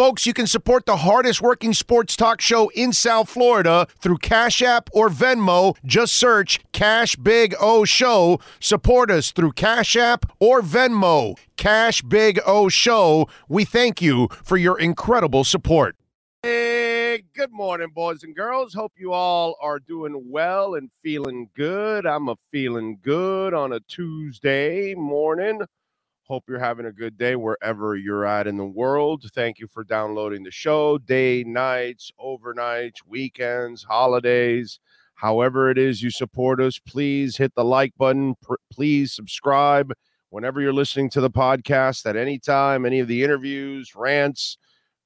Folks, you can support the hardest working sports talk show in South Florida through Cash App or Venmo. Just search Cash Big O Show. Support us through Cash App or Venmo. Cash Big O Show. We thank you for your incredible support. Hey, good morning, boys and girls. Hope you all are doing well and feeling good. I'm a feeling good on a Tuesday morning. Hope you're having a good day wherever you're at in the world. Thank you for downloading the show, day, nights, overnights, weekends, holidays, however it is you support us. Please hit the like button. P- please subscribe whenever you're listening to the podcast at any time, any of the interviews, rants.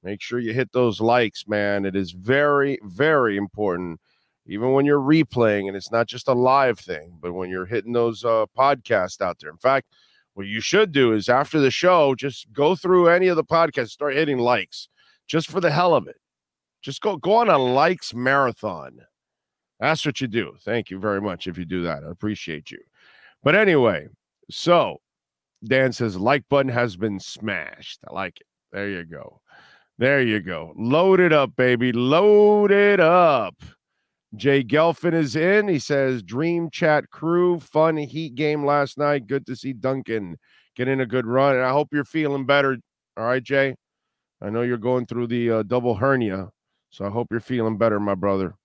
Make sure you hit those likes, man. It is very, very important. Even when you're replaying, and it's not just a live thing, but when you're hitting those uh, podcasts out there. In fact, what you should do is after the show, just go through any of the podcasts, start hitting likes just for the hell of it. Just go go on a likes marathon. That's what you do. Thank you very much if you do that. I appreciate you. But anyway, so Dan says like button has been smashed. I like it. There you go. There you go. Load it up, baby. Load it up. Jay Gelfin is in. He says, Dream Chat crew, fun heat game last night. Good to see Duncan get in a good run. And I hope you're feeling better. All right, Jay. I know you're going through the uh, double hernia. So I hope you're feeling better, my brother.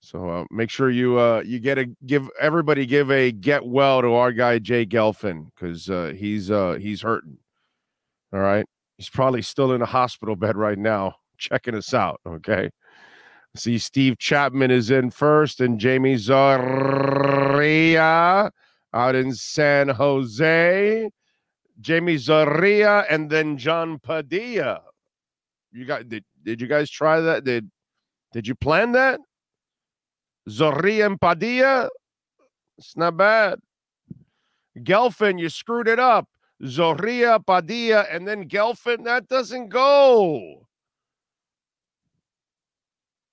So uh, make sure you uh, you get a give everybody give a get well to our guy Jay Gelfin because uh, he's uh, he's hurting. All right, he's probably still in a hospital bed right now, checking us out. Okay, See, Steve Chapman is in first, and Jamie Zorria out in San Jose. Jamie Zorria, and then John Padilla. You got did, did you guys try that? Did did you plan that? Zorria and Padilla? It's not bad. Gelfin, you screwed it up. Zorria, Padilla, and then Gelfin. That doesn't go.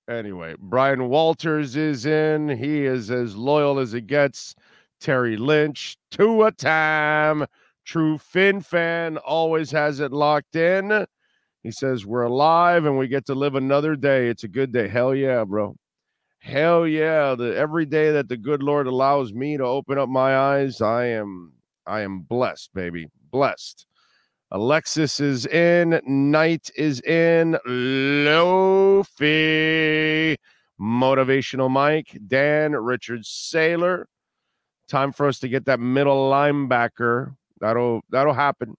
Anyway, Brian Walters is in. He is as loyal as it gets. Terry Lynch, two a time. True Finn fan always has it locked in. He says, We're alive and we get to live another day. It's a good day. Hell yeah, bro. Hell yeah. The, every day that the good Lord allows me to open up my eyes, I am I am blessed, baby. Blessed. Alexis is in. Knight is in. Lofi. Motivational Mike. Dan. Richard Saylor. Time for us to get that middle linebacker. That'll that'll happen.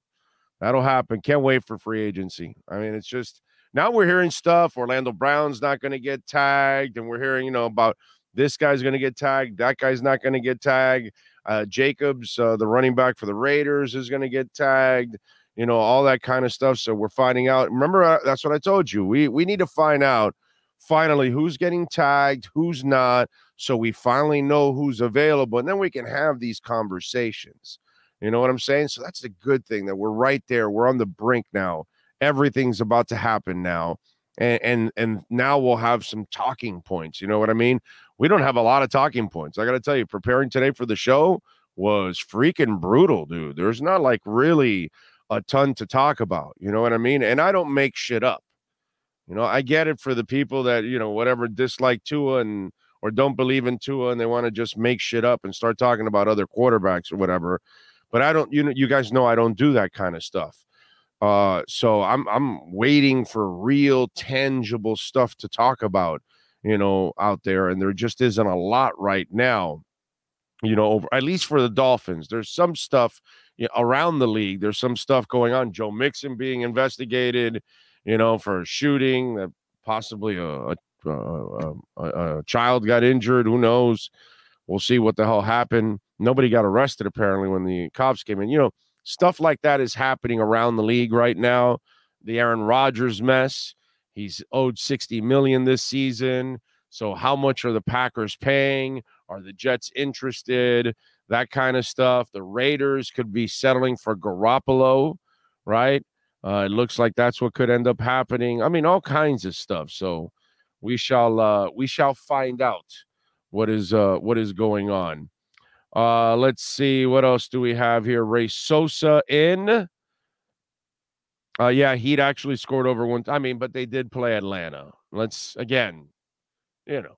That'll happen. Can't wait for free agency. I mean, it's just now we're hearing stuff. Orlando Brown's not going to get tagged, and we're hearing, you know, about this guy's going to get tagged. That guy's not going to get tagged. Uh, Jacobs, uh, the running back for the Raiders, is going to get tagged you know, all that kind of stuff. So we're finding out. Remember, uh, that's what I told you. We we need to find out finally who's getting tagged, who's not, so we finally know who's available, and then we can have these conversations. You know what I'm saying? So that's the good thing that we're right there. We're on the brink now. Everything's about to happen now. And, and and now we'll have some talking points. You know what I mean? We don't have a lot of talking points. I got to tell you, preparing today for the show was freaking brutal, dude. There's not like really a ton to talk about. You know what I mean? And I don't make shit up. You know, I get it for the people that, you know, whatever dislike Tua and or don't believe in Tua and they want to just make shit up and start talking about other quarterbacks or whatever. But I don't, you know, you guys know I don't do that kind of stuff. Uh, so I'm I'm waiting for real tangible stuff to talk about, you know, out there, and there just isn't a lot right now. You know, over, at least for the Dolphins, there's some stuff you know, around the league. There's some stuff going on. Joe Mixon being investigated, you know, for shooting that possibly a, a, um, a, a, child got injured. Who knows? We'll see what the hell happened. Nobody got arrested apparently when the cops came in. You know, stuff like that is happening around the league right now. The Aaron Rodgers mess. He's owed 60 million this season. So how much are the Packers paying? Are the Jets interested? That kind of stuff. The Raiders could be settling for Garoppolo, right? Uh, it looks like that's what could end up happening. I mean, all kinds of stuff. So we shall uh, we shall find out what is uh, what is going on. Uh, let's see what else do we have here. Ray Sosa in. Uh, yeah, he'd actually scored over one. I mean, but they did play Atlanta. Let's again, you know,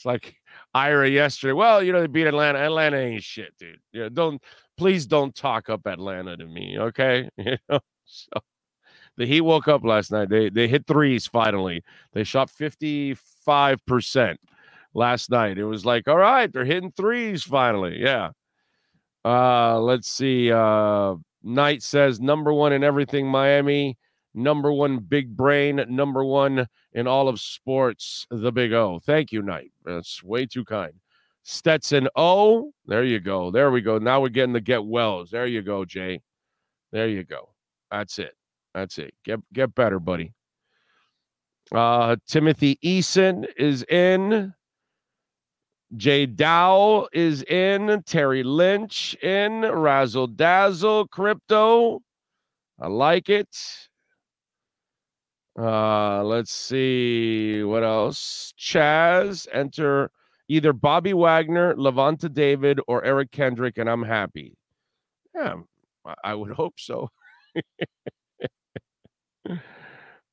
it's like Ira yesterday. Well, you know, they beat Atlanta. Atlanta ain't shit, dude. You know, don't please don't talk up Atlanta to me, okay? You know, so the Heat woke up last night. They they hit threes finally. They shot fifty five percent last night. It was like, all right, they're hitting threes finally. Yeah. Uh, let's see. Uh, Knight says number one in everything, Miami. Number one big brain. Number one in all of sports, the big O. Thank you, Knight. That's way too kind. Stetson O. There you go. There we go. Now we're getting the get wells. There you go, Jay. There you go. That's it. That's it. Get get better, buddy. Uh Timothy Eason is in. Jay Dow is in. Terry Lynch in. Razzle Dazzle Crypto. I like it. Uh, let's see what else. Chaz, enter either Bobby Wagner, Lavonte David, or Eric Kendrick, and I'm happy. Yeah, I would hope so.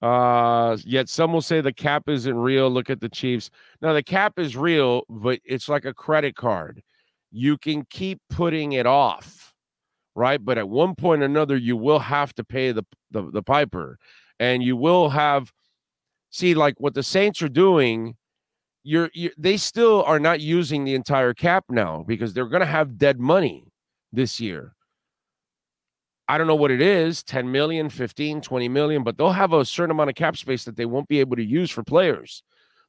Uh, yet some will say the cap isn't real. Look at the Chiefs. Now the cap is real, but it's like a credit card. You can keep putting it off, right? But at one point or another, you will have to pay the the, the piper, and you will have. See, like what the Saints are doing, you're, you're they still are not using the entire cap now because they're going to have dead money this year. I don't know what it is 10 million, 15, 20 million, but they'll have a certain amount of cap space that they won't be able to use for players.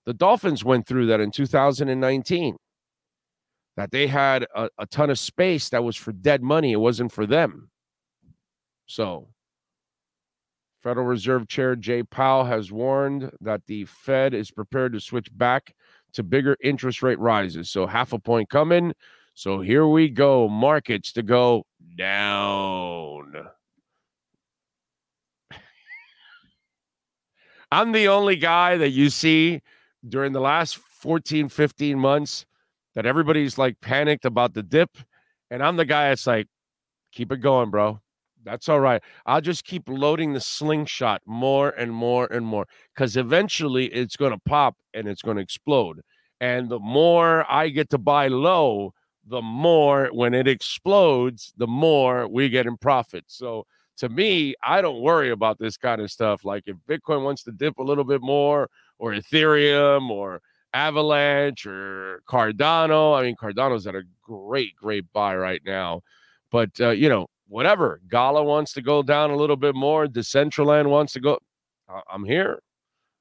The Dolphins went through that in 2019, that they had a, a ton of space that was for dead money. It wasn't for them. So, Federal Reserve Chair Jay Powell has warned that the Fed is prepared to switch back to bigger interest rate rises. So, half a point coming. So, here we go. Markets to go down. I'm the only guy that you see during the last 14, 15 months that everybody's like panicked about the dip. And I'm the guy that's like, keep it going, bro. That's all right. I'll just keep loading the slingshot more and more and more because eventually it's going to pop and it's going to explode. And the more I get to buy low, the more when it explodes, the more we get in profit. So to me, I don't worry about this kind of stuff. Like if Bitcoin wants to dip a little bit more, or Ethereum, or Avalanche, or Cardano. I mean, Cardano's at a great, great buy right now. But uh, you know, whatever. Gala wants to go down a little bit more. Decentraland wants to go. I'm here.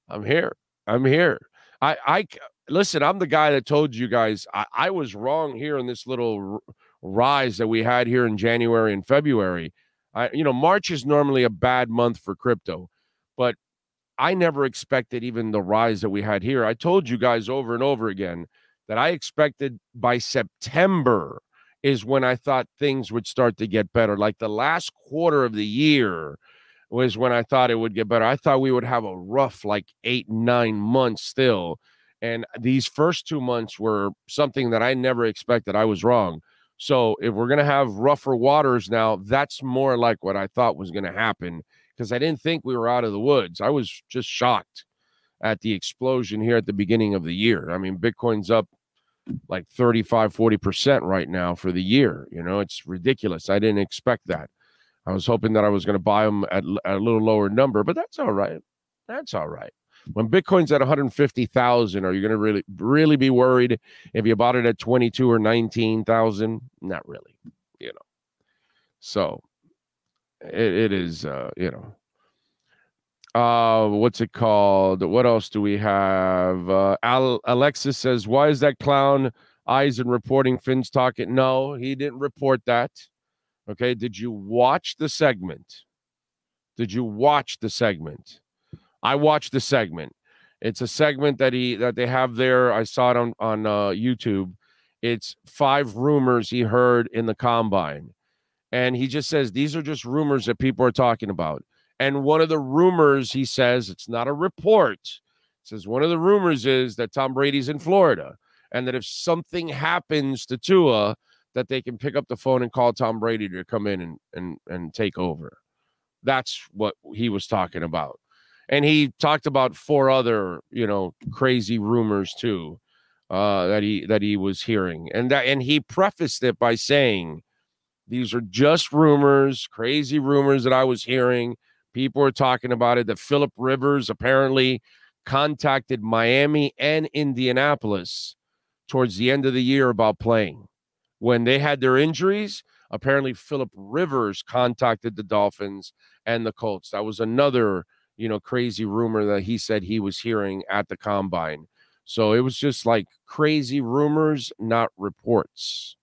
I'm here. I'm here. I, I listen, I'm the guy that told you guys I, I was wrong here in this little r- rise that we had here in January and February. I, you know, March is normally a bad month for crypto, but I never expected even the rise that we had here. I told you guys over and over again that I expected by September is when I thought things would start to get better. Like the last quarter of the year was when I thought it would get better. I thought we would have a rough like eight, nine months still and these first two months were something that I never expected. I was wrong. So if we're going to have rougher waters now, that's more like what I thought was going to happen because I didn't think we were out of the woods. I was just shocked at the explosion here at the beginning of the year. I mean, Bitcoin's up like 35, 40% right now for the year. You know, it's ridiculous. I didn't expect that. I was hoping that I was going to buy them at, at a little lower number, but that's all right. That's all right. When Bitcoin's at 150,000, are you going to really, really be worried if you bought it at 22 or 19,000? Not really, you know. So it, it is, uh, you know. Uh, what's it called? What else do we have? Uh, Al- Alexis says, "Why is that clown Eisen reporting Finn's talking?" No, he didn't report that. Okay, did you watch the segment? Did you watch the segment? I watched the segment. It's a segment that he that they have there. I saw it on on uh, YouTube. It's five rumors he heard in the combine, and he just says these are just rumors that people are talking about. And one of the rumors he says it's not a report. Says one of the rumors is that Tom Brady's in Florida, and that if something happens to Tua, that they can pick up the phone and call Tom Brady to come in and and and take over. That's what he was talking about. And he talked about four other, you know, crazy rumors too uh, that he that he was hearing, and that and he prefaced it by saying, "These are just rumors, crazy rumors that I was hearing. People are talking about it. That Philip Rivers apparently contacted Miami and Indianapolis towards the end of the year about playing when they had their injuries." Apparently, Philip Rivers contacted the Dolphins and the Colts. That was another, you know, crazy rumor that he said he was hearing at the combine. So it was just like crazy rumors, not reports.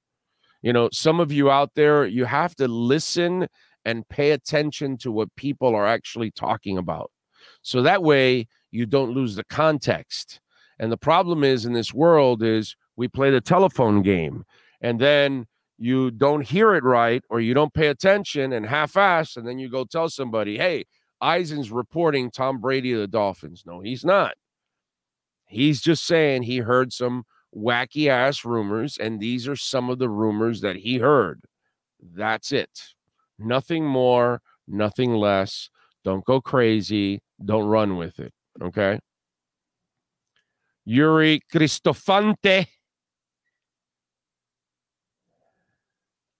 You know, some of you out there, you have to listen and pay attention to what people are actually talking about. So that way you don't lose the context. And the problem is in this world is we play the telephone game and then you don't hear it right or you don't pay attention and half-ass and then you go tell somebody, "Hey, Eisen's reporting Tom Brady of the Dolphins." No, he's not. He's just saying he heard some wacky ass rumors, and these are some of the rumors that he heard. That's it. Nothing more, nothing less. Don't go crazy. Don't run with it. Okay. Yuri Cristofante.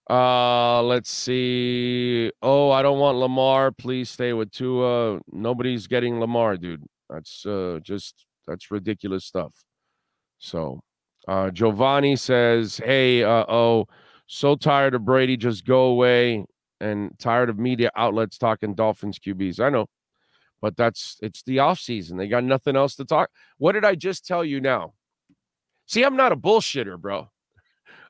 Uh, let's see. Oh, I don't want Lamar. Please stay with Tua. Nobody's getting Lamar, dude. That's uh just that's ridiculous stuff. So, uh, Giovanni says, Hey, uh oh, so tired of Brady, just go away and tired of media outlets talking Dolphins QBs. I know, but that's it's the off season. They got nothing else to talk. What did I just tell you now? See, I'm not a bullshitter, bro.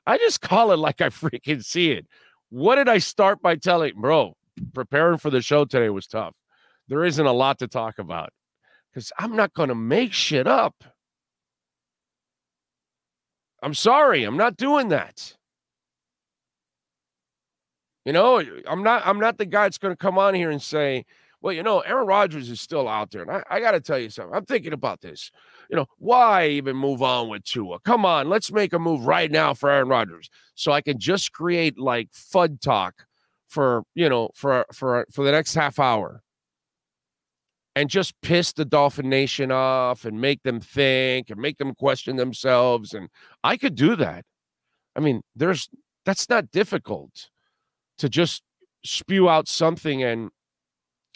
I just call it like I freaking see it. What did I start by telling, bro? Preparing for the show today was tough. There isn't a lot to talk about because I'm not going to make shit up. I'm sorry, I'm not doing that. You know, I'm not I'm not the guy that's going to come on here and say, well, you know, Aaron Rodgers is still out there. And I, I got to tell you something. I'm thinking about this. You know, why even move on with Tua? Come on, let's make a move right now for Aaron Rodgers so I can just create like FUD talk for, you know, for for for the next half hour and just piss the Dolphin Nation off and make them think and make them question themselves. And I could do that. I mean, there's that's not difficult to just spew out something and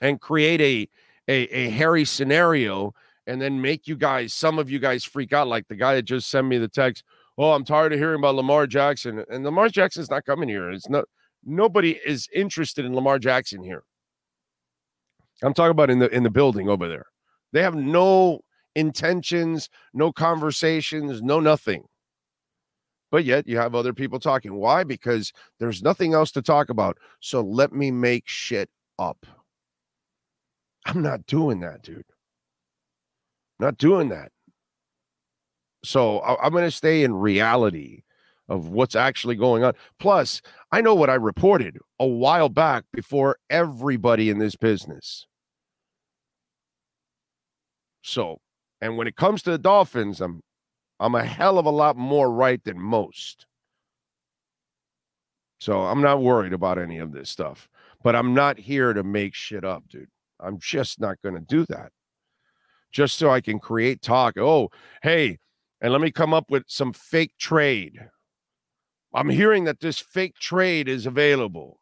and create a a, a hairy scenario and then make you guys, some of you guys freak out, like the guy that just sent me the text. Oh, I'm tired of hearing about Lamar Jackson. And Lamar Jackson's not coming here. It's not nobody is interested in Lamar Jackson here. I'm talking about in the in the building over there. They have no intentions, no conversations, no nothing. But yet you have other people talking. Why? Because there's nothing else to talk about. So let me make shit up. I'm not doing that, dude. Not doing that. So I'm going to stay in reality of what's actually going on. Plus, I know what I reported a while back before everybody in this business. So, and when it comes to the Dolphins, I'm I'm a hell of a lot more right than most. So I'm not worried about any of this stuff. But I'm not here to make shit up, dude. I'm just not going to do that. Just so I can create talk. Oh, hey, and let me come up with some fake trade. I'm hearing that this fake trade is available.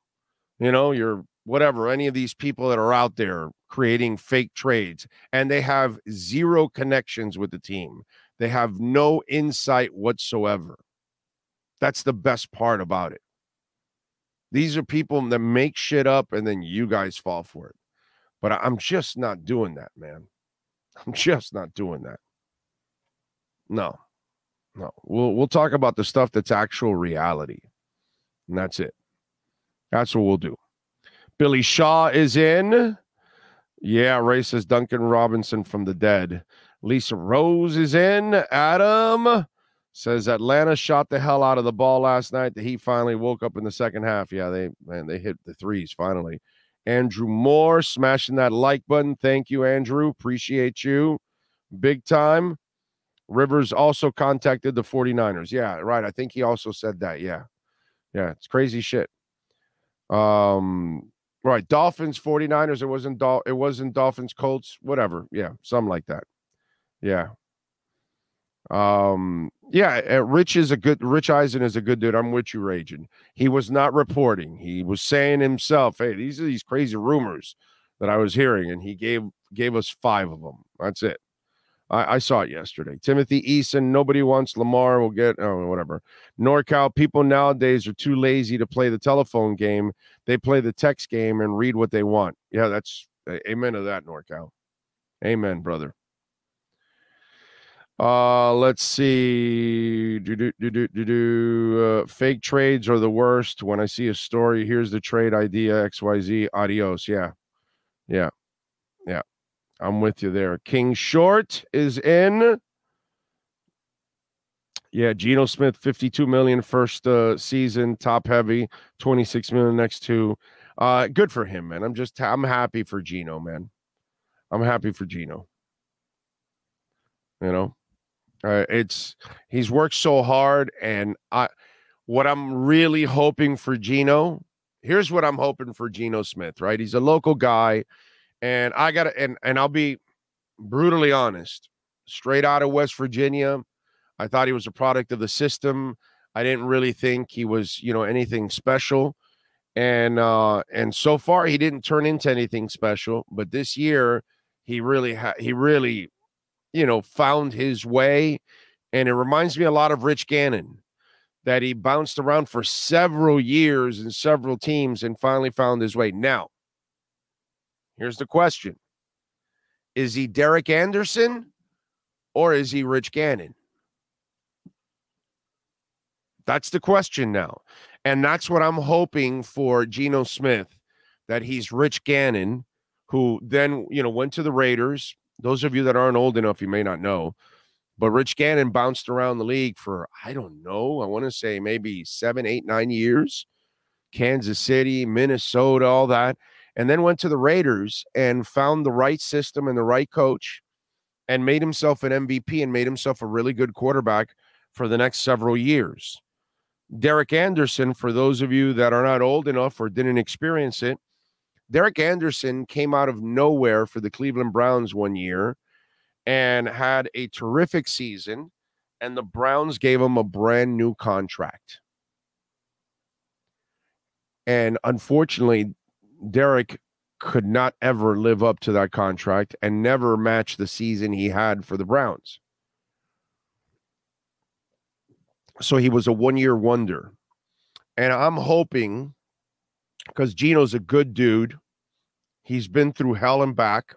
You know, you're whatever, any of these people that are out there creating fake trades, and they have zero connections with the team. They have no insight whatsoever. That's the best part about it. These are people that make shit up and then you guys fall for it. But I'm just not doing that, man. I'm just not doing that. No. No. We'll we'll talk about the stuff that's actual reality. And that's it. That's what we'll do. Billy Shaw is in. Yeah, racist Duncan Robinson from the dead. Lisa Rose is in. Adam says Atlanta shot the hell out of the ball last night. The Heat finally woke up in the second half. Yeah, they man, they hit the threes finally. Andrew Moore smashing that like button. Thank you, Andrew. Appreciate you. Big time. Rivers also contacted the 49ers. Yeah, right. I think he also said that. Yeah. Yeah, it's crazy shit. Um Right. Dolphins, 49ers. It wasn't Dol- it wasn't Dolphins, Colts, whatever. Yeah, something like that. Yeah. Um, yeah, Rich is a good Rich Eisen is a good dude. I'm with you, Raging. He was not reporting. He was saying himself, hey, these are these crazy rumors that I was hearing, and he gave gave us five of them. That's it. I, I saw it yesterday. Timothy Eason, nobody wants Lamar. Will get oh whatever. NorCal people nowadays are too lazy to play the telephone game. They play the text game and read what they want. Yeah, that's amen to that, NorCal. Amen, brother. Uh, let's see. Do do do do do do. Uh, fake trades are the worst. When I see a story, here's the trade idea X Y Z. Adios. Yeah, yeah, yeah. I'm with you there. King Short is in. Yeah, Geno Smith, 52 million first uh, season, top heavy, 26 million next two. Uh, good for him, man. I'm just I'm happy for Geno, man. I'm happy for Geno. You know, uh, it's he's worked so hard, and I what I'm really hoping for Geno. Here's what I'm hoping for Geno Smith. Right, he's a local guy, and I got to and and I'll be brutally honest. Straight out of West Virginia, I thought he was a product of the system. I didn't really think he was, you know, anything special. And uh and so far he didn't turn into anything special, but this year he really ha- he really you know, found his way. And it reminds me a lot of Rich Gannon that he bounced around for several years in several teams and finally found his way. Now, here's the question Is he Derek Anderson or is he Rich Gannon? That's the question now. And that's what I'm hoping for Geno Smith that he's Rich Gannon, who then, you know, went to the Raiders, those of you that aren't old enough, you may not know, but Rich Gannon bounced around the league for, I don't know, I want to say maybe seven, eight, nine years. Kansas City, Minnesota, all that. And then went to the Raiders and found the right system and the right coach and made himself an MVP and made himself a really good quarterback for the next several years. Derek Anderson, for those of you that are not old enough or didn't experience it, Derek Anderson came out of nowhere for the Cleveland Browns one year and had a terrific season, and the Browns gave him a brand new contract. And unfortunately, Derek could not ever live up to that contract and never match the season he had for the Browns. So he was a one year wonder. And I'm hoping because Geno's a good dude. He's been through hell and back.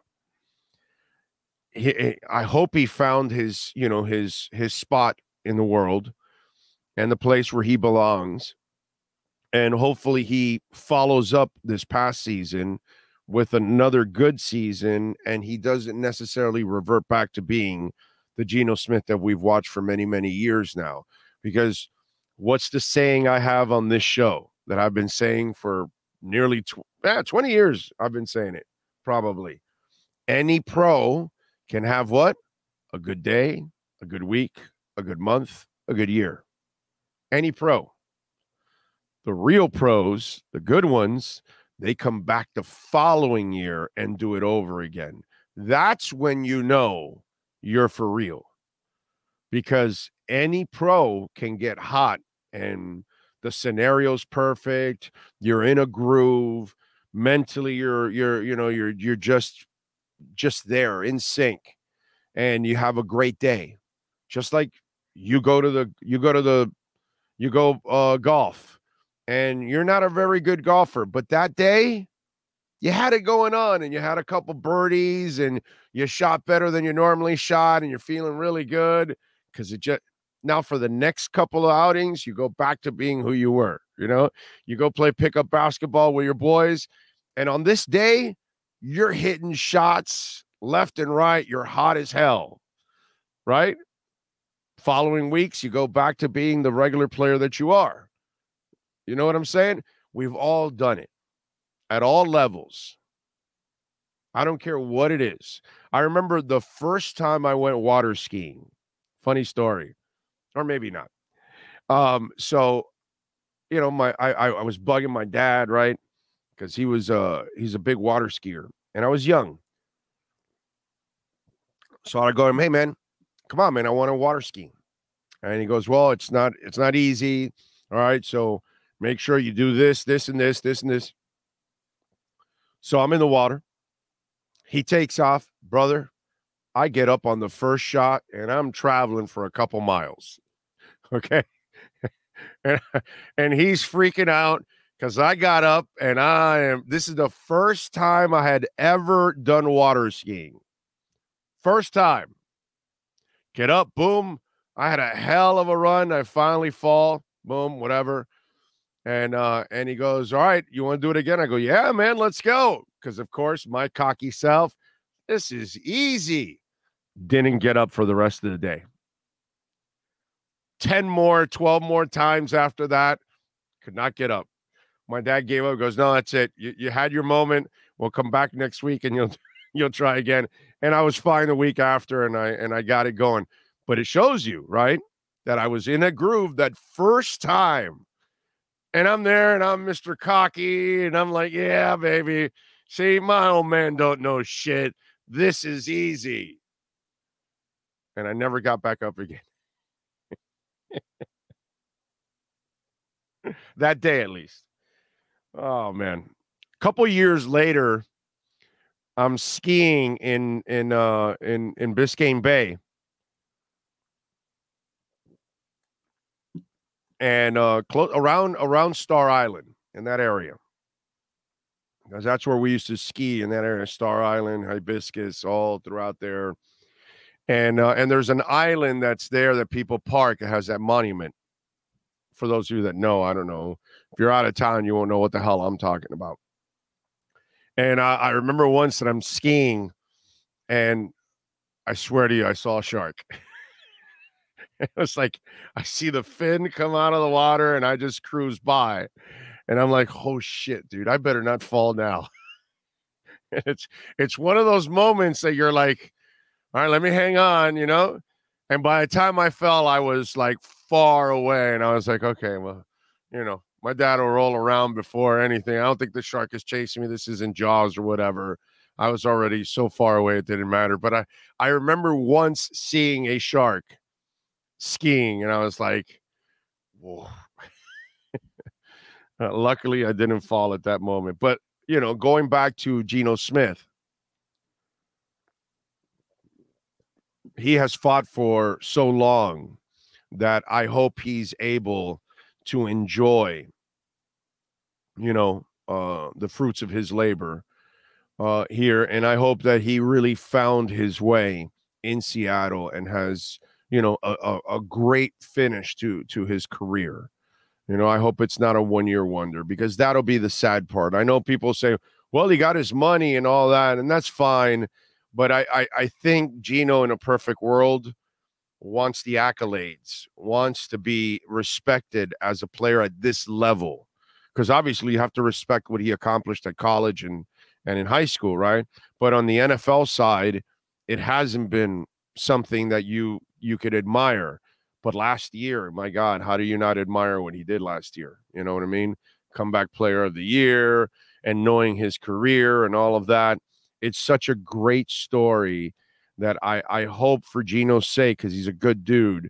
He, eh, I hope he found his, you know, his his spot in the world and the place where he belongs. And hopefully he follows up this past season with another good season and he doesn't necessarily revert back to being the Geno Smith that we've watched for many, many years now. Because what's the saying I have on this show that I've been saying for nearly tw- yeah, 20 years I've been saying it, probably. Any pro can have what? A good day, a good week, a good month, a good year. Any pro. The real pros, the good ones, they come back the following year and do it over again. That's when you know you're for real. Because any pro can get hot and the scenario's perfect you're in a groove mentally you're you're you know you're you're just just there in sync and you have a great day. Just like you go to the you go to the you go uh golf and you're not a very good golfer but that day you had it going on and you had a couple birdies and you shot better than you normally shot and you're feeling really good because it just now for the next couple of outings, you go back to being who you were. You know, you go play pickup basketball with your boys. And on this day, you're hitting shots left and right. You're hot as hell. Right. Following weeks, you go back to being the regular player that you are. You know what I'm saying? We've all done it at all levels. I don't care what it is. I remember the first time I went water skiing. Funny story or maybe not. Um, so you know, my I I was bugging my dad, right? because he was uh he's a big water skier, and I was young. So I go to him, hey man, come on, man, I want to water ski. And he goes, Well, it's not it's not easy. All right, so make sure you do this, this, and this, this, and this. So I'm in the water. He takes off, brother. I get up on the first shot and I'm traveling for a couple miles. Okay. and, and he's freaking out because I got up and I am, this is the first time I had ever done water skiing. First time. Get up, boom. I had a hell of a run. I finally fall, boom, whatever. And uh, and he goes, All right, you want to do it again? I go, Yeah, man, let's go. Because of course, my cocky self, this is easy didn't get up for the rest of the day. 10 more, 12 more times after that, could not get up. My dad gave up, goes, No, that's it. You, you had your moment. We'll come back next week and you'll you'll try again. And I was fine the week after and I and I got it going. But it shows you, right? That I was in a groove that first time. And I'm there and I'm Mr. Cocky and I'm like, yeah, baby. See, my old man don't know shit. This is easy and I never got back up again. That day, at least. Oh man, a couple years later, I'm skiing in in uh in in Biscayne Bay, and uh close around around Star Island in that area. Because that's where we used to ski in that area, Star Island, Hibiscus, all throughout there and uh, and there's an island that's there that people park. It has that monument. For those of you that know, I don't know if you're out of town, you won't know what the hell I'm talking about. And I, I remember once that I'm skiing, and I swear to you, I saw a shark. it was like I see the fin come out of the water, and I just cruise by, and I'm like, "Oh shit, dude! I better not fall now." it's it's one of those moments that you're like all right, let me hang on, you know. And by the time I fell, I was like far away, and I was like, okay, well, you know, my dad will roll around before anything. I don't think the shark is chasing me. This isn't Jaws or whatever. I was already so far away it didn't matter. But I I remember once seeing a shark skiing, and I was like, whoa. uh, luckily, I didn't fall at that moment. But you know, going back to Geno Smith, he has fought for so long that I hope he's able to enjoy, you know, uh, the fruits of his labor uh, here. And I hope that he really found his way in Seattle and has, you know, a, a, a great finish to to his career. You know, I hope it's not a one year wonder because that'll be the sad part. I know people say, well, he got his money and all that, and that's fine. But I, I, I think Geno in a perfect world wants the accolades, wants to be respected as a player at this level. Because obviously you have to respect what he accomplished at college and and in high school, right? But on the NFL side, it hasn't been something that you you could admire. But last year, my God, how do you not admire what he did last year? You know what I mean? Comeback player of the year and knowing his career and all of that it's such a great story that I I hope for Geno's sake because he's a good dude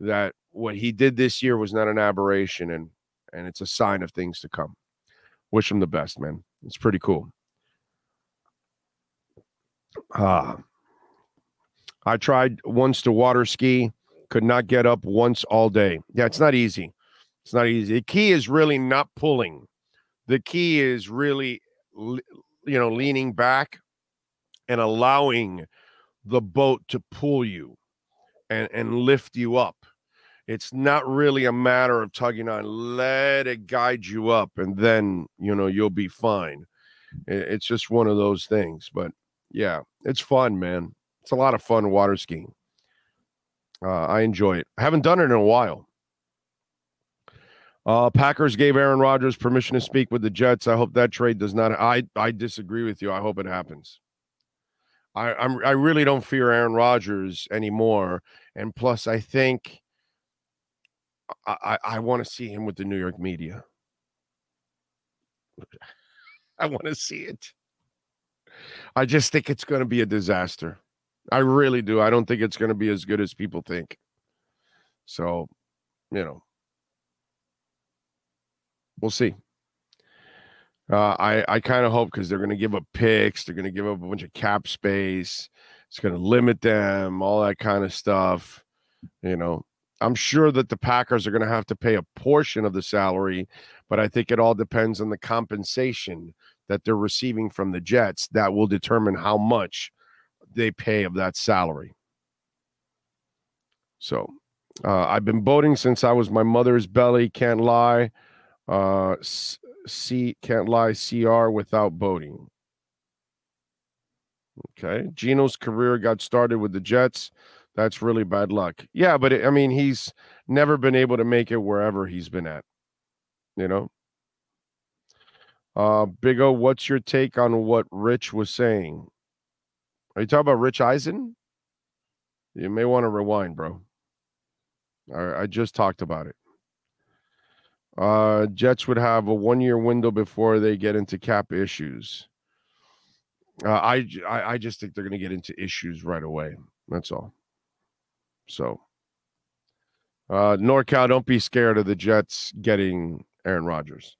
that what he did this year was not an aberration and and it's a sign of things to come. Wish him the best, man. It's pretty cool. Ah. Uh, I tried once to water ski, could not get up once all day. Yeah, it's not easy. It's not easy. The key is really not pulling. The key is really you know leaning back and allowing the boat to pull you and, and lift you up. It's not really a matter of tugging on, let it guide you up, and then you know you'll be fine. It's just one of those things. But yeah, it's fun, man. It's a lot of fun water skiing. Uh, I enjoy it. I haven't done it in a while. Uh, Packers gave Aaron Rodgers permission to speak with the Jets. I hope that trade does not. I I disagree with you. I hope it happens. I I'm, I really don't fear Aaron Rodgers anymore, and plus, I think I I, I want to see him with the New York media. I want to see it. I just think it's going to be a disaster. I really do. I don't think it's going to be as good as people think. So, you know, we'll see. Uh, I I kind of hope because they're going to give up picks, they're going to give up a bunch of cap space. It's going to limit them, all that kind of stuff. You know, I'm sure that the Packers are going to have to pay a portion of the salary, but I think it all depends on the compensation that they're receiving from the Jets that will determine how much they pay of that salary. So uh, I've been boating since I was my mother's belly. Can't lie. Uh, C can't lie. CR without boating. Okay. Geno's career got started with the Jets. That's really bad luck. Yeah, but it, I mean, he's never been able to make it wherever he's been at. You know. Uh, Big O, what's your take on what Rich was saying? Are you talking about Rich Eisen? You may want to rewind, bro. I, I just talked about it. Uh, Jets would have a one year window before they get into cap issues. Uh, I, I, I just think they're going to get into issues right away. That's all. So, uh, NorCal, don't be scared of the Jets getting Aaron Rodgers.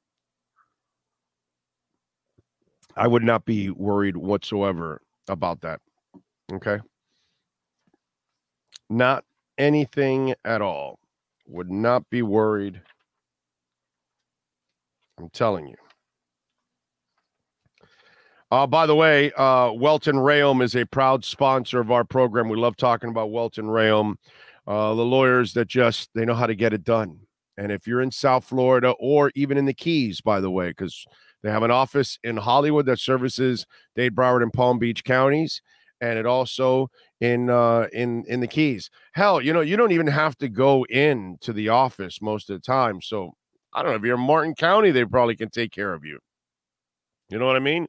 I would not be worried whatsoever about that. Okay. Not anything at all. Would not be worried. I'm telling you. Uh, by the way, uh, Welton Rheaume is a proud sponsor of our program. We love talking about Welton Rheaume, uh, the lawyers that just they know how to get it done. And if you're in South Florida or even in the Keys, by the way, because they have an office in Hollywood that services Dade, Broward, and Palm Beach counties, and it also in uh, in in the Keys. Hell, you know, you don't even have to go in to the office most of the time. So I don't know if you're in Martin County, they probably can take care of you. You know what I mean?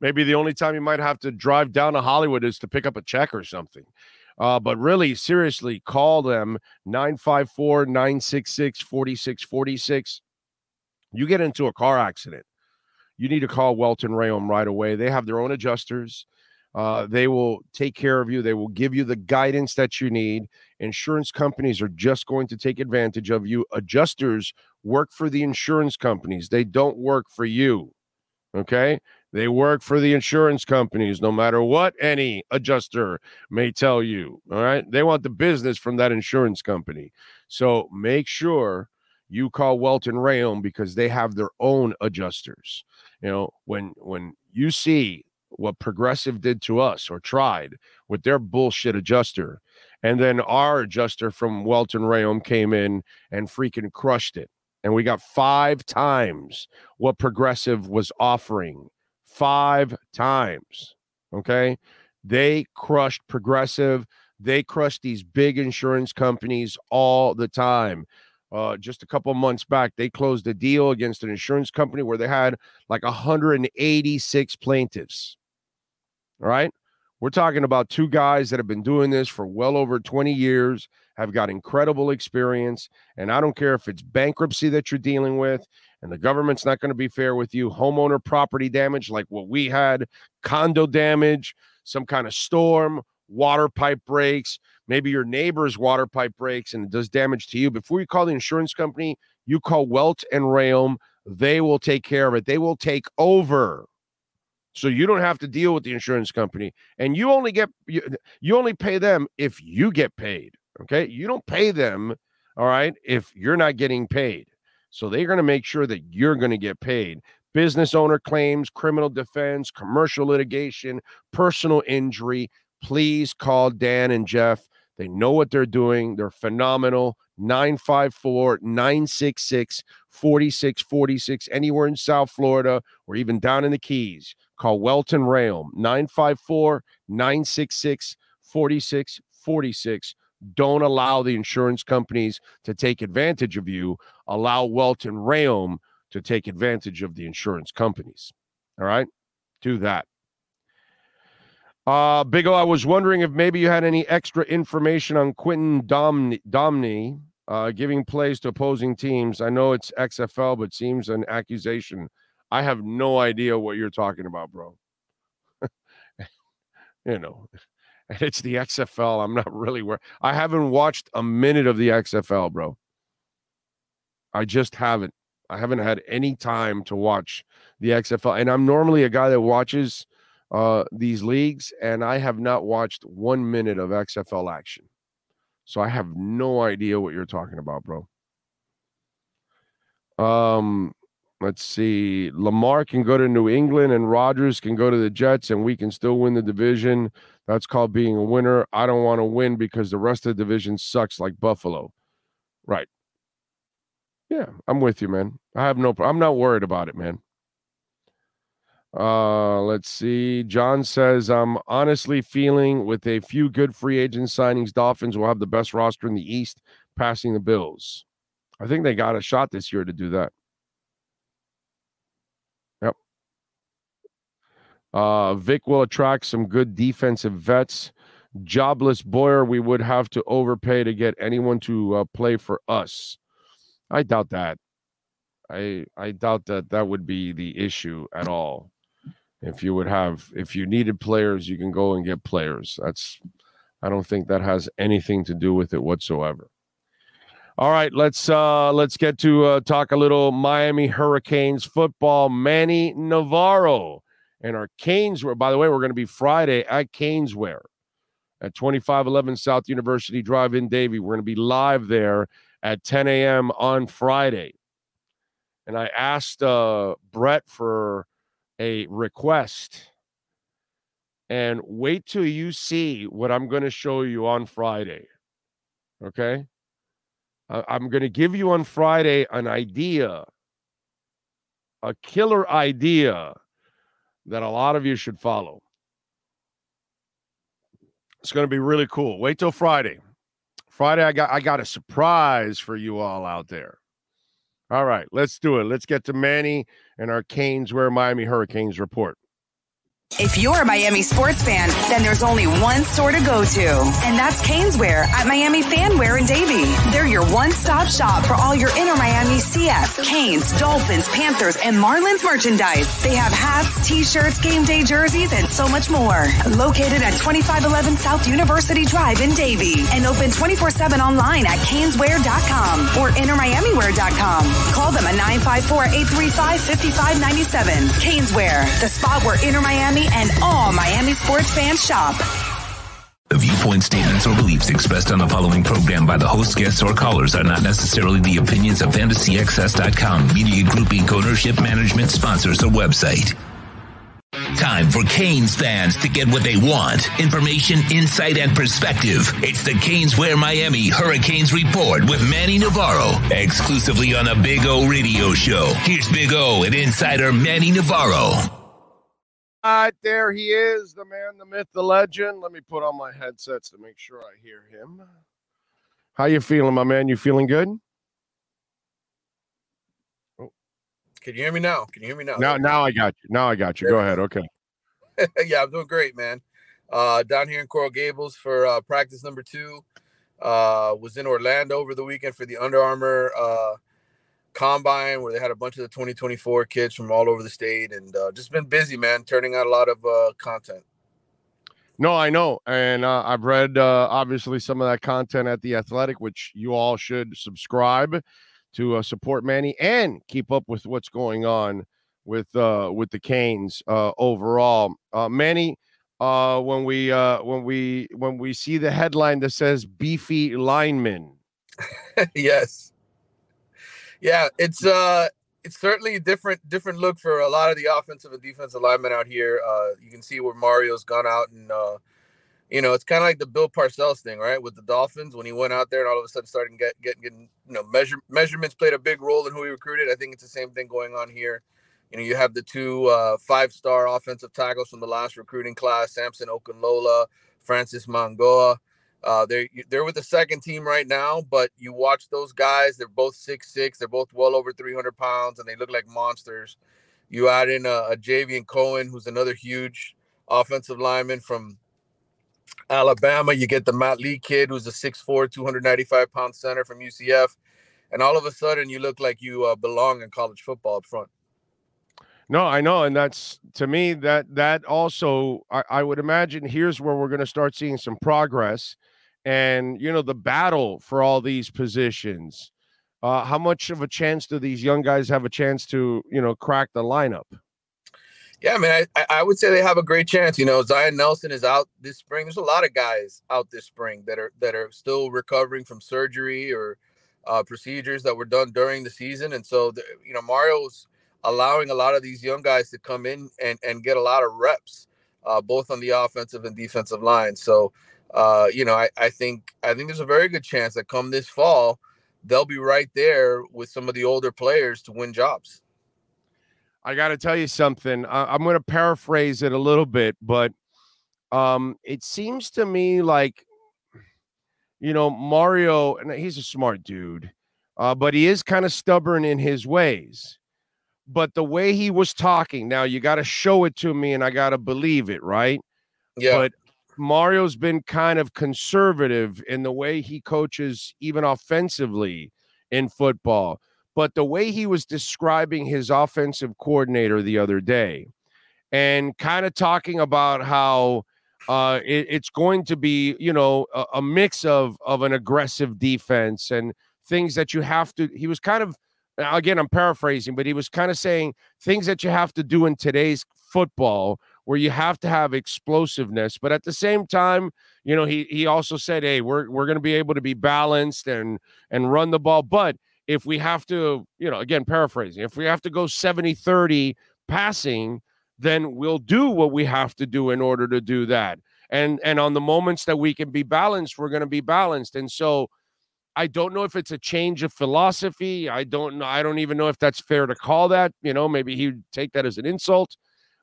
Maybe the only time you might have to drive down to Hollywood is to pick up a check or something. Uh, but really, seriously, call them 954 966 4646. You get into a car accident, you need to call Welton Rheaume right away. They have their own adjusters. Uh, they will take care of you. They will give you the guidance that you need. Insurance companies are just going to take advantage of you. Adjusters work for the insurance companies, they don't work for you. Okay. They work for the insurance companies, no matter what any adjuster may tell you. All right. They want the business from that insurance company. So make sure you call Welton Rheaume because they have their own adjusters. You know, when when you see what Progressive did to us or tried with their bullshit adjuster, and then our adjuster from Welton Rheaume came in and freaking crushed it. And we got five times what Progressive was offering five times. Okay. They crushed Progressive. They crushed these big insurance companies all the time. Uh, just a couple months back, they closed a deal against an insurance company where they had like 186 plaintiffs. Right. We're talking about two guys that have been doing this for well over 20 years, have got incredible experience. And I don't care if it's bankruptcy that you're dealing with, and the government's not going to be fair with you. Homeowner property damage, like what we had, condo damage, some kind of storm, water pipe breaks, maybe your neighbor's water pipe breaks and it does damage to you. Before you call the insurance company, you call Welton Rheaume. They will take care of it. They will take over. So you don't have to deal with the insurance company and you only get you, you only pay them if you get paid, okay? You don't pay them, all right, if you're not getting paid. So they're going to make sure that you're going to get paid. Business owner claims, criminal defense, commercial litigation, personal injury. Please call Dan and Jeff. They know what they're doing. They're phenomenal. 954 966 4646, anywhere in South Florida or even down in the Keys. Call Welton Rheaume 954 966 4646 don't allow the insurance companies to take advantage of you. Allow Welton Rheaume to take advantage of the insurance companies. All right, do that. Uh, Big O, I was wondering if maybe you had any extra information on Quinton Domney, Domney uh, giving plays to opposing teams. I know it's XFL, but seems an accusation I have no idea what you're talking about, bro. you know, and it's the XFL. I'm not really where I haven't watched a minute of the XFL, bro. I just haven't. I haven't had any time to watch the XFL, and I'm normally a guy that watches uh, these leagues, and I have not watched one minute of XFL action. So I have no idea what you're talking about, bro. Um, let's see. Lamar can go to New England, and Rodgers can go to the Jets, and we can still win the division. That's called being a winner. I don't want to win because the rest of the division sucks like Buffalo. Right. Yeah, I'm with you, man. I have no. I'm not worried about it, man. Uh, let's see. John says, I'm honestly feeling with a few good free agent signings, Dolphins will have the best roster in the East, passing the Bills. I think they got a shot this year to do that. Uh, Vic will attract some good defensive vets. Jobless Boyer, we would have to overpay to get anyone to uh, play for us. I doubt that. I I doubt that that would be the issue at all. If you would have, if you needed players, you can go and get players. That's, I don't think that has anything to do with it whatsoever. All right, let's uh let's get to uh, talk a little Miami Hurricanes football. Manny Navarro and our Canes. By the way, we're going to be Friday at Caneswear at 2511 South University Drive in Davie. We're going to be live there at 10 a.m. on Friday. And I asked uh, Brett for a request. And wait till you see what I'm going to show you on Friday. Okay. I'm going to give you on Friday an idea, a killer idea that a lot of you should follow. It's going to be really cool. Wait till Friday. Friday, I got I got a surprise for you all out there. All right, let's do it. Let's get to Manny and our Canes where Miami Hurricanes report. If you're a Miami sports fan, then there's only one store to go to, and that's Caneswear at Miami Fanwear in Davie. They're your one-stop shop for all your Inter Miami CF, Canes, Dolphins, Panthers, and Marlins merchandise. They have hats, t-shirts, game day jerseys, and so much more. Located at 2511 South University Drive in Davie, and open 24-7 online at caneswear.com or innermiamiwear.com. Call them at 954-835-5597. Caneswear, the spot where Inter Miami Miami and all Miami sports fans shop. The viewpoint statements or beliefs expressed on the following program by the host, guests, or callers are not necessarily the opinions of FantasyXS.com, Media Group Inc. ownership, management, sponsors, or website. Time for Canes fans to get what they want. Information, insight, and perspective. It's the Caneswear Miami Hurricanes Report with Manny Navarro, exclusively on the Big O Radio Show. Here's Big O and insider Manny Navarro. Right there he is, the man, the myth, the legend. Let me put on my headsets to make sure I hear him. How you feeling, my man? You feeling good? Oh. Can you hear me now? Can you hear me now? Now, now I got you. Now I got you. Go ahead. Okay. yeah, I'm doing great, man. Uh, down here in Coral Gables for uh, practice number two. Uh, was in Orlando over the weekend for the Under Armour uh, combine where they had a bunch of the 2024 kids from all over the state and uh, just been busy man turning out a lot of uh, content. No i know and uh, i've read uh, obviously some of that content at the athletic which you all should subscribe to uh, support manny and keep up with what's going on with uh, with the canes overall. Manny when we uh when we when we see the headline that says beefy lineman yes yeah, it's uh it's certainly a different different look for a lot of the offensive and defensive linemen out here. Uh, you can see where Mario's gone out and uh, you know it's kind of like the Bill Parcells thing, right? With the Dolphins when he went out there and all of a sudden started get, getting getting you know measure measurements played a big role in who he recruited. I think it's the same thing going on here. You know, you have the two uh, five star offensive tackles from the last recruiting class, Samson Okunlola, Francis Mauigoa. Uh, they're they're with the second team right now, but you watch those guys; they're both six six. They're both well over three hundred pounds, and they look like monsters. You add in a, a Javion Cohen, who's another huge offensive lineman from Alabama. You get the Matt Lee kid, who's a 6'4", 295 pound center from UCF, and all of a sudden you look like you uh, belong in college football up front. No, I know, and that's to me that that also I, I would imagine here's where we're going to start seeing some progress, and you know the battle for all these positions. Uh, how much of a chance do these young guys have a chance to you know crack the lineup? Yeah, I mean, I, I would say they have a great chance. You know, Zion Nelson is out this spring. There's a lot of guys out this spring that are that are still recovering from surgery or uh, procedures that were done during the season, and so the, you know Mario's allowing a lot of these young guys to come in and, and get a lot of reps, uh, both on the offensive and defensive line. So, uh, you know, I, I think I think there's a very good chance that come this fall, they'll be right there with some of the older players to win jobs. I got to tell you something. I, I'm going to paraphrase it a little bit, but um, it seems to me like, you know, Mario, and he's a smart dude, uh, but he is kind of stubborn in his ways but the way he was talking, now you got to show it to me and I got to believe it, right? Yeah. But Mario's been kind of conservative in the way he coaches, even offensively in football. But the way he was describing his offensive coordinator the other day and kind of talking about how uh, it, it's going to be, you know, a, a mix of of an aggressive defense and things that you have to. He was kind of again, I'm paraphrasing, but he was kind of saying things that you have to do in today's football where you have to have explosiveness. But at the same time, you know, he he also said, hey, we're we're gonna be able to be balanced and and run the ball. But if we have to, you know, again, paraphrasing, if we have to go 70-30 passing, then we'll do what we have to do in order to do that. And and on the moments that we can be balanced, we're going to be balanced. And so I don't know if it's a change of philosophy. I don't know. I don't even know if that's fair to call that. You know, maybe he'd take that as an insult,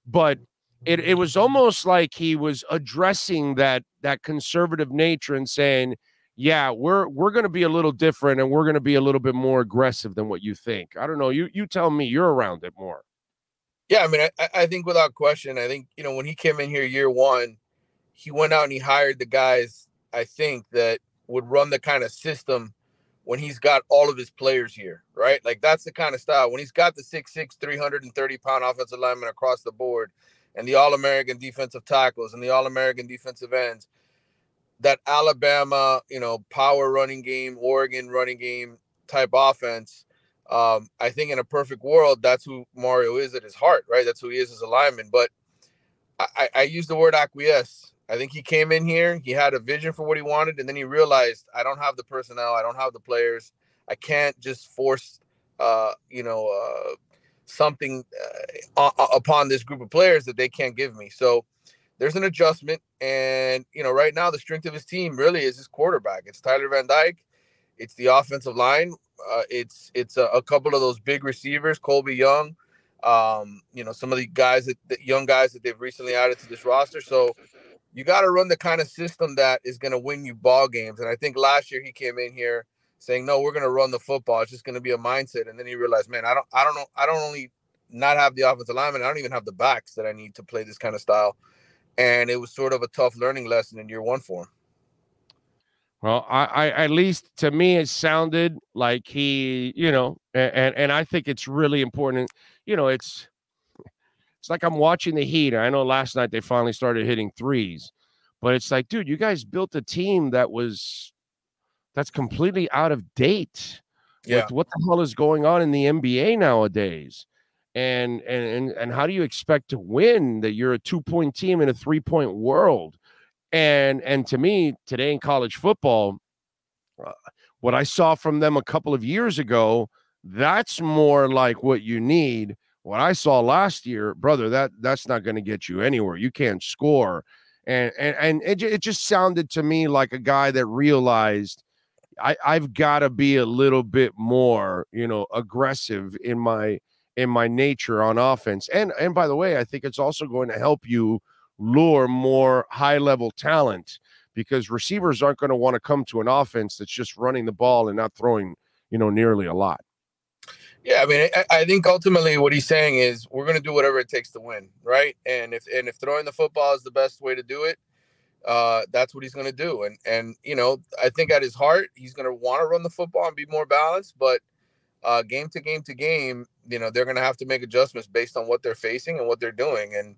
but it, it was almost like he was addressing that that conservative nature and saying, "Yeah, we're we're going to be a little different and we're going to be a little bit more aggressive than what you think." I don't know. You you tell me. You're around it more. Yeah, I mean, I, I think without question, I think you know when he came in here year one, he went out and he hired the guys. I think that would run the kind of system when he's got all of his players here, right? Like that's the kind of style. When he's got the 6'6, 330 pound offensive lineman across the board and the All American defensive tackles and the All American defensive ends, that Alabama, you know, power running game, Oregon running game type offense. Um, I think in a perfect world, that's who Mario is at his heart, right? That's who he is as a lineman. But I, I use the word acquiesce I think he came in here, he had a vision for what he wanted, and then he realized I don't have the personnel, I don't have the players, I can't just force, uh, you know, uh, something uh, upon this group of players that they can't give me. So there's an adjustment, and you know, right now the strength of his team really is his quarterback. It's Tyler Van Dyke, it's the offensive line, uh, it's it's a, a, couple of those big receivers, Colbie Young. Um, you know, some of the guys that the young guys that they've recently added to this roster. So you got to run the kind of system that is going to win you ball games. And I think last year he came in here saying, "No, we're going to run the football. It's just going to be a mindset." And then he realized, "Man, I don't, I don't know, I don't only not have the offensive lineman, I don't even have the backs that I need to play this kind of style." And it was sort of a tough learning lesson in year one for him. Well, I, I at least to me it sounded like he, you know, and and I think it's really important. You know, it's it's like I'm watching the Heat. I know last night they finally started hitting threes, but it's like, dude, you guys built a team that was that's completely out of date. Yeah. With what the hell is going on in the NBA nowadays? And and and how do you expect to win that you're a two point team in a three point world? And and to me, today in college football, uh, what I saw from them a couple of years ago, that's more like what you need what I saw last year, brother, that that's not going to get you anywhere. You can't score, and and and it, it just sounded to me like a guy that realized I I've got to be a little bit more, you know, aggressive in my in my nature on offense. And and by the way, I think it's also going to help you lure more high level talent because receivers aren't going to want to come to an offense that's just running the ball and not throwing, you know, nearly a lot. Yeah, I mean, I, I, think ultimately what he's saying is we're going to do whatever it takes to win, right? And if and if throwing the football is the best way to do it, uh, that's what he's going to do. And and you know, I think at his heart, he's going to want to run the football and be more balanced. But uh, game to game to game, you know, they're going to have to make adjustments based on what they're facing and what they're doing. And,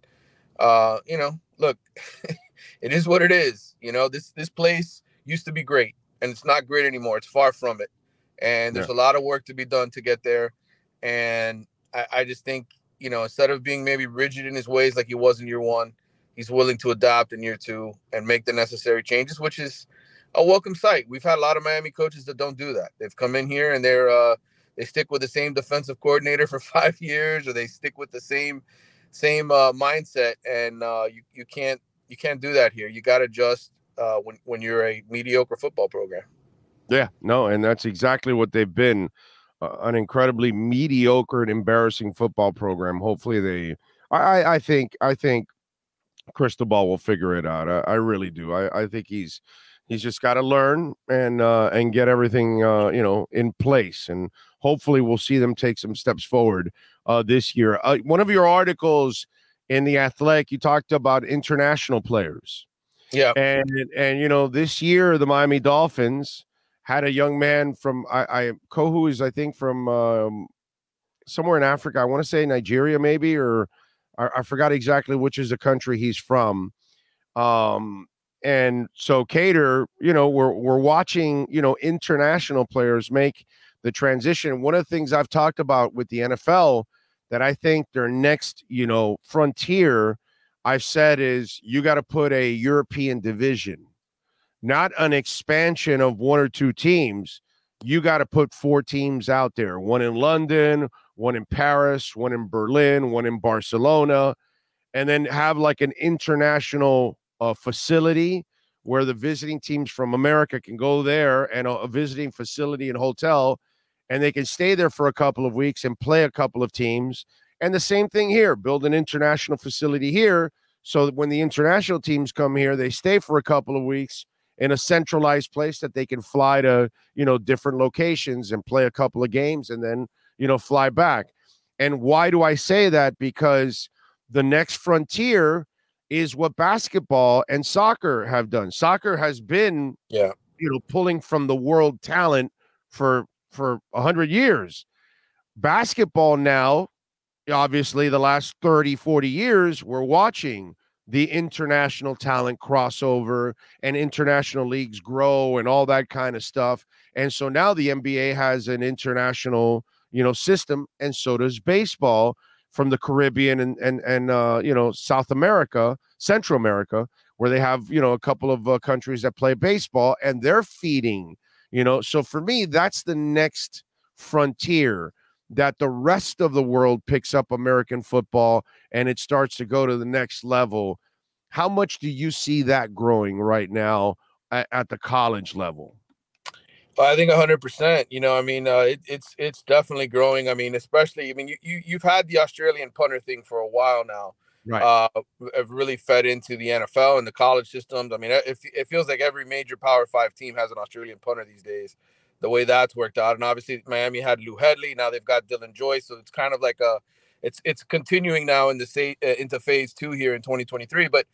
uh, you know, look, it is what it is. You know, this this place used to be great, and it's not great anymore. It's far from it, and there's yeah. a lot of work to be done to get there. And I, I just think, you know, instead of being maybe rigid in his ways like he was in year one, he's willing to adopt in year two and make the necessary changes, which is a welcome sight. We've had a lot of Miami coaches that don't do that. They've come in here and they're uh, they stick with the same defensive coordinator for five years, or they stick with the same same uh, mindset, and uh, you you can't you can't do that here. You got to adjust uh, when when you're a mediocre football program. Yeah, no, and that's exactly what they've been. Uh, an incredibly mediocre and embarrassing football program. Hopefully, they. I I think I think Cristobal will figure it out. I, I really do. I I think he's he's just got to learn and uh, and get everything uh, you know in place and hopefully we'll see them take some steps forward uh, this year. Uh, one of your articles in the Athletic, you talked about international players. Yeah, and and you know this year the Miami Dolphins had a young man from I, I Kohou is I think from um, somewhere in Africa. I want to say Nigeria maybe or I, I forgot exactly which is the country he's from. Um, and so Kader, you know, we're we're watching, you know, international players make the transition. One of the things I've talked about with the NFL that I think their next, you know, frontier, I've said is you got to put a European division, not an expansion of one or two teams. You got to put four teams out there one in London, one in Paris, one in Berlin, one in Barcelona, and then have like an international uh, facility where the visiting teams from America can go there and a, a visiting facility and hotel and they can stay there for a couple of weeks and play a couple of teams. And the same thing here, build an international facility here so that when the international teams come here, they stay for a couple of weeks in a centralized place that they can fly to, you know, different locations and play a couple of games and then, you know, fly back. And why do I say that? Because the next frontier is what basketball and soccer have done. Soccer has been, yeah, you know, pulling from the world talent for for a 100 years. Basketball now, obviously, the last 30, 40 years, we're watching the international talent crossover and international leagues grow and all that kind of stuff. And so now the NBA has an international, you know, system, and so does baseball from the Caribbean and and and uh, you know South America, Central America, where they have you know a couple of uh, countries that play baseball, and they're feeding you know, so for me, that's the next frontier that the rest of the world picks up American football and it starts to go to the next level. How much do you see that growing right now at, at the college level? I think 100%. You know, I mean, uh, it, it's it's definitely growing. I mean, especially, I mean, you, you you've had the Australian punter thing for a while now right. uh, have really fed into the NFL and the college systems. I mean, it, it feels like every major Power Five team has an Australian punter these days. The way that's worked out, and obviously Miami had Lou Hedley. Now they've got Dylan Joyce, so it's kind of like a, it's it's continuing now in the say uh, into phase two here in 2023. But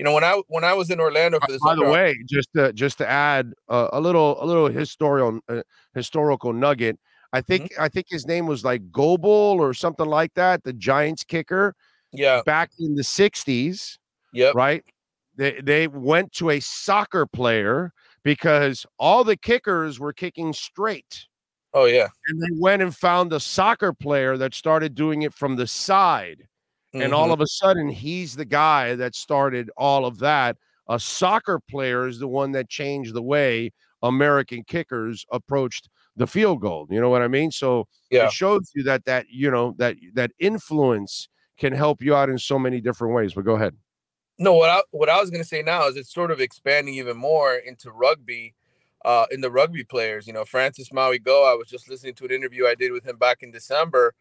you know, when I when I was in Orlando for this, by the way, just to just to add uh, a little a little historical uh, historical nugget. I think mm-hmm. I think his name was like Goebel or something like that, the Giants kicker. Yeah. Back in the 60s. Yep. Right. They they went to a soccer player because all the kickers were kicking straight. Oh yeah. And they went and found a soccer player that started doing it from the side. Mm-hmm. And all of a sudden he's the guy that started all of that. A soccer player is the one that changed the way American kickers approached the field goal. You know what I mean? So yeah. it shows you that that you know that that influence can help you out in so many different ways. But go ahead. No, what I what I was going to say now is it's sort of expanding even more into rugby, uh, in the rugby players. You know, Francis Mauigoa. I was just listening to an interview I did with him back in December,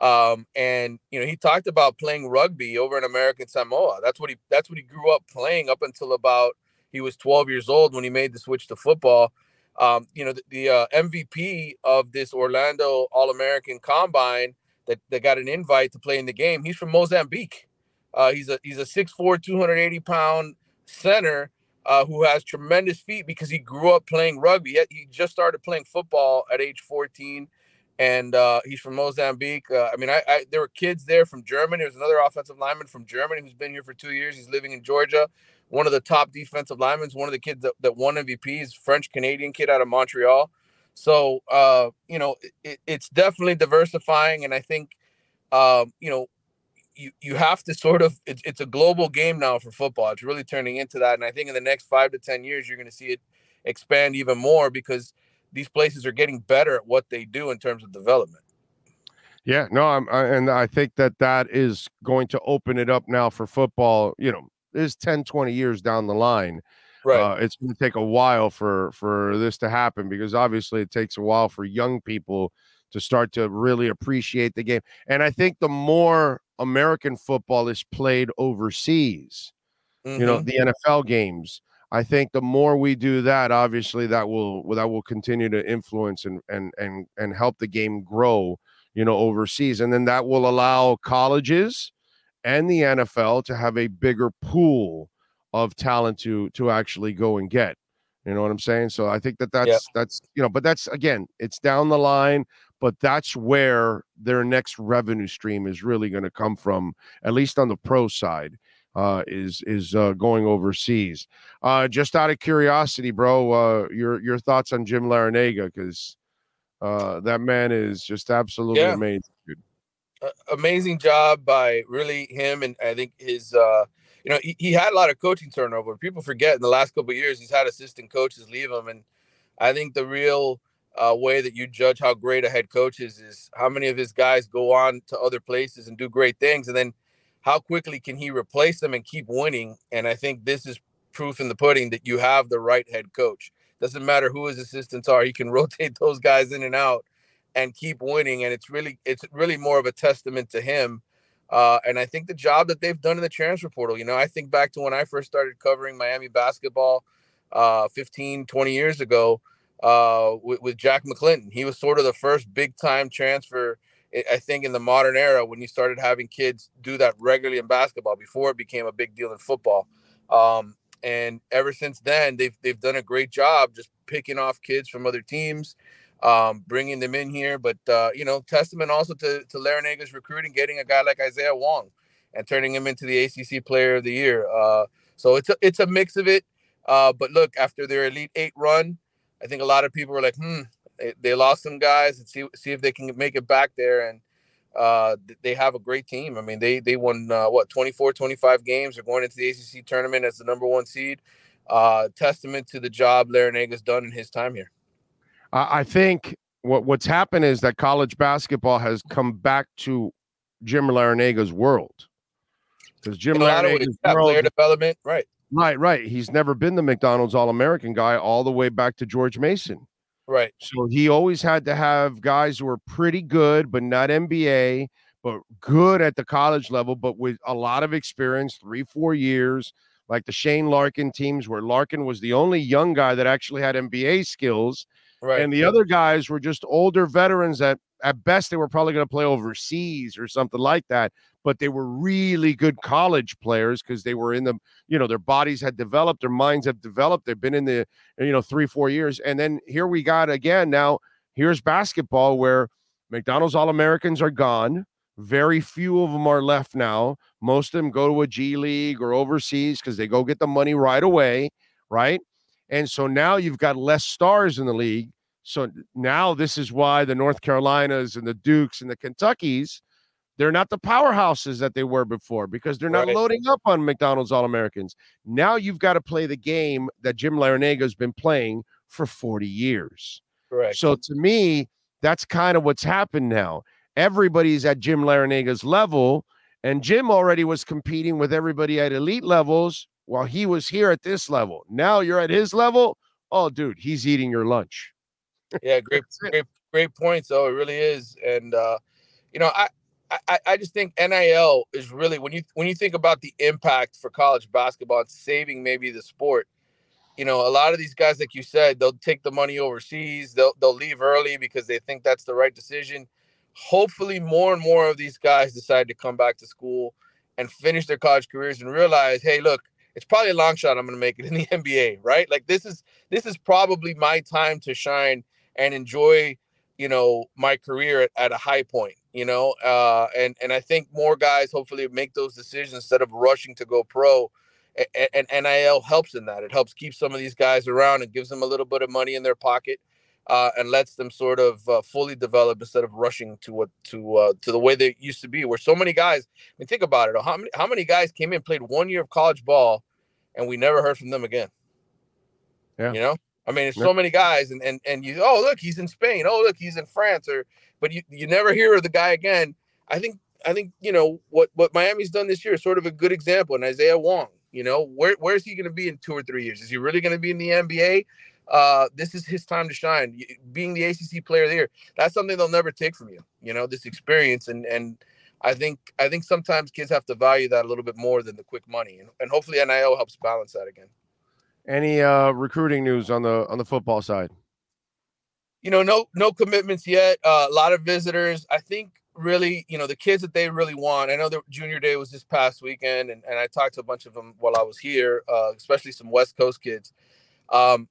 um, and you know he talked about playing rugby over in American Samoa. That's what he that's what he grew up playing up until about he was 12 years old when he made the switch to football. Um, you know, the, the uh, MVP of this Orlando All American Combine that, that got an invite to play in the game. He's from Mozambique. Uh, he's a he's a 6'4", 280 pound center uh, who has tremendous feet because he grew up playing rugby. He, he just started playing football at age 14, and uh, he's from Mozambique. Uh, I mean, I, I, there were kids there from Germany. There's another offensive lineman from Germany who's been here for two years. He's living in Georgia. One of the top defensive linemen, one of the kids that, that won MVPs, French Canadian kid out of Montreal. So uh, you know, it, it's definitely diversifying, and I think um, you know, you you have to sort of it's, it's a global game now for football. It's really turning into that, and I think in the next five to ten years, you're going to see it expand even more because these places are getting better at what they do in terms of development. Yeah, no, I'm, I, and I think that that is going to open it up now for football. You know, is 10, 20 years down the line. Right. Uh, it's going to take a while for for this to happen because obviously it takes a while for young people to start to really appreciate the game. And I think the more American football is played overseas, mm-hmm. you know, mm-hmm. the NFL games, I think the more we do that, obviously that will that will continue to influence and and and and help the game grow, you know, overseas, and then that will allow colleges and the NFL to have a bigger pool of talent to to actually go and get. You know what I'm saying? So I think that that's that's you know, but that's again, it's down the line, but that's where their next revenue stream is really going to come from, at least on the pro side uh, is is uh, going overseas. Uh, just out of curiosity, bro, uh, your your thoughts on Jim Larrañaga because uh, that man is just absolutely yeah. amazing. amazing job by really him, and I think his. Uh, you know, he, he had a lot of coaching turnover. People forget in the last couple years he's had assistant coaches leave him, and I think the real uh, way that you judge how great a head coach is is how many of his guys go on to other places and do great things, and then how quickly can he replace them and keep winning? And I think this is proof in the pudding that you have the right head coach. Doesn't matter who his assistants are, he can rotate those guys in and out and keep winning. And it's really it's really more of a testament to him. Uh, and I think the job that they've done in the transfer portal, you know, I think back to when I first started covering Miami basketball uh, 15, 20 years ago uh, with, with Jack McClinton. He was sort of the first big time transfer I think in the modern era when you started having kids do that regularly in basketball before it became a big deal in football. Um, and ever since then, they've they've done a great job just picking off kids from other teams, um, bringing them in here. But uh, you know, testament also to to Larrañaga's recruiting, getting a guy like Isaiah Wong, and turning him into the ACC Player of the Year. Uh, so it's a it's a mix of it. Uh, but look, after their Elite Eight run, I think a lot of people were like, hmm, they, they lost some guys and see see if they can make it back there and uh, they have a great team. I mean, they they won uh, what 24, 25 games. They're going into the ACC tournament as the number one seed. Uh, testament to the job Larrañaga's done in his time here. I think what what's happened is that college basketball has come back to Jim Larrañaga's world because Jim Larrañaga's world, player development, right? Right, right. He's never been the McDonald's All American guy all the way back to George Mason. Right. So he always had to have guys who were pretty good, but not NBA, but good at the college level, but with a lot of experience, three, four years, like the Shane Larkin teams, where Larkin was the only young guy that actually had NBA skills. Right. And the other guys were just older veterans that at best they were probably going to play overseas or something like that but they were really good college players because they were in the you know their bodies had developed their minds have developed they've been in the you know three four years and then here we got again now here's basketball where mcdonald's all americans are gone very few of them are left now most of them go to a g league or overseas because they go get the money right away right? And so now you've got less stars in the league so now this is why the North Carolinas and the Dukes and the Kentuckies, they're not the powerhouses that they were before because they're not right. loading up on McDonald's All Americans. Now you've got to play the game that Jim Larrañaga has been playing for 40 years. Correct. So to me, that's kind of what's happened now. Everybody's at Jim Larrañaga's level, and Jim already was competing with everybody at elite levels while he was here at this level. Now you're at his level. Oh, dude, he's eating your lunch yeah, great, great, great points. though. it really is. And uh, you know, I, I, I just think NIL is really when you when you think about the impact for college basketball, it's saving maybe the sport. You know, a lot of these guys, like you said, they'll take the money overseas. They'll they'll leave early because they think that's the right decision. Hopefully, more and more of these guys decide to come back to school and finish their college careers and realize, hey, look, it's probably a long shot I'm going to make it in the NBA, right? Like this is this is probably my time to shine and enjoy you know, my career at, at a high point, you know, uh, and, and I think more guys hopefully make those decisions instead of rushing to go pro and, and NIL helps in that. It helps keep some of these guys around and gives them a little bit of money in their pocket. Uh, and lets them sort of uh, fully develop instead of rushing to what to uh, to the way they used to be. Where so many guys, I mean, think about it. How many how many guys came in, played one year of college ball, and we never heard from them again? Yeah, you know, I mean, there's so many guys, and and and you, oh look, he's in Spain. Oh look, he's in France, or but you you never hear of the guy again. I think I think you know what what Miami's done this year is sort of a good example. And Isaiah Wong, you know, where where's he going to be in two or three years? Is he really going to be in the NBA? Uh, this is his time to shine. Being the ACC player of the year, that's something they'll never take from you. You know, this experience, and and I think I think sometimes kids have to value that a little bit more than the quick money, and, and hopefully NIL helps balance that again. Any uh, recruiting news on the on the football side? You know, no no commitments yet. Uh, a lot of visitors. I think really, you know, the kids that they really want. I know the junior day was this past weekend, and, and I talked to a bunch of them while I was here, uh, especially some West Coast kids. Um,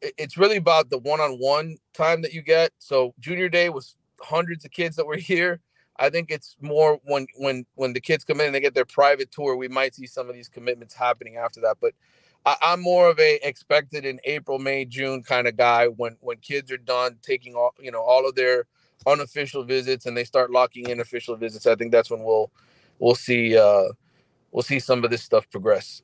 it, it's really about the one-on-one time that you get. So junior day was hundreds of kids that were here. I think it's more when when when the kids come in and they get their private tour, we might see some of these commitments happening after that. But I, am more of a expected in April, May, June kind of guy when when kids are done taking all you know all of their unofficial visits and they start locking in official visits, I think that's when we'll we'll see uh we'll see some of this stuff progress.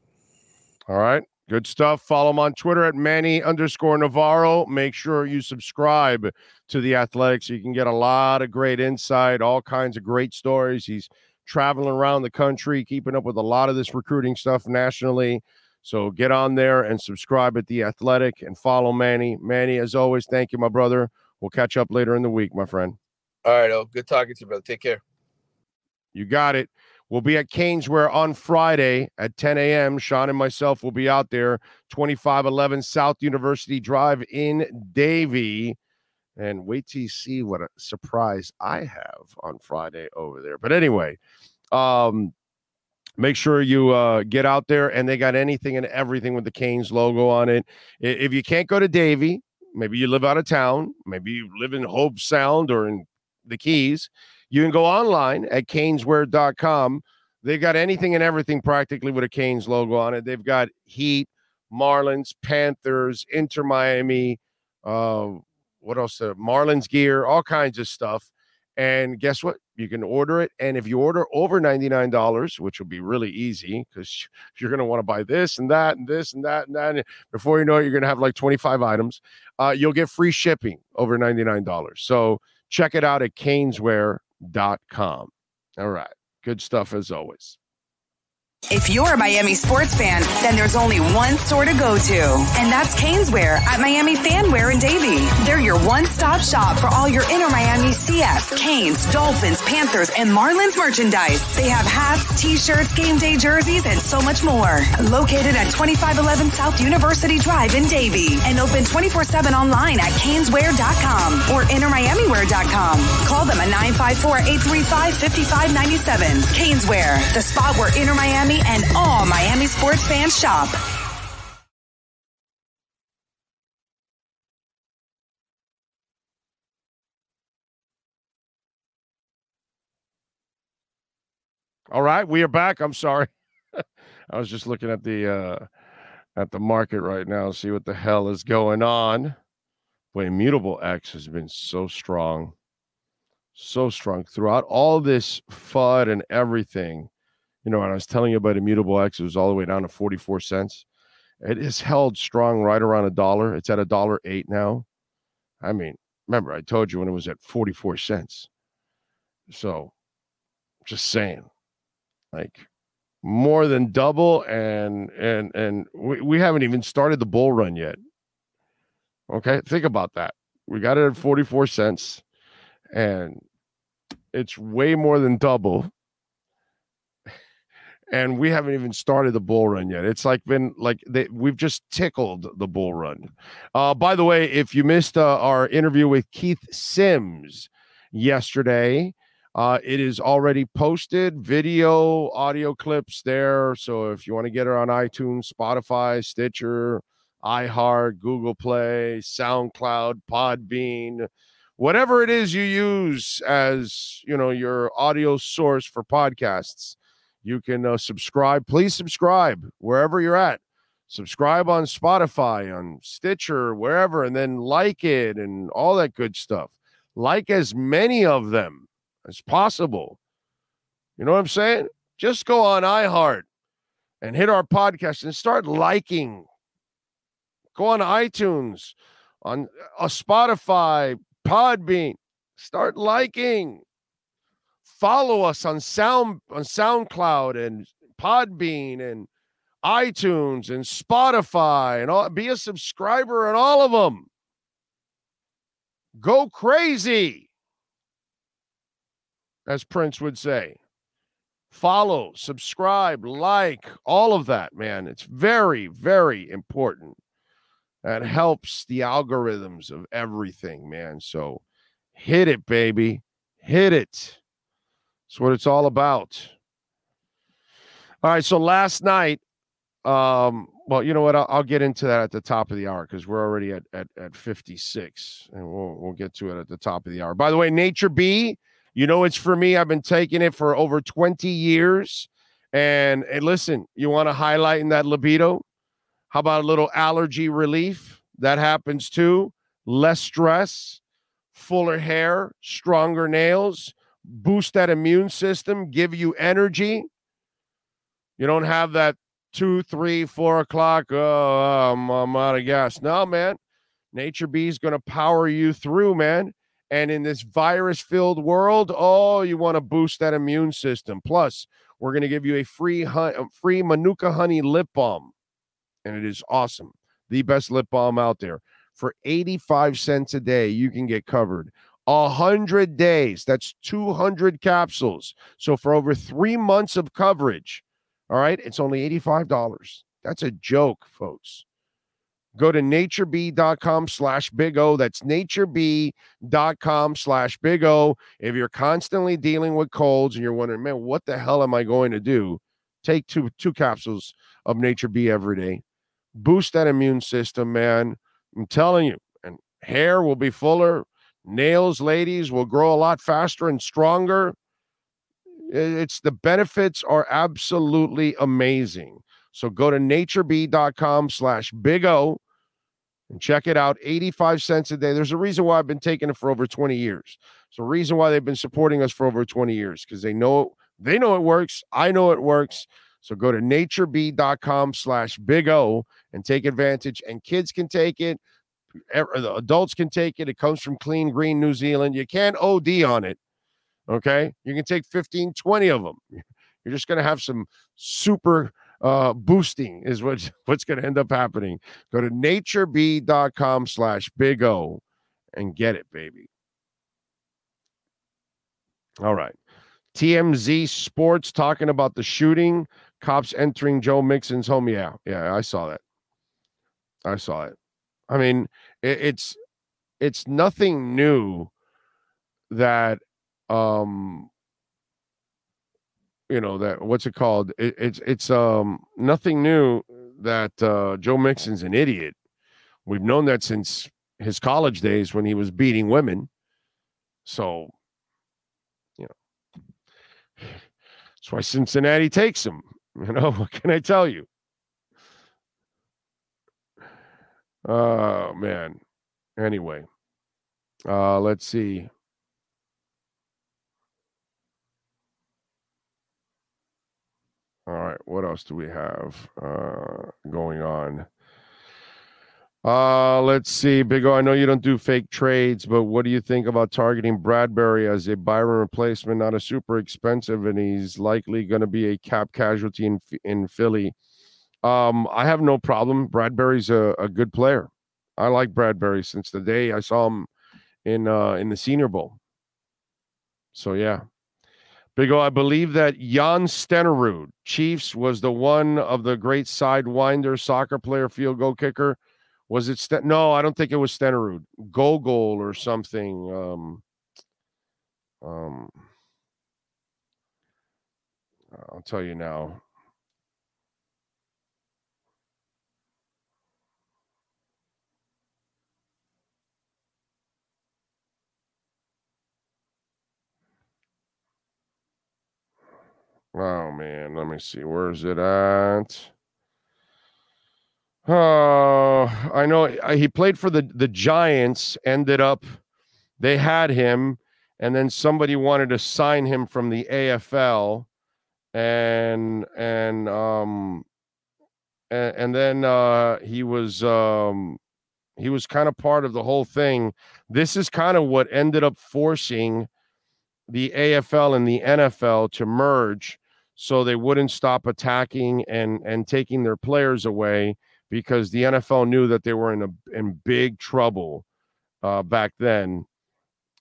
All right. Good stuff. Follow him on Twitter at Manny underscore Navarro. Make sure you subscribe to the Athletic so you can get a lot of great insight, all kinds of great stories. He's traveling around the country, keeping up with a lot of this recruiting stuff nationally. So get on there and subscribe at the Athletic and follow Manny. Manny, as always, thank you, my brother. We'll catch up later in the week, my friend. All right. Oh, good talking to you, brother. Take care. You got it. We'll be at Caneswear on Friday at 10 a.m. Sean and myself will be out there, 2511 South University Drive in Davie. And wait till you see what a surprise I have on Friday over there. But anyway, um, make sure you uh, get out there and they got anything and everything with the Canes logo on it. If you can't go to Davie, maybe you live out of town, maybe you live in Hobe Sound or in the Keys, you can go online at caneswear.com. They've got anything and everything practically with a Canes logo on it. They've got Heat, Marlins, Panthers, Inter Miami, uh, what else? Uh, Marlins gear, all kinds of stuff. And guess what? You can order it. And if you order over $99, which will be really easy because you're going to want to buy this and that and this and that and that. And before you know it, you're going to have like 25 items. Uh, you'll get free shipping over $99. So check it out at caneswear.com. All right. Good stuff as always. If you're a Miami sports fan, then there's only one store to go to, and that's Caneswear at Miami Fanwear in Davie. They're your one-stop shop for all your Inter Miami CF, Canes, Dolphins, Panthers, and Marlins merchandise. They have hats, t-shirts, game day jerseys, and so much more. Located at 2511 South University Drive in Davie, and open 24-7 online at caneswear.com or innermiamiwear.com. Call them at 954-835-5597. Caneswear, the spot where Inter Miami Miami and all Miami sports fans shop. All right, we are back. I'm sorry. I was just looking at the uh at the market right now, see what the hell is going on. Boy, Immutable X has been so strong, so strong throughout all this FUD and everything you know, when I was telling you about Immutable X, it was all the way down to 44 cents. It is held strong right around a dollar. It's at a dollar eight now. I mean, remember, I told you when it was at 44 cents. So just saying, like more than double, and and and we, we haven't even started the bull run yet. Okay, think about that. We got it at 44 cents, and it's way more than double and we haven't even started the bull run yet. It's like been like they, we've just tickled the bull run. Uh, by the way, if you missed uh, our interview with Keith Sims yesterday, uh, it is already posted, video, audio clips there. So if you want to get it on iTunes, Spotify, Stitcher, iHeart, Google Play, SoundCloud, Podbean, whatever it is you use as you know your audio source for podcasts you can uh, subscribe. Please subscribe wherever you're at. Subscribe on spotify on stitcher wherever and then like it and all that good stuff. Like as many of them as possible you know what i'm saying just go on iheart and hit our podcast and start liking go on itunes on a uh, spotify Podbean. Start liking. Follow us on Sound on SoundCloud and Podbean and iTunes and Spotify and all. Be a subscriber on all of them. Go crazy, as Prince would say. Follow, subscribe, like, all of that, man. It's very, very important. That helps the algorithms of everything, man. So hit it, baby. Hit it. That's what it's all about. All right. So last night, um, well, you know what? I'll, I'll get into that at the top of the hour because we're already at, at at 56, and we'll we'll get to it at the top of the hour. By the way, Nature B, you know it's for me. I've been taking it for over 20 years. And, and listen, you want to highlight in that libido? How about a little allergy relief? That happens too. Less stress, fuller hair, stronger nails, boost that immune system, give you energy. You don't have that two, three, four o'clock. Oh, I'm, I'm out of gas. No, man. Nature B is going to power you through, man. And in this virus filled world, oh, you want to boost that immune system. Plus, we're going to give you a free, um, free Manuka honey lip balm and it is awesome. The best lip balm out there. For 85 cents a day, you can get covered. A hundred days, that's 200 capsules. So for over three months of coverage, all right, it's only $85. That's a joke, folks. Go to naturebee.com slash big O. That's naturebee.com slash big O. If you're constantly dealing with colds and you're wondering, man, what the hell am I going to do? Take two two capsules of Nature B every day boost that immune system, man. I'm telling you, and hair will be fuller. Nails, ladies, will grow a lot faster and stronger. It's the benefits are absolutely amazing. So go to naturebee.com slash big O and check it out. 85 cents a day. There's a reason why I've been taking it for over 20 years. It's a reason why they've been supporting us for over 20 years because they know they know it works. I know it works. So go to naturebee.com slash big O and take advantage. And kids can take it. Adults can take it. It comes from Clean Green, New Zealand. You can't OD on it. Okay. You can take 15, 20 of them. You're just going to have some super uh, boosting is what, what's going to end up happening. Go to naturebee.com slash big O and get it, baby. All right. TMZ Sports talking about the shooting cops entering Joe Mixon's home. Yeah, yeah, I saw that. I saw it. I mean, it, it's it's nothing new that um you know that what's it called it, it's it's um nothing new that uh joe mixon's an idiot we've known that since his college days when he was beating women so you know that's why cincinnati takes him You know, what can I tell you? Oh, man. Anyway, uh, let's see. All right, what else do we have uh, going on? Uh, let's see, Big O. I know you don't do fake trades, but what do you think about targeting Bradberry as a Byron replacement? Not a super expensive, and he's likely going to be a cap casualty in in Philly. Um, I have no problem. Bradberry's a, a good player. I like Bradberry since the day I saw him in uh, in the Senior Bowl. So yeah, Big O, I believe that Jan Stenerud, Chiefs, was the one of the great sidewinder soccer player, field goal kicker was it Sten- no? I don't think it was Stenerud. Gogol or something. Um, um, I'll tell you now. Oh man, let me see. Where's it at? Oh, I know he played for the the Giants. Ended up, they had him, and then somebody wanted to sign him from the AFL, and and um, and, and then uh, he was um, he was kind of part of the whole thing. This is kind of what ended up forcing the AFL and the NFL to merge, so they wouldn't stop attacking and and taking their players away because the NFL knew that they were in a in big trouble uh, back then.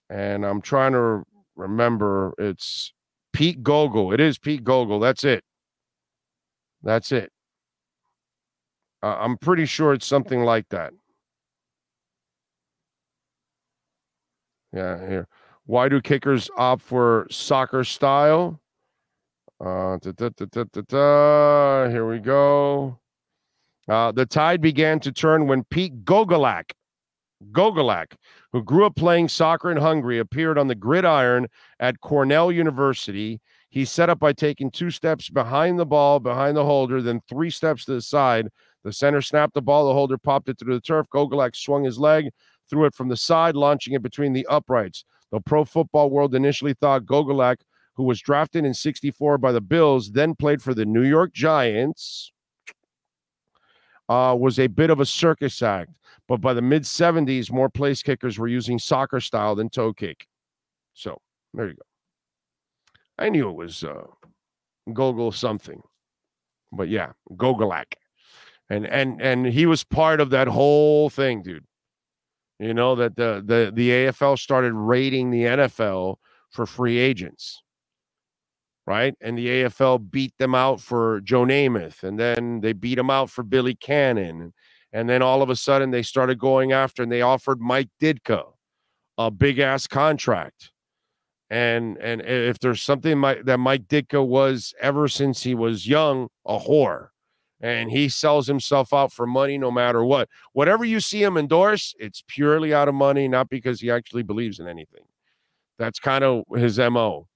And I'm trying to remember it's Pete Gogol. It is Pete Gogol. That's it. That's it. Uh, I'm pretty sure it's something like that. Yeah, here. Why do kickers opt for soccer style? Uh, da, da, da, here we go. Uh, the tide began to turn when Pete Gogolak, Gogolak, who grew up playing soccer in Hungary, appeared on the gridiron at Cornell University. He set up by taking two steps behind the ball, behind the holder, then three steps to the side. The center snapped the ball. The holder popped it through the turf. Gogolak swung his leg, threw it from the side, launching it between the uprights. The pro football world initially thought Gogolak, who was drafted in 64 by the Bills, then played for the New York Giants uh, was a bit of a circus act. But by the mid 70s, more place kickers were using soccer style than toe kick. So there you go. I knew it was uh, Gogol something, but yeah, Gogolak, and and and he was part of that whole thing, dude. You know that the the the AFL started raiding the NFL for free agents right? And the AFL beat them out for Joe Namath, and then they beat them out for Billy Cannon. And then all of a sudden they started going after and they offered Mike Ditka a big ass contract. And and if there's something that Mike Ditka was ever since he was young, a whore. And he sells himself out for money no matter what. Whatever you see him endorse, it's purely out of money, not because he actually believes in anything. That's kind of his MO.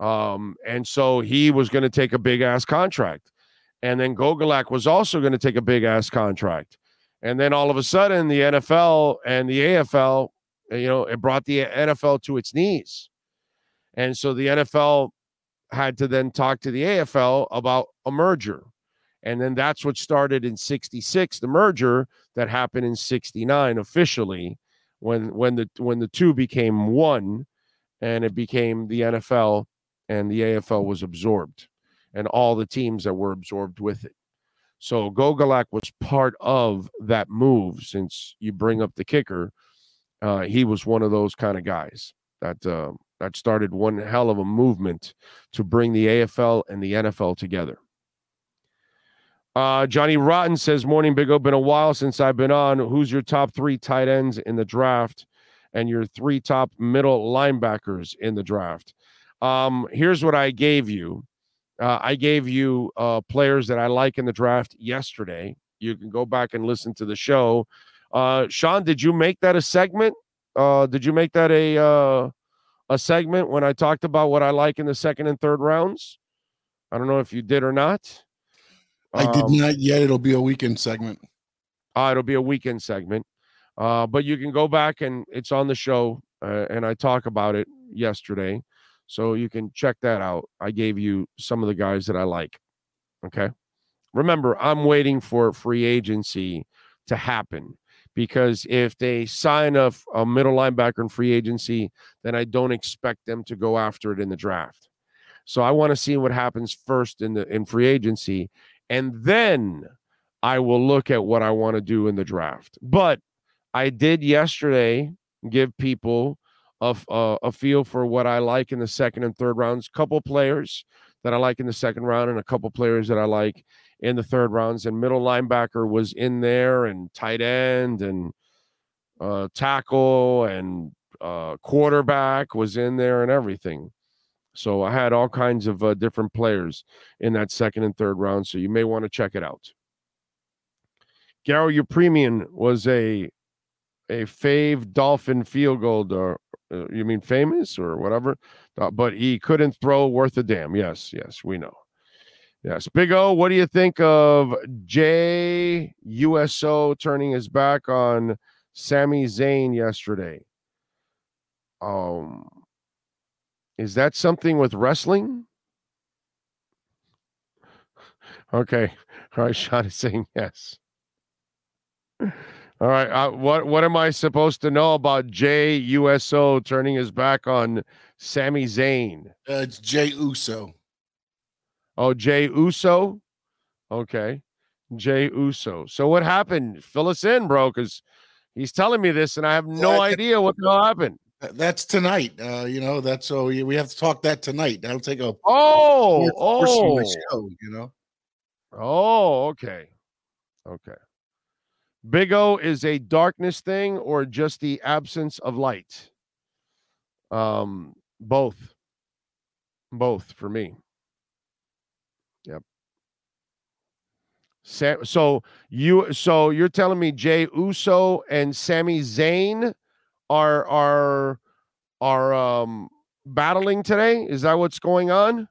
Um, and so he was going to take a big ass contract. And then Gogolak was also going to take a big ass contract. And then all of a sudden, the NFL and the AFL, you know, it brought the NFL to its knees. And so the NFL had to then talk to the AFL about a merger. And then that's what started in 66, the merger that happened in 69 officially when when the when the two became one and it became the NFL and the AFL was absorbed and all the teams that were absorbed with it. So Gogolak was part of that move since you bring up the kicker. Uh, he was one of those kind of guys that uh, that started one hell of a movement to bring the AFL and the NFL together. Uh, Johnny Rotten says, Morning, Big O. Been a while since I've been on. Who's your top three tight ends in the draft and your three top middle linebackers in the draft? Um, here's what I gave you. Uh, I gave you uh, players that I like in the draft yesterday. You can go back and listen to the show. Uh, Sean, did you make that a segment? Uh, did you make that a uh, a segment when I talked about what I like in the second and third rounds? I don't know if you did or not. I um, did not yet. It'll be a weekend segment. Uh, it'll be a weekend segment. Uh, but you can go back and it's on the show, uh, and I talk about it yesterday. So you can check that out. I gave you some of the guys that I like. Okay. Remember, I'm waiting for free agency to happen because if they sign a, a middle linebacker in free agency, then I don't expect them to go after it in the draft. So I want to see what happens first in the in free agency, and then I will look at what I want to do in the draft. But I did yesterday give people a, a, a feel for what I like in the second and third rounds. Couple players that I like in the second round, and a couple players that I like in the third rounds. And middle linebacker was in there, and tight end, and uh, tackle, and uh, quarterback was in there, and everything. So I had all kinds of uh, different players in that second and third round. So you may want to check it out. Garo, your premium was a a fave dolphin field goal Uh, you mean famous or whatever? Uh, but he couldn't throw worth a damn. Yes, yes, we know. Yes, Big O. What do you think of Jey Uso turning his back on Sami Zayn yesterday? Um, is that something with wrestling? Okay, all right. Sean is saying yes. All right. Uh, what what am I supposed to know about Jey Uso turning his back on Sami Zayn? Uh, it's Jey Uso. Oh, Jey Uso. Okay, Jey Uso. So what happened? Fill us in, bro, because he's telling me this, and I have no well, idea what the hell happened. That's tonight. Uh, you know, that's so we have to talk that tonight. That'll take a oh oh show, you know. Oh, okay, okay. Big O is a darkness thing or just the absence of light? Um, both. Both for me. Yep. Sam, So you so you're telling me Jey Uso and Sami Zayn are are are um battling today? Is that what's going on?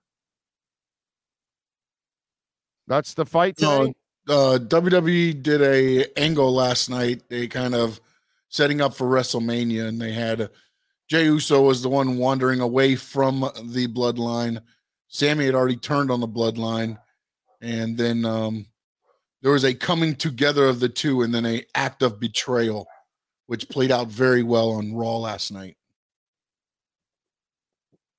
That's the fight today? Uh, WWE did a angle last night. They kind of setting up for WrestleMania, and they had Jey Uso was the one wandering away from the bloodline. Sami had already turned on the bloodline, and then um, there was a coming together of the two, and then a act of betrayal, which played out very well on Raw last night.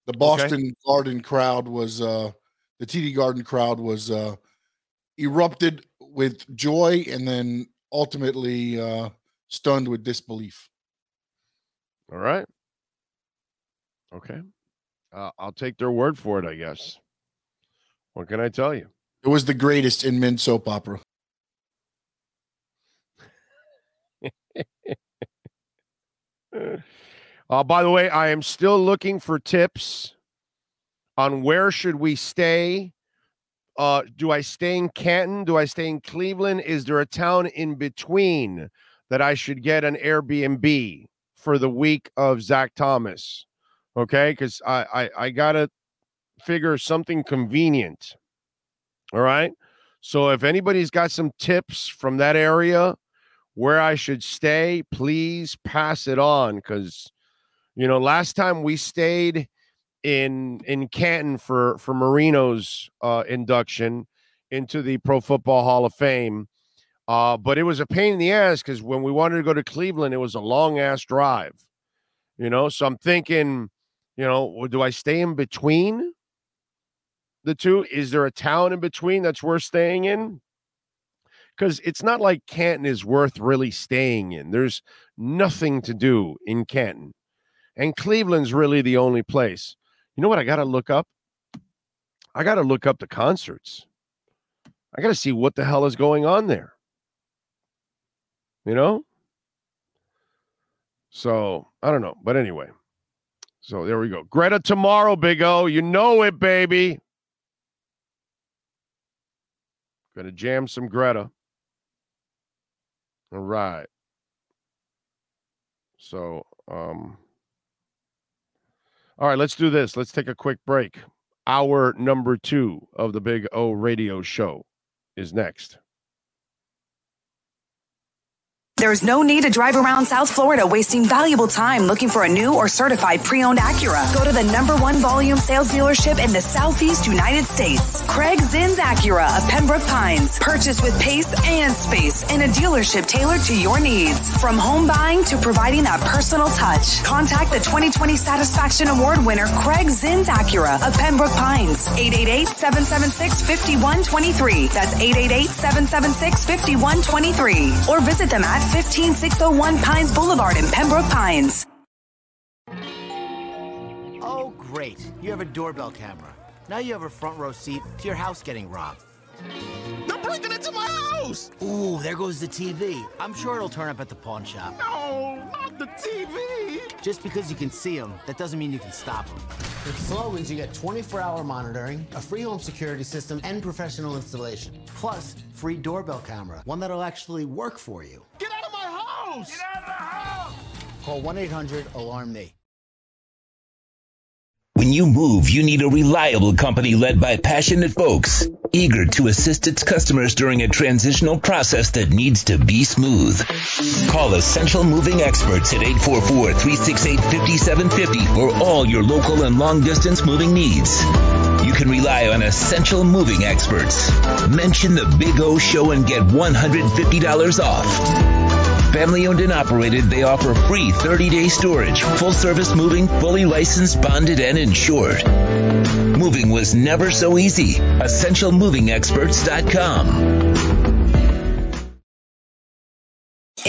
The Boston okay. Garden crowd was uh, the TD Garden crowd was uh, erupted with joy and then ultimately uh, stunned with disbelief. All right. Okay. Uh, I'll take their word for it, I guess. What can I tell you? It was the greatest in men's soap opera. uh, by the way, I am still looking for tips on where should we stay uh, do I stay in Canton? Do I stay in Cleveland? Is there a town in between that I should get an Airbnb for the week of Zach Thomas? Okay, because I, I I gotta figure something convenient. All right. So if anybody's got some tips from that area where I should stay, please pass it on. Because you know, last time we stayed in in Canton for for Marino's uh, induction into the Pro Football Hall of Fame. Uh, but it was a pain in the ass because when we wanted to go to Cleveland, it was a long ass drive. You know, so I'm thinking, you know, do I stay in between the two? Is there a town in between that's worth staying in? Because it's not like Canton is worth really staying in. There's nothing to do in Canton. And Cleveland's really the only place. You know what I got to look up? I got to look up the concerts. I got to see what the hell is going on there. You know? So, I don't know. But anyway. So there we go. Greta tomorrow, Big O. You know it, baby. Gonna jam some Greta. All right. So, um, all right, let's do this. Let's take a quick break. Hour number two of the Big O radio show is next. There's no need to drive around South Florida wasting valuable time looking for a new or certified pre-owned Acura. Go to the number one volume sales dealership in the Southeast United States. Craig Zinn's Acura of Pembroke Pines. Purchase with pace and space in a dealership tailored to your needs. From home buying to providing that personal touch. Contact the 2020 Satisfaction Award winner Craig Zinn's Acura of Pembroke Pines. 888-776-5123. That's 888-776-5123. Or visit them at 15601 Pines Boulevard in Pembroke Pines. Oh, great. You have a doorbell camera. Now you have a front row seat to your house getting robbed. They're breaking into my house! Ooh, there goes the TV. I'm sure it'll turn up at the pawn shop. No, not the TV! Just because you can see them, that doesn't mean you can stop them. With Slogans, you get 24-hour monitoring, a free home security system, and professional installation. Plus, free doorbell camera, one that'll actually work for you. Get out of my house! Get out of the house! Call 1-800-ALARM-ME. When you move, you need a reliable company led by passionate folks, eager to assist its customers during a transitional process that needs to be smooth. Call Essential Moving Experts at 844-368-5750 for all your local and long distance moving needs. You can rely on Essential Moving Experts. Mention the Big O Show and get $150 off. Family owned and operated, they offer free 30 day storage, full service moving, fully licensed, bonded, and insured. Moving was never so easy. EssentialMovingExperts.com.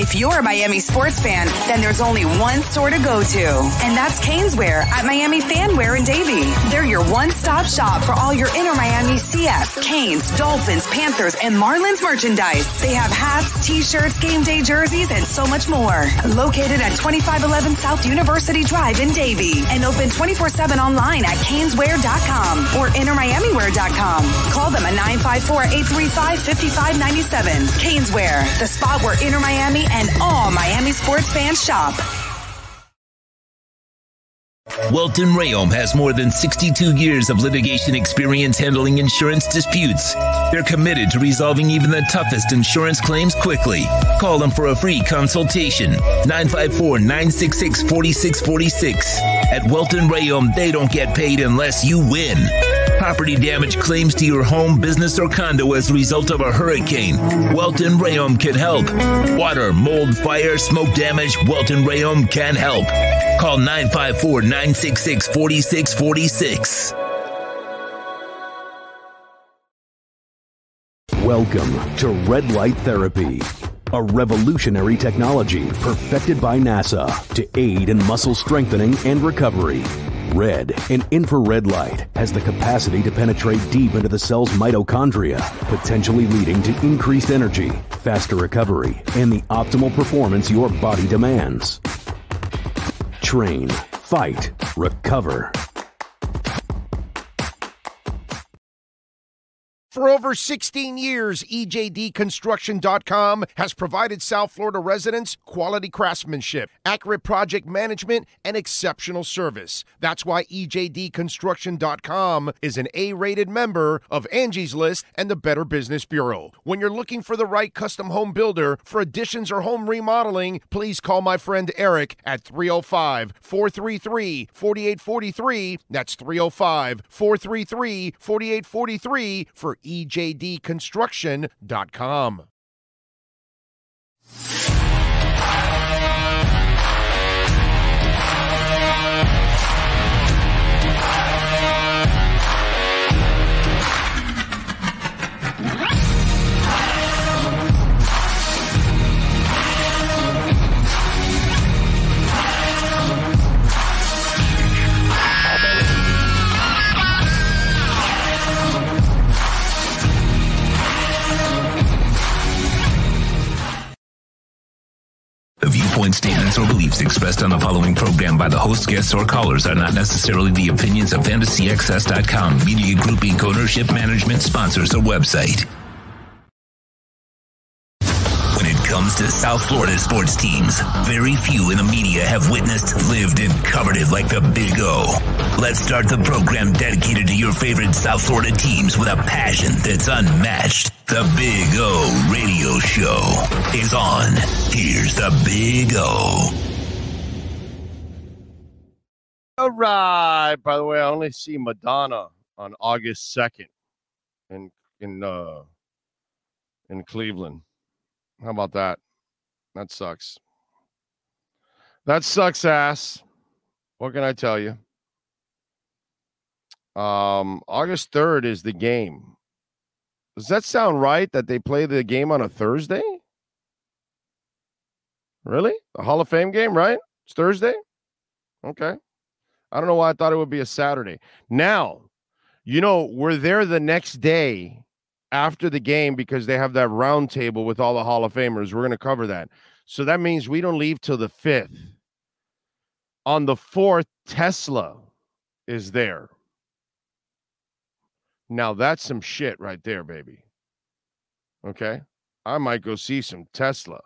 If you're a Miami sports fan, then there's only one store to go to, and that's Caneswear at Miami Fanwear in Davie. They're your one-stop shop for all your Inter Miami CF, Canes, Dolphins, Panthers, and Marlins merchandise. They have hats, t-shirts, game day jerseys, and so much more. Located at 2511 South University Drive in Davie, and open 24-7 online at caneswear.com or intermiamiwear.com. Call them at 954-835-5597. Caneswear, the spot where Inter Miami and all Miami sports fans shop. Welton Rheaume has more than 62 years of litigation experience handling insurance disputes. They're committed to resolving even the toughest insurance claims quickly. Call them for a free consultation. 954-966-4646. At Welton Rheaume, they don't get paid unless you win. Property damage claims to your home, business, or condo as a result of a hurricane. Welton Rheaume can help. Water, mold, fire, smoke damage, Welton Rheaume can help. Call 954 966 4646. Welcome to Red Light Therapy, a revolutionary technology perfected by NASA to aid in muscle strengthening and recovery. Red and infrared light has the capacity to penetrate deep into the cell's mitochondria, potentially leading to increased energy, faster recovery, and the optimal performance your body demands. Train, fight, recover. For over 16 years, EJDConstruction.com has provided South Florida residents quality craftsmanship, accurate project management, and exceptional service. That's why EJDConstruction.com is an A rated member of Angie's List and the Better Business Bureau. When you're looking for the right custom home builder for additions or home remodeling, please call my friend Eric at 305 433 4843. That's 305 433 4843 for EJDConstruction.com. expressed on the following program by the host, guests, or callers are not necessarily the opinions of FantasyXS.com, Media Group Inc. ownership, management, sponsors, or website. When it comes to South Florida sports teams, very few in the media have witnessed, lived, and covered it like the Big O. Let's start the program dedicated to your favorite South Florida teams with a passion that's unmatched. The Big O Radio Show is on. Here's the Big O. All right. By the way, I only see Madonna on August second in in uh in Cleveland. How about that? That sucks. That sucks ass. What can I tell you? Um August 3rd is the game. Does that sound right that they play the game on a Thursday? Really? The Hall of Fame game, right? It's Thursday? Okay. I don't know why I thought it would be a Saturday. Now, you know, we're there the next day after the game because they have that round table with all the Hall of Famers. We're going to cover that. So that means we don't leave till the 5th. On the 4th, Tesla is there. Now that's some shit right there, baby. Okay. I might go see some Tesla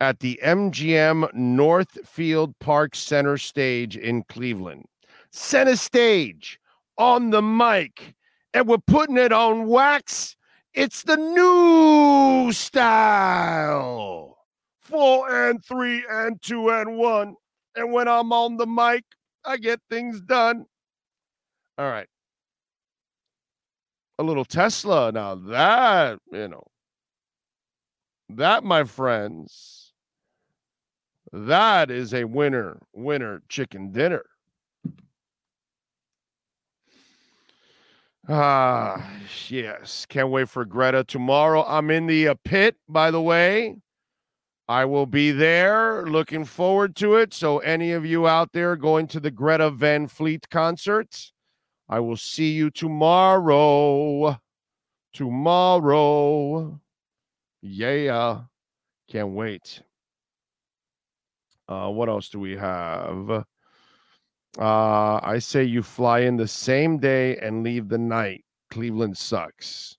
at the MGM Northfield Park Center stage in Cleveland. center stage, on the mic, and we're putting it on wax. It's the new style. Four and three and two and one. And when I'm on the mic, I get things done. All right. A little Tesla. Now that, you know, that, my friends, that is a winner, winner chicken dinner. Ah, yes. Can't wait for Greta tomorrow. I'm in the uh, pit, by the way. I will be there. Looking forward to it. So, any of you out there going to the Greta Van Fleet concert, I will see you tomorrow. Tomorrow. Yeah. Can't wait. Uh, what else do we have? Uh, I say you fly in the same day and leave the night. Cleveland sucks.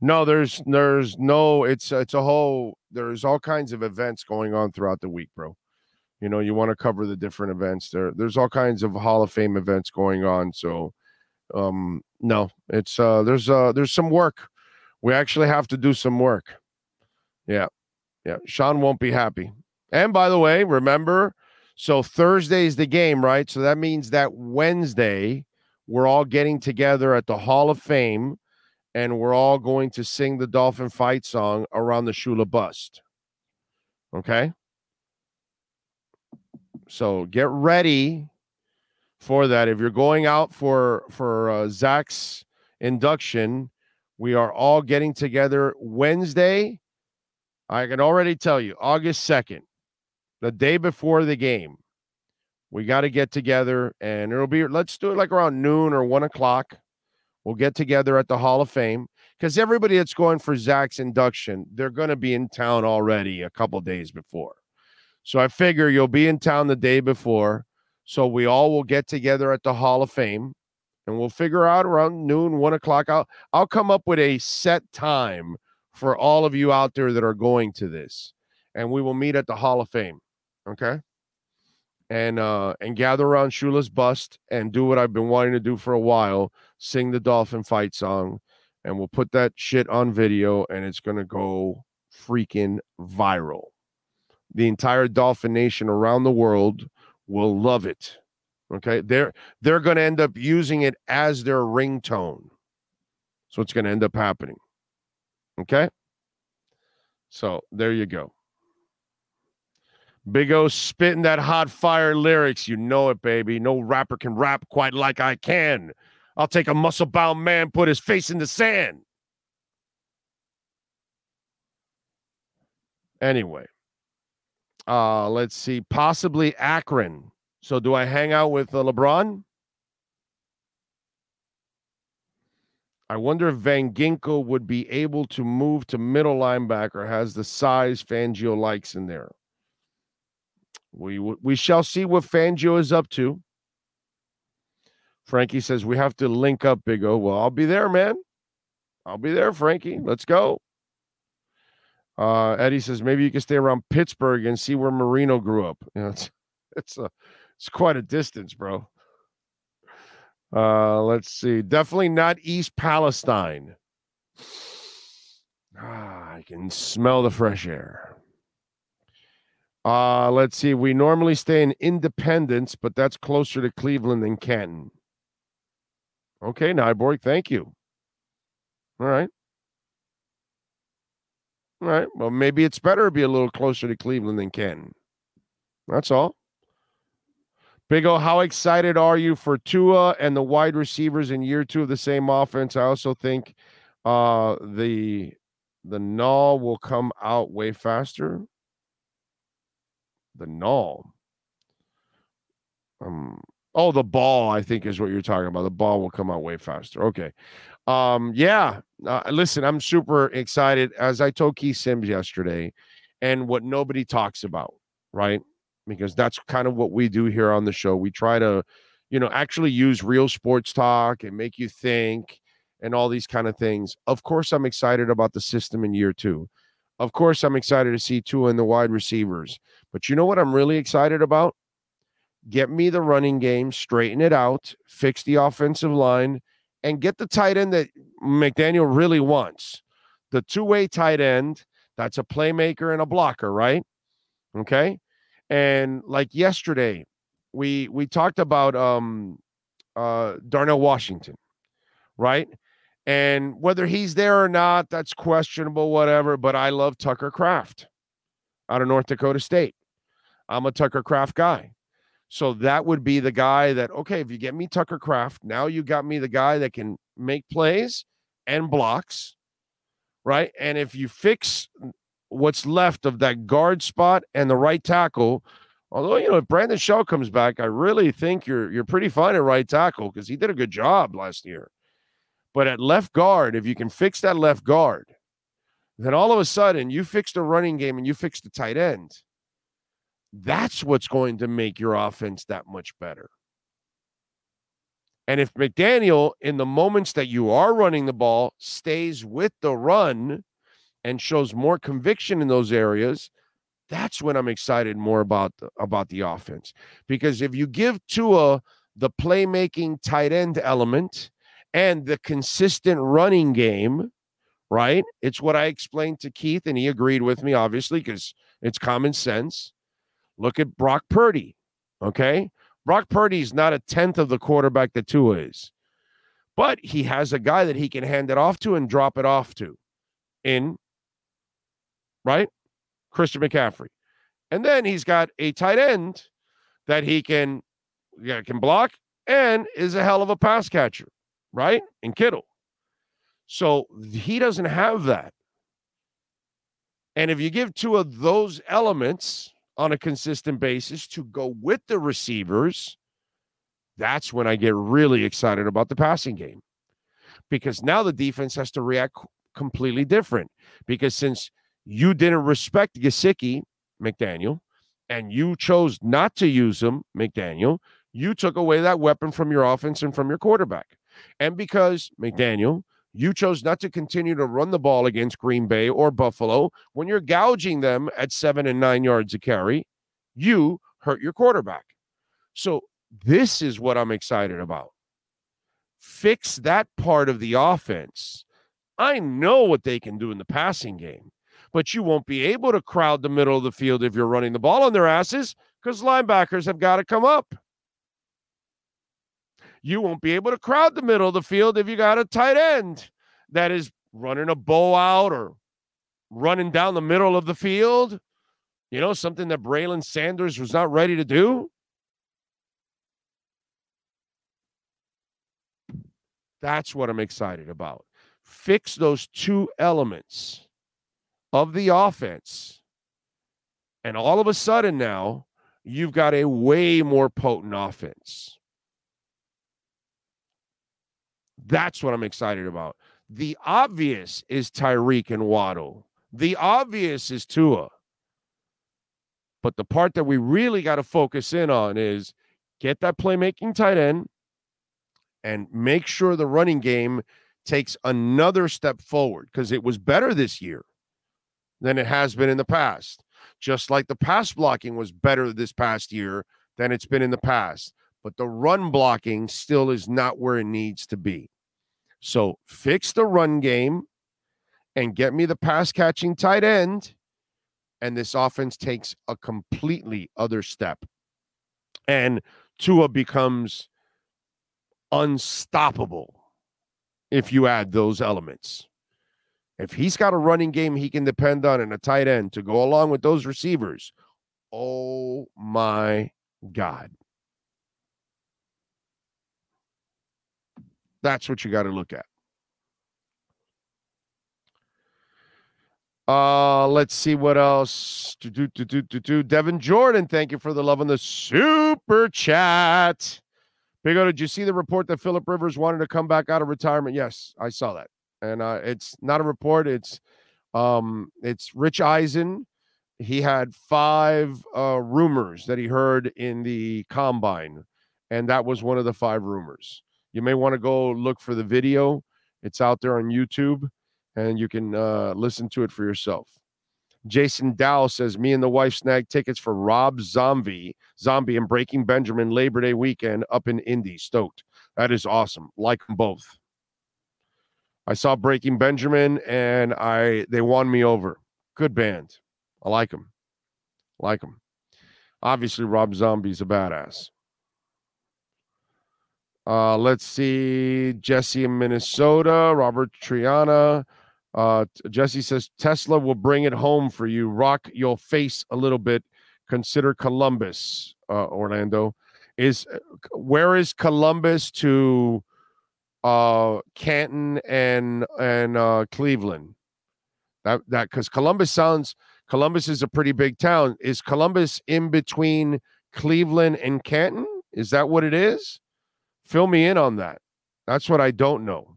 No, there's there's no. It's it's a whole. There's all kinds of events going on throughout the week, bro. You know, you want to cover the different events. There, there's all kinds of Hall of Fame events going on. So, um, no, it's uh, there's uh, there's some work. We actually have to do some work. Yeah, yeah. Sean won't be happy. And by the way, remember so Thursday is the game, right? So that means that Wednesday we're all getting together at the Hall of Fame and we're all going to sing the Dolphin fight song around the Shula bust. Okay? So get ready for that. If you're going out for for uh, Zach's induction, we are all getting together Wednesday. I can already tell you, August 2nd the day before the game. We got to get together and it'll be, let's do it like around noon or one o'clock. We'll get together at the Hall of Fame because everybody that's going for Zach's induction, they're going to be in town already a couple days before. So I figure you'll be in town the day before. So we all will get together at the Hall of Fame and we'll figure out around noon, one o'clock. I'll, I'll come up with a set time for all of you out there that are going to this. And we will meet at the Hall of Fame okay? And uh and gather around shula's bust and do what i've been wanting to do for a while sing the dolphin fight song and we'll put that shit on video and it's gonna go freaking viral. The entire dolphin nation around the world will love it okay? They're they're gonna end up using it as their ringtone. So it's gonna end up happening okay? So there you go Big O spitting that hot fire lyrics. You know it, baby. No rapper can rap quite like I can. I'll take a muscle bound man, put his face in the sand. Anyway, uh, let's see. Possibly Akron. So, do I hang out with uh, LeBron? I wonder if Van Ginkel would be able to move to middle linebacker, has the size Fangio likes in there. We we shall see what Fangio is up to. Frankie says we have to link up, Big O. Well, I'll be there, man. I'll be there, Frankie. Let's go. Uh, Eddie says maybe you can stay around Pittsburgh and see where Marino grew up. You know, it's it's a it's quite a distance, bro. Uh, let's see. Definitely not East Palestine. Ah, I can smell the fresh air. Uh, let's see. We normally stay in Independence, but that's closer to Cleveland than Canton. Okay, Nyborg, thank you. All right. All right. Well, maybe it's better to be a little closer to Cleveland than Canton. That's all. Big O, how excited are you for Tua and the wide receivers in year two of the same offense? I also think uh, the the null will come out way faster the null. Um, oh, the ball, I think is what you're talking about. The ball will come out way faster. Okay. Um, yeah. Uh, listen, I'm super excited. As I told Keith Sims yesterday, and what nobody talks about, right? Because that's kind of what we do here on the show. We try to, you know, actually use real sports talk and make you think and all these kind of things. Of course, I'm excited about the system in year two. Of course, I'm excited to see Tua and the wide receivers. But you know what I'm really excited about? get me the running game, straighten it out, fix the offensive line, and get the tight end that McDaniel really wants. The two way tight end that's a playmaker and a blocker, right? Okay. And like yesterday, we we talked about um uh Darnell Washington, right? And whether he's there or not, that's questionable, whatever. But I love Tucker Kraft out of North Dakota State. I'm a Tucker Kraft guy. So that would be the guy that, okay, if you get me Tucker Kraft, now you got me the guy that can make plays and blocks, right? And if you fix what's left of that guard spot and the right tackle, although you know if Brandon Shell comes back, I really think you're you're pretty fine at right tackle because he did a good job last year. But at left guard, if you can fix that left guard, then all of a sudden you fix the running game and you fix the tight end. That's what's going to make your offense that much better. And if McDaniel, in the moments that you are running the ball, stays with the run and shows more conviction in those areas, that's when I'm excited more about the, about the offense. Because if you give Tua the playmaking tight end element and the consistent running game, right? It's what I explained to Keith, and he agreed with me, obviously, because it's common sense. Look at Brock Purdy. Okay. Brock Purdy is not a tenth of the quarterback that Tua is, but he has a guy that he can hand it off to and drop it off to in, right? Christian McCaffrey. And then he's got a tight end that he can yeah, can block and is a hell of a pass catcher, right? In Kittle. So he doesn't have that. And if you give two of those elements on a consistent basis to go with the receivers, that's when I get really excited about the passing game. Because now the defense has to react completely different. Because since you didn't respect Gesicki, McDaniel, and you chose not to use him, McDaniel, you took away that weapon from your offense and from your quarterback. And because McDaniel, you chose not to continue to run the ball against Green Bay or Buffalo when you're gouging them at seven and nine yards a carry. You hurt your quarterback. So, this is what I'm excited about. Fix that part of the offense. I know what they can do in the passing game, but you won't be able to crowd the middle of the field if you're running the ball on their asses because linebackers have got to come up. You won't be able to crowd the middle of the field if you got a tight end that is running a bow out or running down the middle of the field. You know, something that Braylon Sanders was not ready to do. That's what I'm excited about. Fix those two elements of the offense. And all of a sudden now, you've got a way more potent offense. That's what I'm excited about. The obvious is Tyreek and Waddle. The obvious is Tua. But the part that we really got to focus in on is get that playmaking tight end and make sure the running game takes another step forward because it was better this year than it has been in the past. Just like the pass blocking was better this past year than it's been in the past. But the run blocking still is not where it needs to be. So fix the run game and get me the pass catching tight end. And this offense takes a completely other step. And Tua becomes unstoppable if you add those elements. If he's got a running game he can depend on and a tight end to go along with those receivers, oh my God. That's what you got to look at. Uh, let's see what else. Do, do, do, do, do, do. Devin Jordan, thank you for the love on the super chat. Big O, did you see the report that Philip Rivers wanted to come back out of retirement? Yes, I saw that. And uh, it's not a report, it's um it's Rich Eisen. He had five uh rumors that he heard in the combine, and that was one of the five rumors. You may want to go look for the video. It's out there on YouTube and you can uh, listen to it for yourself. Jason Dow says, Me and the wife snagged tickets for Rob Zombie, Zombie and Breaking Benjamin Labor Day weekend up in Indy. Stoked. That is awesome. Like them both. I saw Breaking Benjamin and I they won me over. Good band. I like them. Like them. Obviously, Rob Zombie's a badass. Uh, let's see. Jesse in Minnesota. Robert Triana. Uh, Jesse says Tesla will bring it home for you. Rock your face a little bit. Consider Columbus, uh, Orlando. Is where is Columbus to uh Canton and and uh Cleveland? That that because Columbus sounds Columbus is a pretty big town. Is Columbus in between Cleveland and Canton? Is that what it is? Fill me in on that. That's what I don't know.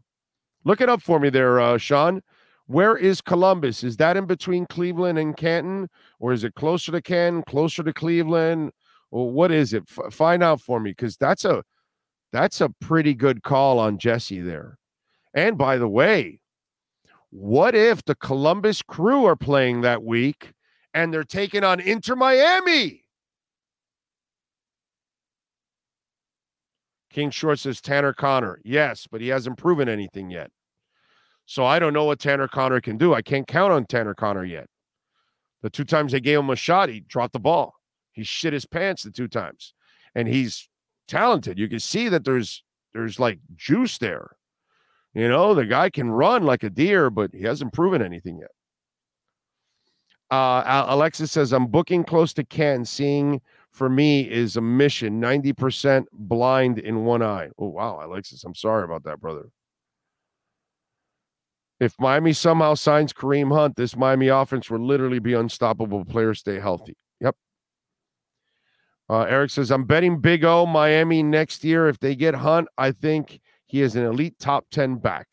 Look it up for me there, uh, Sean. Where is Columbus? Is that in between Cleveland and Canton, or is it closer to Canton, closer to Cleveland? What is it? F- find out for me because that's a that's a pretty good call on Jesse there. And by the way, what if the Columbus Crew are playing that week and they're taking on Inter Miami? King Short says Tanner Conner. Yes, but he hasn't proven anything yet. So I don't know what Tanner Conner can do. I can't count on Tanner Conner yet. The two times they gave him a shot, he dropped the ball. He shit his pants the two times. And he's talented. You can see that there's there's like juice there. You know, the guy can run like a deer, but he hasn't proven anything yet. Uh, Alexis says, I'm booking close to Ken, seeing for me is a mission 90% blind in one eye. Oh, wow, Alexis. I'm sorry about that, brother. If Miami somehow signs Kareem Hunt, this Miami offense will literally be unstoppable. Players stay healthy. Yep. Uh, Eric says, I'm betting Big O Miami next year. If they get Hunt, I think he is an elite top 10 back.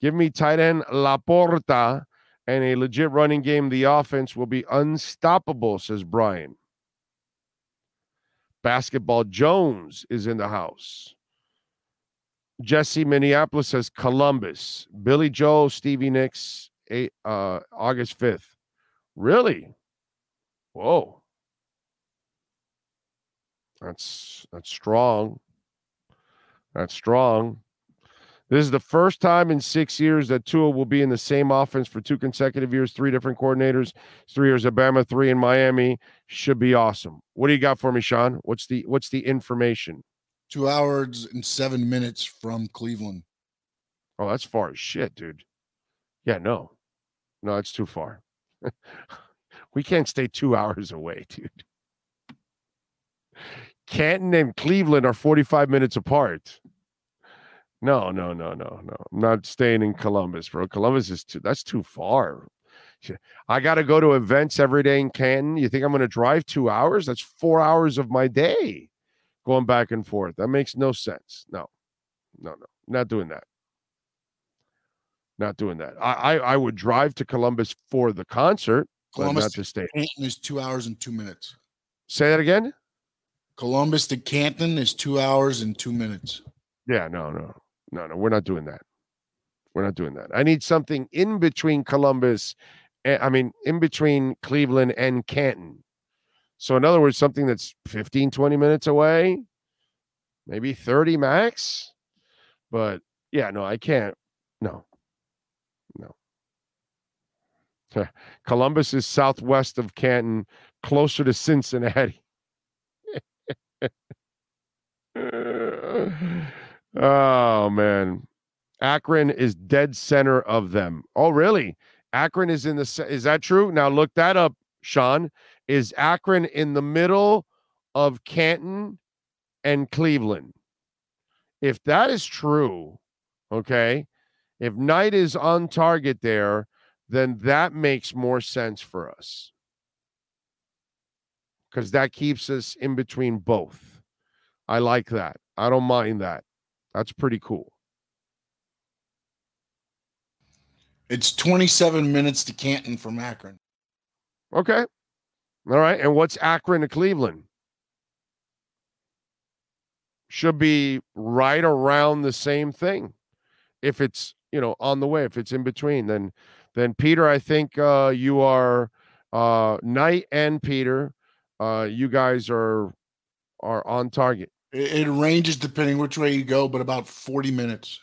Give me tight end Laporta and a legit running game, the offense will be unstoppable, says Brian. Basketball Jones is in the house. Jesse Minneapolis says Columbus. Billy Joel, Stevie Nicks, eight, uh, August 5th. Really? Whoa. That's that's strong. That's strong. This is the first time in six years that Tua will be in the same offense for two consecutive years, three different coordinators, three years at Bama, three in Miami. Should be awesome. What do you got for me, Sean? What's the what's the information? Two hours and seven minutes from Cleveland. Oh, that's far as shit, dude. Yeah, no. No, it's too far. we can't stay two hours away, dude. Canton and Cleveland are 45 minutes apart. No, no, no, no, no. I'm not staying in Columbus, bro. Columbus is too that's too far. I got to go to events every day in Canton. You think I'm going to drive 2 hours? That's 4 hours of my day going back and forth. That makes no sense. No. No, no. Not doing that. Not doing that. I I, I would drive to Columbus for the concert, Columbus but not to stay. Canton is 2 hours and 2 minutes. Say that again? Columbus to Canton is 2 hours and 2 minutes. Yeah, no, no no, no, we're not doing that. We're not doing that. I need something in between Columbus, and, I mean, in between Cleveland and Canton. So, in other words, something that's 15, 20 minutes away, maybe 30 max. But yeah, no, I can't. No, no. Columbus is southwest of Canton, closer to Cincinnati. Oh man, Akron is dead center of them. Oh really? Akron is in the. Is that true? Now look that up, Sean. Is Akron in the middle of Canton and Cleveland? If that is true, okay. If Knight is on target there, then that makes more sense for us because that keeps us in between both. I like that. I don't mind that. That's pretty cool. It's 27 minutes to Canton from Akron. Okay. All right. And what's Akron to Cleveland? Should be right around the same thing. If it's, you know, on the way, if it's in between, then Then Peter, I think uh, you are uh, Knight and Peter. Uh, you guys are are on target. It, it ranges depending which way you go, but about 40 minutes.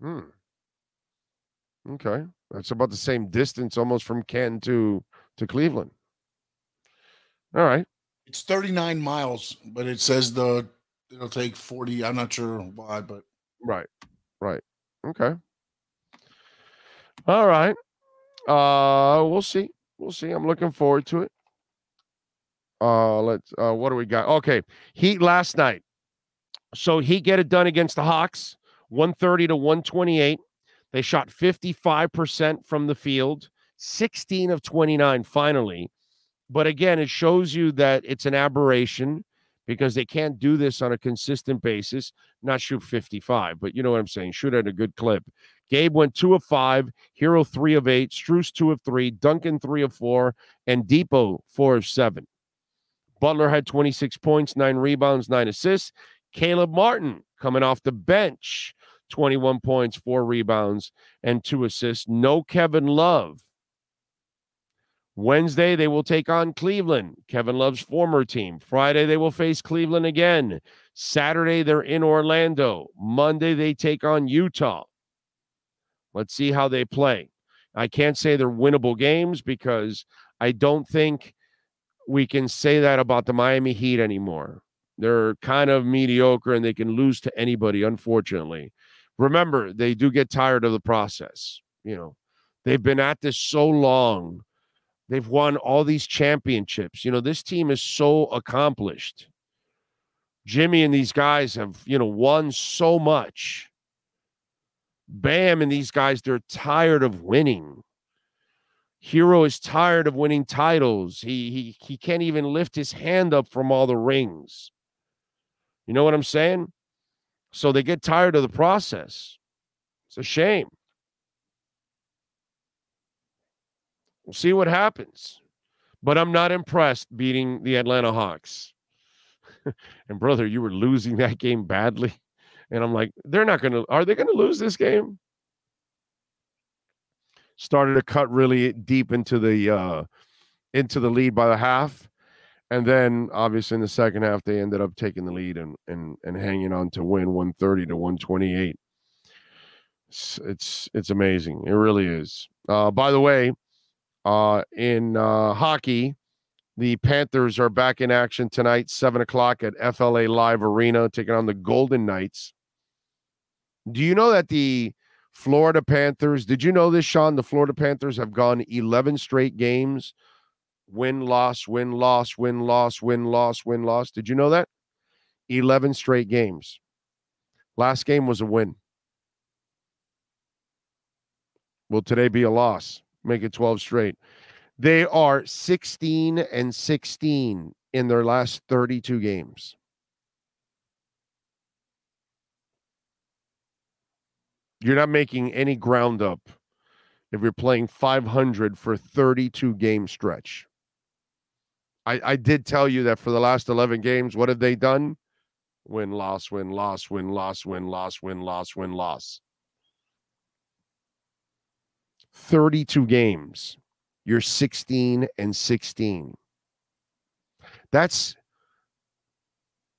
Hmm. Okay, that's about the same distance, almost from Canton to to Cleveland. All right. It's 39 miles, but it says the it'll take 40. I'm not sure why, but Right. Right. Okay. All right. Uh we'll see. We'll see. I'm looking forward to it. Uh let's uh what do we got? Okay. Heat last night. So Heat get it done against the Hawks, 130 to 128. They shot 55% from the field, 16 of 29 finally. But again, it shows you that it's an aberration because they can't do this on a consistent basis, not shoot 55, but you know what I'm saying, shoot at a good clip. Gabe went two of five, Herro three of eight, Strus two of three, Duncan three of four, and Depot four of seven. Butler had 26 points, nine rebounds, nine assists. Caleb Martin coming off the bench, 21 points, four rebounds, and two assists. No Kevin Love. Wednesday, they will take on Cleveland, Kevin Love's former team. Friday, they will face Cleveland again. Saturday, they're in Orlando. Monday, they take on Utah. Let's see how they play. I can't say they're winnable games because I don't think we can say that about the Miami Heat anymore. They're kind of mediocre and they can lose to anybody, unfortunately. Remember, they do get tired of the process. You know, they've been at this so long They've won all these championships. You know, this team is so accomplished. Jimmy and these guys have, you know, won so much. Bam and these guys, they're tired of winning. Herro is tired of winning titles. He he he can't even lift his hand up from all the rings. You know what I'm saying? So they get tired of the process. It's a shame. We'll see what happens. But I'm not impressed beating the Atlanta Hawks. and brother, you were losing that game badly. And I'm like, they're not going to, are they going to lose this game? Started to cut really deep into the, uh, into the lead by the half. And then obviously in the second half, they ended up taking the lead and, and, and hanging on to win 130 to 128. It's, it's, it's amazing. It really is. Uh, by the way, uh, in uh, hockey, the Panthers are back in action tonight, 7 o'clock at FLA Live Arena, taking on the Golden Knights. Do you know that the Florida Panthers, did you know this, Sean? The Florida Panthers have gone 11 straight games win, loss, win, loss, win, loss, win, loss, win, loss. Did you know that? 11 straight games. Last game was a win. Will today be a loss? make it 12 straight. They are 16 and 16 in their last 32 games. You're not making any ground up if you're playing 500 for 32 game stretch. I, I did tell you that for the last 11 games, what have they done? Win, loss, win, loss, win, loss, win, loss, win, loss, win, loss. 32 games, you're 16 and 16. That's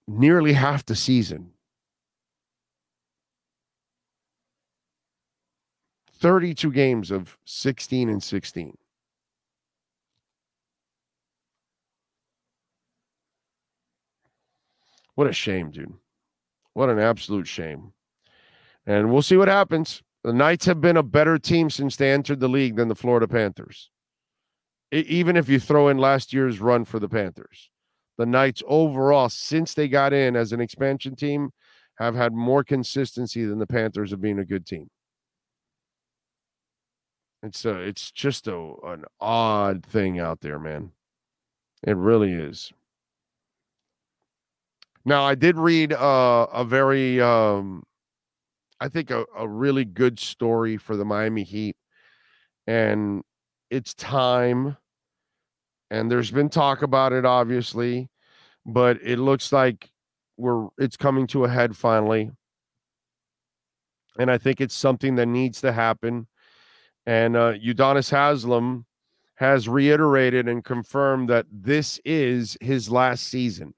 nearly half the season. 32 games of 16 and 16. What a shame, dude. What an absolute shame. And we'll see what happens. The Knights have been a better team since they entered the league than the Florida Panthers. even if you throw in last year's run for the Panthers, the Knights overall, since they got in as an expansion team, have had more consistency than the Panthers of being a good team. It's a, it's just a, an odd thing out there, man. It really is. Now, I did read uh, a very um, I think a, a really good story for the Miami Heat. And it's time. And there's been talk about it, obviously, but it looks like we're it's coming to a head finally. And I think it's something that needs to happen. And uh, Udonis Haslem has reiterated and confirmed that this is his last season.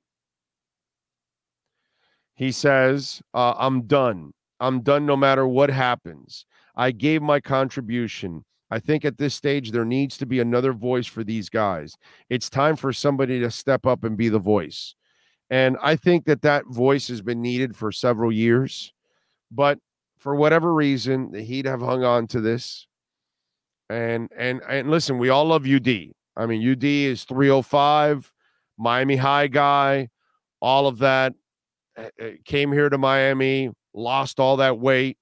He says, uh, I'm done. I'm done no matter what happens. I gave my contribution. I think at this stage, there needs to be another voice for these guys. It's time for somebody to step up and be the voice. And I think that that voice has been needed for several years. But for whatever reason, Heat have hung on to this. And and and listen, we all love UD. I mean, UD is 305, Miami High guy, all of that. Eh, eh, came here to Miami, lost all that weight,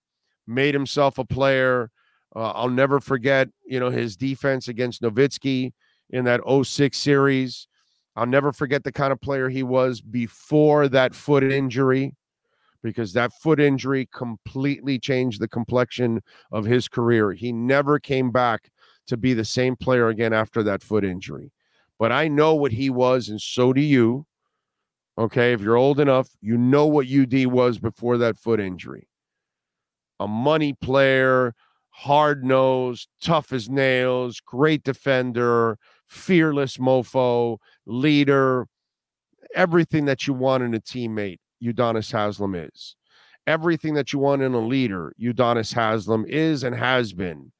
made himself a player. Uh, I'll never forget, you know, his defense against Nowitzki in that 06 series. I'll never forget the kind of player he was before that foot injury because that foot injury completely changed the complexion of his career. He never came back to be the same player again after that foot injury. But I know what he was, and so do you. Okay. If you're old enough, you know what UD was before that foot injury a money player, hard nosed, tough as nails, great defender, fearless mofo, leader, everything that you want in a teammate, Udonis Haslem is. Everything that you want in a leader, Udonis Haslem is and has been.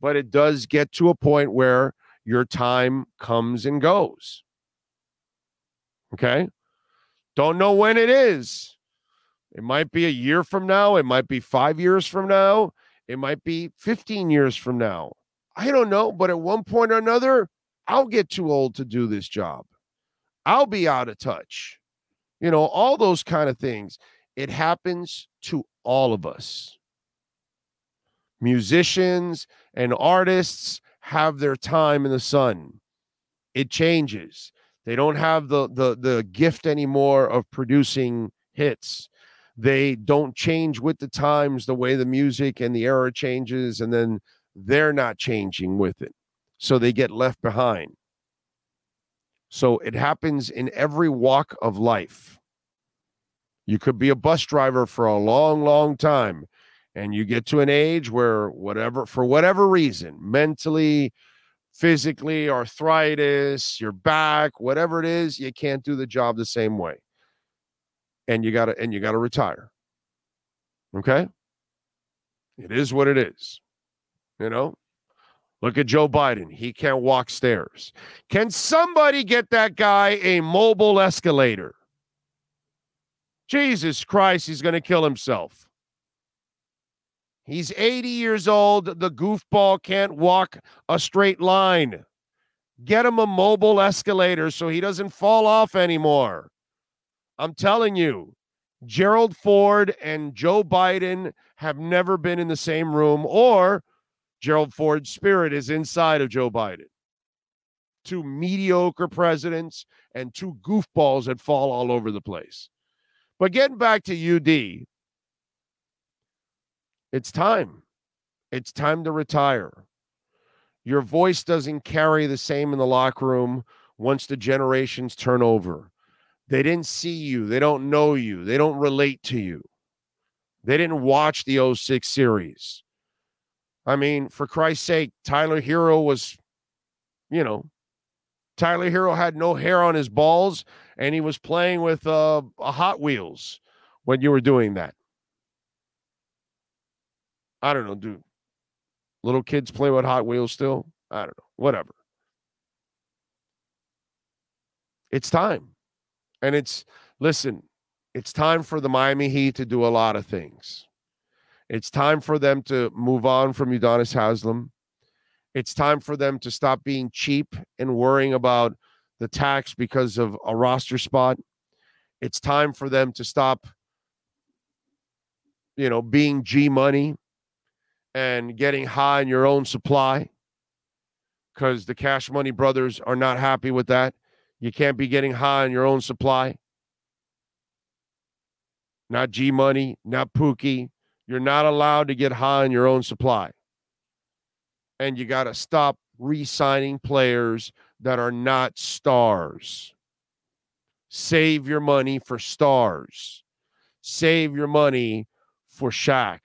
But it does get to a point where your time comes and goes. Okay. Don't know when it is. It might be a year from now. It might be five years from now. It might be 15 years from now. I don't know. But at one point or another, I'll get too old to do this job. I'll be out of touch. You know, all those kind of things. It happens to all of us. Musicians and artists have their time in the sun. It changes. They don't have the the the gift anymore of producing hits. They don't change with the times the way the music and the era changes and then they're not changing with it. So they get left behind. So it happens in every walk of life. You could be a bus driver for a long, long time, and you get to an age where, whatever, for whatever reason, mentally, physically, arthritis, your back, whatever it is, you can't do the job the same way. And you gotta, and you gotta retire. Okay. It is what it is. You know, Look at Joe Biden. He can't walk stairs. Can somebody get that guy a mobile escalator? Jesus Christ, he's going to kill himself. He's 80 years old. The goofball can't walk a straight line. Get him a mobile escalator so he doesn't fall off anymore. I'm telling you, Gerald Ford and Joe Biden have never been in the same room or Gerald Ford's spirit is inside of Joe Biden. Two mediocre presidents and two goofballs that fall all over the place. But getting back to UD, it's time. It's time to retire. Your voice doesn't carry the same in the locker room once the generations turn over. They didn't see you, they don't know you, they don't relate to you. They didn't watch the 06 series. I mean, for Christ's sake, Tyler Herro was, you know, Tyler Herro had no hair on his balls and he was playing with uh, a Hot Wheels when you were doing that. I don't know, dude. Little kids play with Hot Wheels still? I don't know. Whatever. It's time. And it's, listen, it's time for the Miami Heat to do a lot of things. It's time for them to move on from Udonis Haslem. It's time for them to stop being cheap and worrying about the tax because of a roster spot. It's time for them to stop, you know, being G money and getting high in your own supply because the Cash Money brothers are not happy with that. You can't be getting high on your own supply. Not G Money, not Pookie, you're not allowed to get high on your own supply. And you got to stop re signing players that are not stars. Save your money for stars. Save your money for Shaq,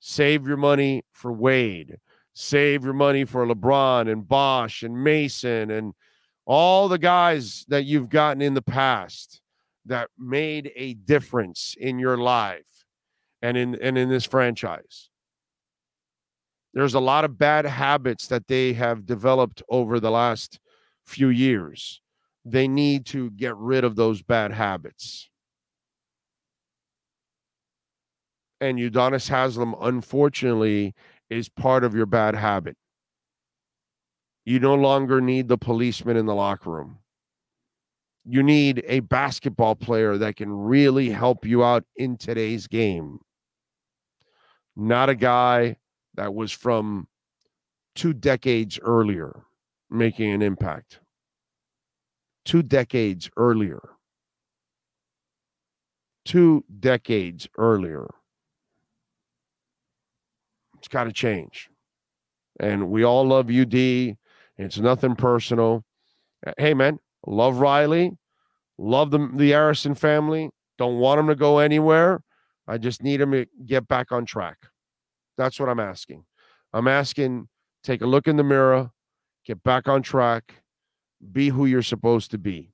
Save your money for Wade. Save your money for LeBron and Bosh and Mason and all the guys that you've gotten in the past that made a difference in your life and in and in this franchise. There's a lot of bad habits that they have developed over the last few years. They need to get rid of those bad habits. And Udonis Haslem, unfortunately, is part of your bad habit. You no longer need the policeman in the locker room. You need a basketball player that can really help you out in today's game. Not a guy that was from two decades earlier making an impact. Two decades earlier. Two decades earlier. It's got to change. And we all love UD. It's nothing personal. Uh, hey, man, love Riley. Love the, the Arison family. Don't want him to go anywhere. I just need him to get back on track. That's what I'm asking. I'm asking take a look in the mirror, get back on track, be who you're supposed to be.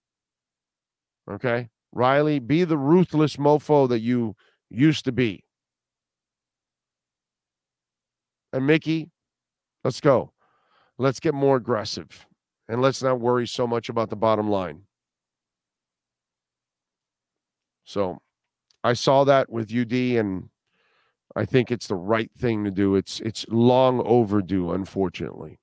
Okay? Riley, be the ruthless mofo that you used to be. And Mickey, let's go. Let's get more aggressive and let's not worry so much about the bottom line. So I saw that with UD and I think it's the right thing to do. It's it's long overdue, unfortunately.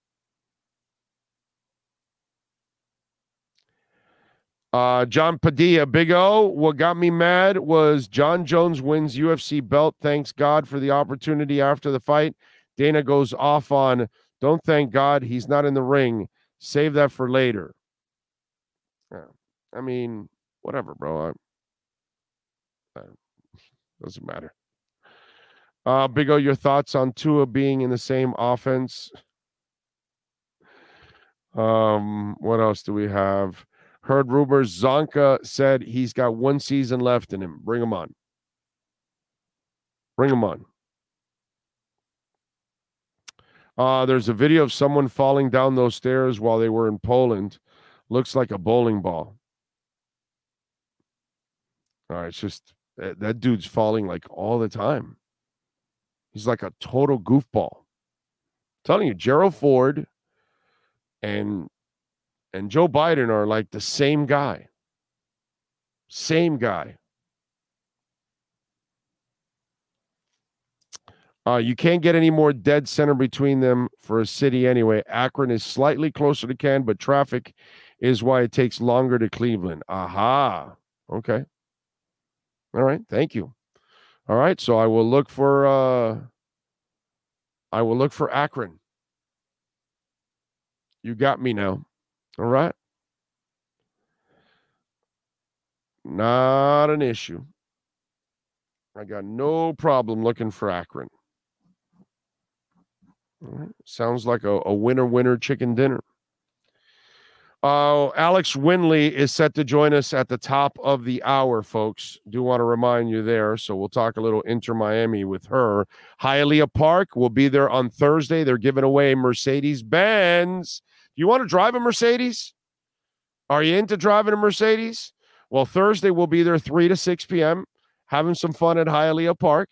Uh, John Padilla, Big O. What got me mad was Jon Jones wins UFC belt. Thanks God for the opportunity after the fight. Dana goes off on, don't thank God he's not in the ring. Save that for later. Yeah. I mean, whatever, bro. I, doesn't matter. Uh, Big O, your thoughts on Tua being in the same offense? Um, what else do we have? Heard rumors. Zonka said he's got one season left in him. Bring him on. Bring him on. Uh, there's a video of someone falling down those stairs while they were in Poland. Looks like a bowling ball. All right, it's just that, that dude's falling like all the time. He's like a total goofball. I'm telling you, Gerald Ford and and Joe Biden are like the same guy. Same guy. Uh, you can't get any more dead center between them for a city anyway. Akron is slightly closer to Canton, but traffic is why it takes longer to Cleveland. Aha. Okay. All right. Thank you. All right. So I will look for uh I will look for Akron. You got me now. All right. Not an issue. I got no problem looking for Akron. Sounds like a, a winner winner chicken dinner. Uh, Alex Winley is set to join us at the top of the hour, folks. Do want to remind you there. So we'll talk a little Inter Miami with her. Hialeah Park will be there on Thursday. They're giving away Mercedes Benz. Do you want to drive a Mercedes? Are you into driving a Mercedes? Well, Thursday we'll be there 3 to 6 p.m. having some fun at Hialeah Park.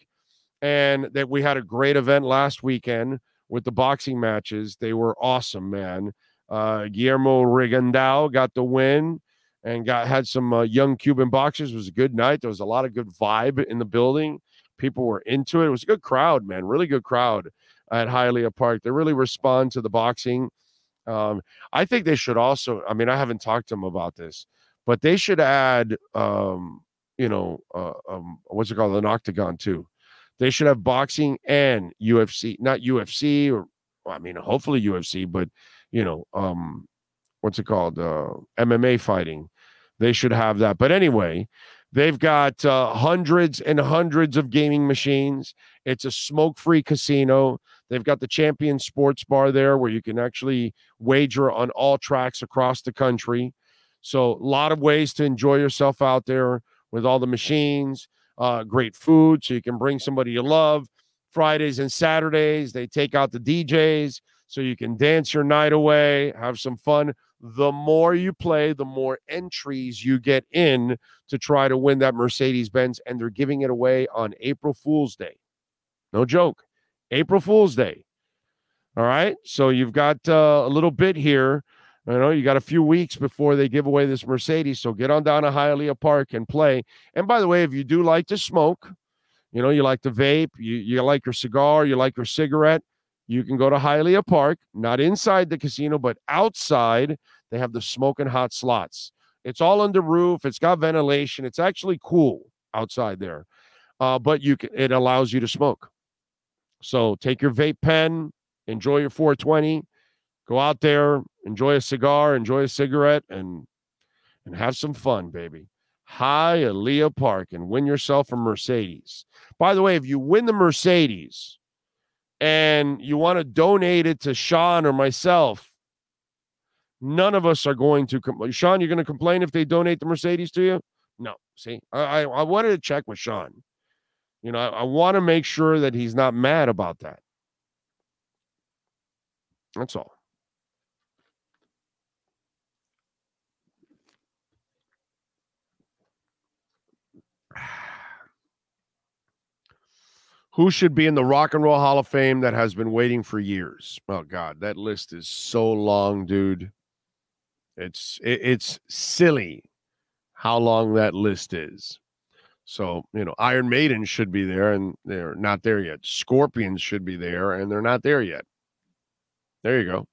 And that we had a great event last weekend with the boxing matches. They were awesome, man. Uh, Guillermo Rigondeaux got the win and got had some uh, young Cuban boxers. It was a good night. There was a lot of good vibe in the building. People were into it. It was a good crowd, man. Really good crowd at Hialeah Park. They really respond to the boxing. Um, I think they should also. I mean, I haven't talked to them about this, but they should add, um, you know, uh, um, what's it called, an octagon too. They should have boxing and UFC, not UFC or I mean, hopefully UFC, but you know, um, what's it called? Uh, MMA fighting. They should have that. But anyway, they've got uh, hundreds and hundreds of gaming machines. It's a smoke free casino. They've got the Champion Sports Bar there where you can actually wager on all tracks across the country. So, a lot of ways to enjoy yourself out there with all the machines uh, great food so you can bring somebody you love. Fridays and Saturdays. They take out the DJs so you can dance your night away, have some fun. The more you play, the more entries you get in to try to win that Mercedes Benz. And they're giving it away on April Fool's Day. No joke. April Fool's Day. All right. So you've got uh, a little bit here. You know, you got a few weeks before they give away this Mercedes. So get on down to Hialeah Park and play. And by the way, if you do like to smoke, you know, you like to vape, you, you like your cigar, you like your cigarette, you can go to Hialeah Park, not inside the casino, but outside. They have the smoking hot slots. It's all under roof. It's got ventilation. It's actually cool outside there, uh, but you can. It allows you to smoke. So take your vape pen, enjoy your 420, go out there, enjoy a cigar, enjoy a cigarette, and and have some fun, baby. Hialeah Park and win yourself a Mercedes. By the way, if you win the Mercedes and you want to donate it to Sean or myself, none of us are going to. Com- Sean, you're going to complain if they donate the Mercedes to you? No. See, I, I, I wanted to check with Sean. You know, I, I want to make sure that he's not mad about that. That's all. Who should be in the Rock and Roll Hall of Fame that has been waiting for years? Oh God, that list is so long, dude. It's it, it's silly how long that list is. So, you know, Iron Maiden should be there and they're not there yet. Scorpions should be there and they're not there yet. There you go.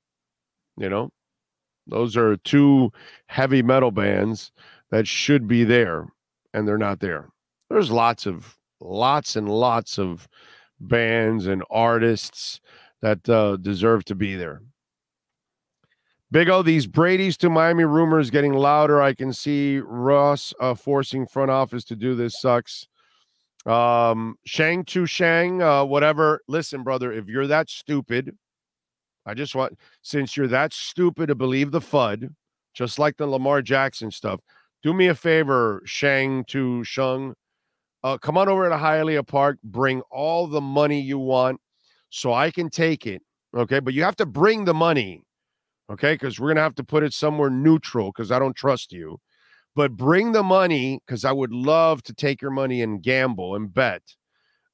You know, those are two heavy metal bands that should be there and they're not there. There's lots of lots and lots of bands and artists that uh, deserve to be there. Big O, these Brady's to Miami rumors getting louder. I can see Russ uh, forcing front office to do this sucks. Um, Shang to Shang, uh, whatever. Listen, brother, if you're that stupid, I just want, since you're that stupid to believe the FUD, just like the Lamar Jackson stuff, do me a favor, Shang to Shung. Uh, come on over to Hialeah Park, bring all the money you want so I can take it. Okay. But you have to bring the money okay? Because we're going to have to put it somewhere neutral because I don't trust you. But bring the money because I would love to take your money and gamble and bet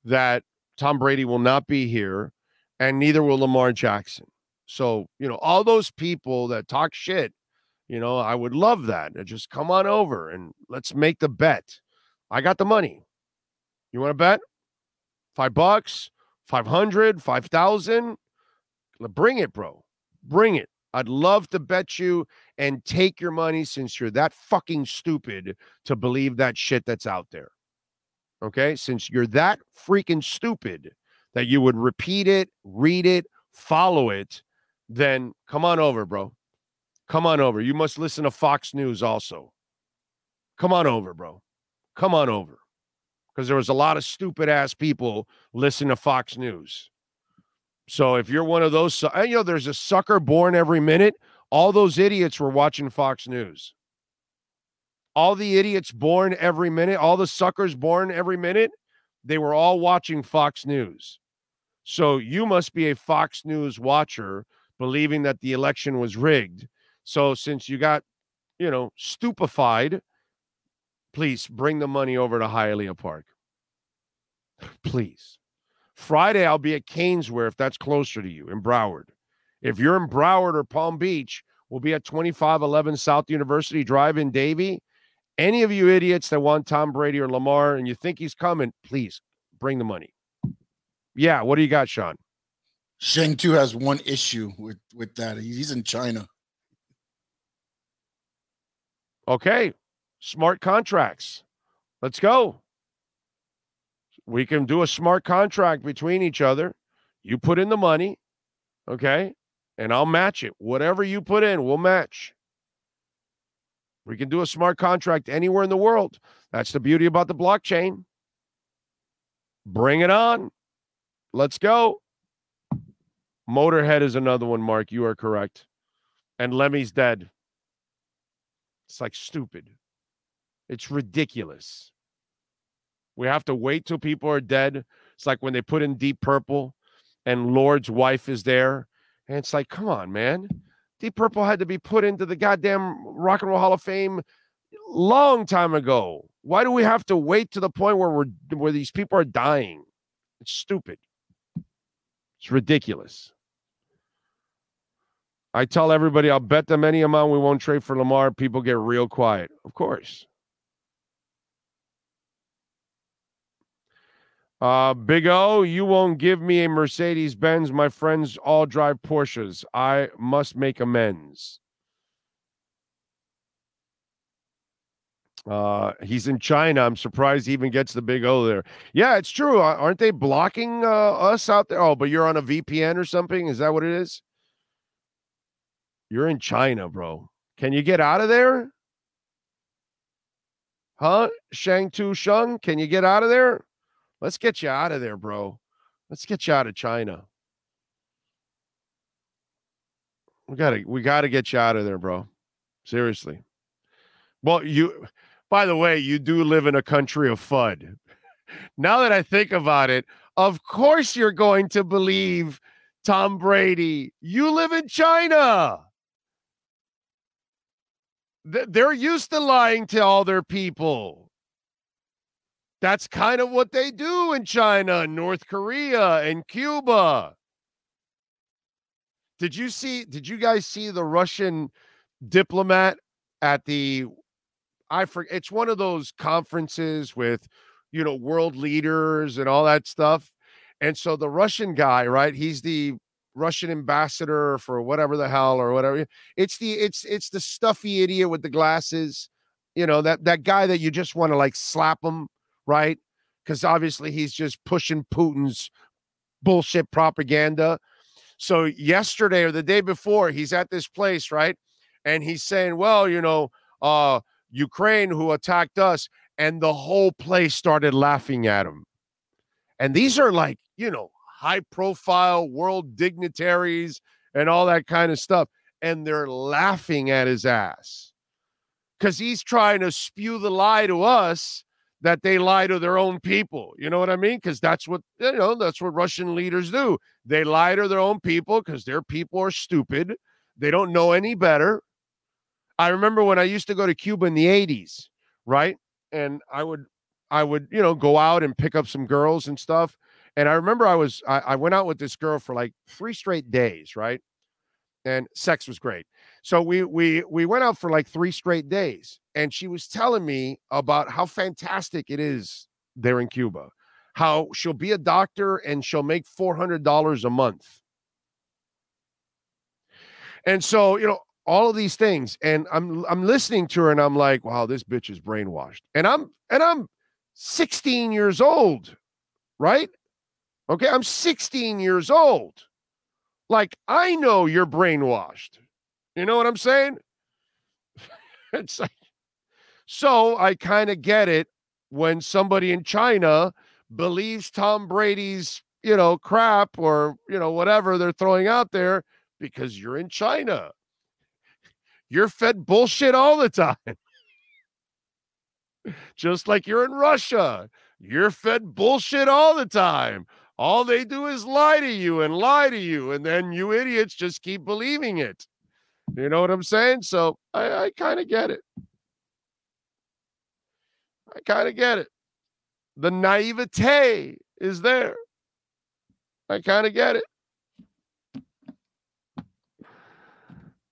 that Tom Brady will not be here and neither will Lamar Jackson. So, you know, all those people that talk shit, you know, I would love that. Just come on over and let's make the bet. I got the money. You want to bet? Five bucks, 500, 5,000? Bring it, bro. Bring it. I'd love to bet you and take your money since you're that fucking stupid to believe that shit that's out there. Okay. Since you're that freaking stupid that you would repeat it, read it, follow it, then come on over, bro. Come on over. You must listen to Fox News also. Come on over, bro. Come on over. Because there was a lot of stupid ass people listening to Fox News. So if you're one of those, you know, there's a sucker born every minute. All those idiots were watching Fox News. All the idiots born every minute, all the suckers born every minute, they were all watching Fox News. So you must be a Fox News watcher believing that the election was rigged. So since you got, you know, stupefied, please bring the money over to Hialeah Park. Please. Friday, I'll be at Caneswear if that's closer to you in Broward. If you're in Broward or Palm Beach, we'll be at 2511 South University Drive in Davie. Any of you idiots that want Tom Brady or Lamar and you think he's coming, please bring the money. Yeah, what do you got, Sean? Shang Tu has one issue with with that. He's in China. Okay, smart contracts. Let's go we can do a smart contract between each other. You put in the money, okay, and I'll match it. Whatever you put in, we'll match. We can do a smart contract anywhere in the world. That's the beauty about the blockchain. Bring it on. Let's go. Motorhead is another one, Mark. You are correct. And Lemmy's dead. It's like stupid. It's ridiculous. We have to wait till people are dead It's like when they put in Deep Purple and Lord's wife is there. And it's like, come on, man. Deep Purple had to be put into the goddamn Rock and Roll Hall of Fame long time ago. Why do we have to wait to the point where we're where these people are dying? It's stupid. It's ridiculous. I tell everybody I'll bet them any amount we won't trade for Lamar. People get real quiet. Of course. Uh, Big O, you won't give me a Mercedes Benz. My friends all drive Porsches. I must make amends. Uh, he's in China. I'm surprised he even gets the big O there. Yeah, it's true. Aren't they blocking uh, us out there? Oh, but you're on a VPN or something? Is that what it is? You're in China, bro. Can you get out of there? Huh? Shang Tu Sheng, can you get out of there? Let's get you out of there, bro. Let's get you out of China. We gotta we gotta get you out of there, bro. Seriously. Well, you by the way, you do live in a country of FUD. Now that I think about it, of course you're going to believe Tom Brady. You live in China. They're used to lying to all their people. That's kind of what they do in China, North Korea, and Cuba. Did you see? Did you guys see the Russian diplomat at the? I forget. It's one of those conferences with, you know, world leaders and all that stuff. And so the Russian guy, right? He's the Russian ambassador for whatever the hell or whatever. It's the it's it's the stuffy idiot with the glasses. You know that that guy that you just want to like slap him right? Because obviously he's just pushing Putin's bullshit propaganda. So yesterday or the day before, he's at this place, right? And he's saying, well, you know, uh, Ukraine who attacked us, and the whole place started laughing at him. And these are like, you know, high profile world dignitaries and all that kind of stuff. And they're laughing at his ass because he's trying to spew the lie to us that they lie to their own people. You know what I mean? Because that's what you know. That's what Russian leaders do. They lie to their own people because their people are stupid. They don't know any better. I remember when I used to go to Cuba in the '80s, right? And I would, I would, you know, go out and pick up some girls and stuff. And I remember I was, I, I went out with this girl for like three straight days, right? And sex was great. So we we we went out for like three straight days, and she was telling me about how fantastic it is there in Cuba. How she'll be a doctor and she'll make four hundred dollars a month. And so you know all of these things, and I'm I'm listening to her, and I'm like, wow, this bitch is brainwashed, and I'm and I'm 16 years old, right? Okay, I'm 16 years old. Like I know you're brainwashed. You know what I'm saying? it's like, so I kind of get it when somebody in China believes Tom Brady's, you know, crap or, you know, whatever they're throwing out there because you're in China. You're fed bullshit all the time. Just like you're in Russia. You're fed bullshit all the time. All they do is lie to you and lie to you. And then you idiots just keep believing it. You know what I'm saying? So I, I kind of get it. I kind of get it. The naivete is there. I kind of get it.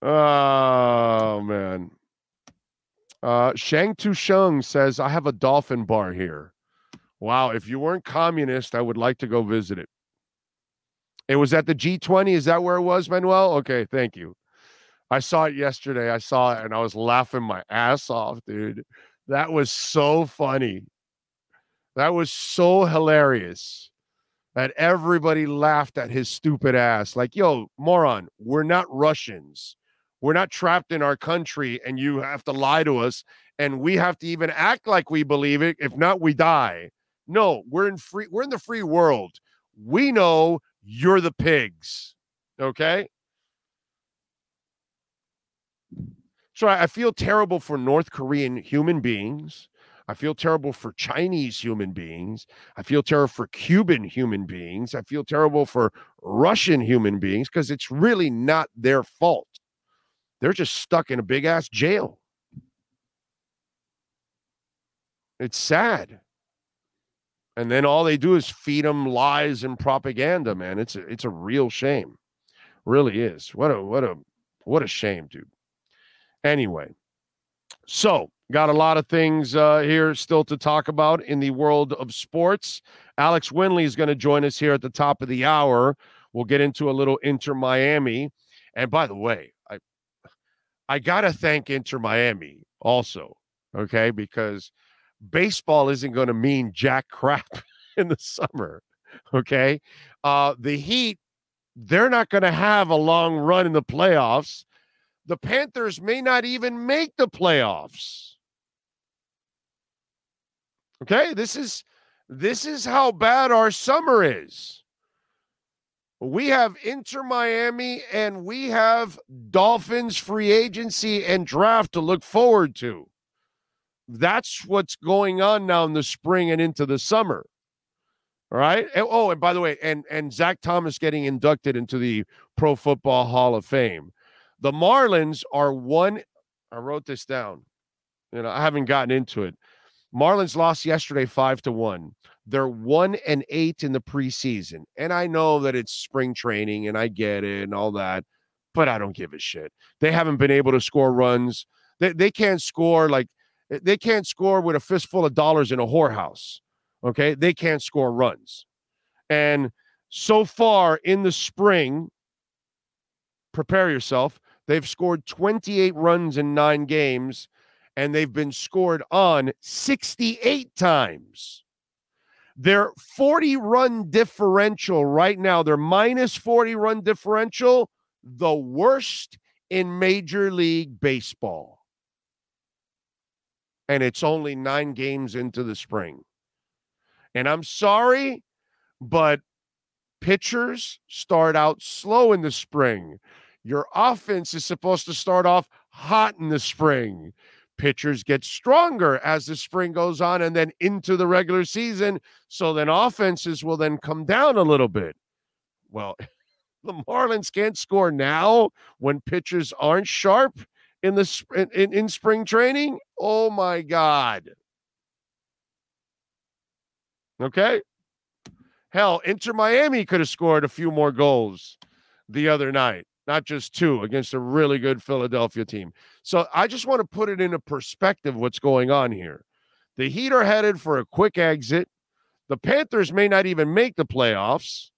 Oh man. Uh Shang Tu Sheng says, I have a dolphin bar here. Wow, if you weren't communist, I would like to go visit it. It was at the G20. Is that where it was, Manuel? Okay, thank you. I saw it yesterday. I saw it and I was laughing my ass off, dude. That was so funny. That was so hilarious that everybody laughed at his stupid ass. Like, yo, moron, we're not Russians. We're not trapped in our country and you have to lie to us and we have to even act like we believe it. If not, we die. No, we're in free we're in the free world. We know you're the pigs. Okay? So I feel terrible for North Korean human beings. I feel terrible for Chinese human beings. I feel terrible for Cuban human beings. I feel terrible for Russian human beings because it's really not their fault. They're just stuck in a big ass jail. It's sad. And then all they do is feed them lies and propaganda, man. It's a, it's a real shame. Really is. What a what a what a shame, dude. Anyway, so got a lot of things uh, here still to talk about in the world of sports. Alex Winley is going to join us here at the top of the hour. We'll get into a little Inter Miami. And by the way, I I gotta thank Inter Miami also, okay, because baseball isn't going to mean jack crap in the summer. Okay. Uh, the Heat, they're not going to have a long run in the playoffs. The Panthers may not even make the playoffs. Okay. This is this is how bad our summer is. We have Inter Miami and we have Dolphins free agency and draft to look forward to. That's what's going on now in the spring and into the summer. All right. Oh, and by the way, and and Zach Thomas getting inducted into the Pro Football Hall of Fame. The Marlins are one. I wrote this down. You know, I haven't gotten into it. Marlins lost yesterday five to one. They're one and eight in the preseason. And I know that it's spring training and I get it and all that, but I don't give a shit. They haven't been able to score runs. They, they can't score like eh, they can't score with a fistful of dollars in a whorehouse. Okay. They can't score runs. And so far in the spring, prepare yourself. They've scored 28 runs in nine games, and they've been scored on 68 times. Their 40 run differential right now, their minus 40 run differential, the worst in Major League Baseball and it's only nine games into the spring. And I'm sorry, but pitchers start out slow in the spring. Your offense is supposed to start off hot in the spring. Pitchers get stronger as the spring goes on and then into the regular season. So then offenses will then come down a little bit. Well, the Marlins can't score now when pitchers aren't sharp in the in, in spring training. Oh my God. Okay. Hell, Inter Miami could have scored a few more goals the other night, not just two against a really good Philadelphia team. So I just want to put it into perspective what's going on here. The Heat are headed for a quick exit. The Panthers may not even make the playoffs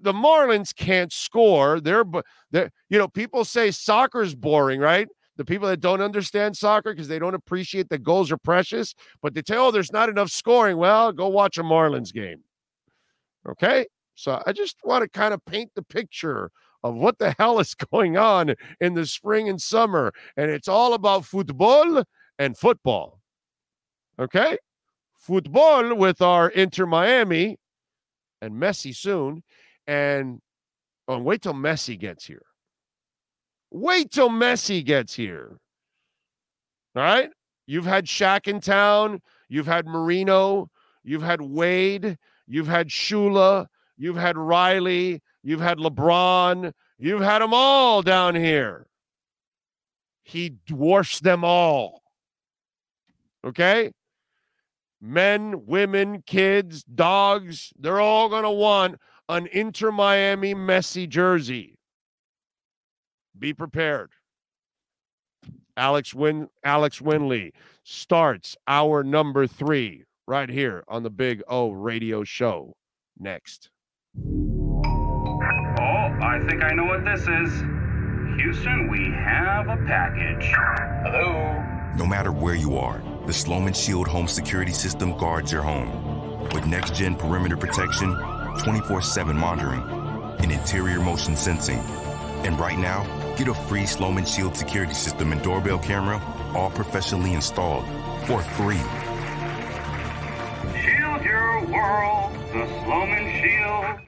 the Marlins can't score. They're, they're, you know, people say soccer's boring, right? The people that don't understand soccer because they don't appreciate that goals are precious, but they tell, oh, there's not enough scoring. Well, go watch a Marlins game. Okay. So I just want to kind of paint the picture of what the hell is going on in the spring and summer. And it's all about football and football. Okay. Football with our Inter Miami and Messi soon and oh, wait till Messi gets here. Wait till Messi gets here. All right. You've had Shaq in town. You've had Marino. You've had Wade. You've had Shula. You've had Riley. You've had LeBron. You've had them all down here. He dwarfs them all. Okay? Men, women, kids, dogs, they're all going to want an Inter Miami Messi jersey. Be prepared. Alex Win Alex Winley starts our number three right here on the Big O Radio Show. Next. I think I know what this is. Houston, we have a package. Hello. No matter where you are, the Slomin Shield home security system guards your home. With next gen perimeter protection 24 7 monitoring, and interior motion sensing. And right now, get a free Slomin Shield security system and doorbell camera, all professionally installed, for free. Shield your world, the Slomin Shield.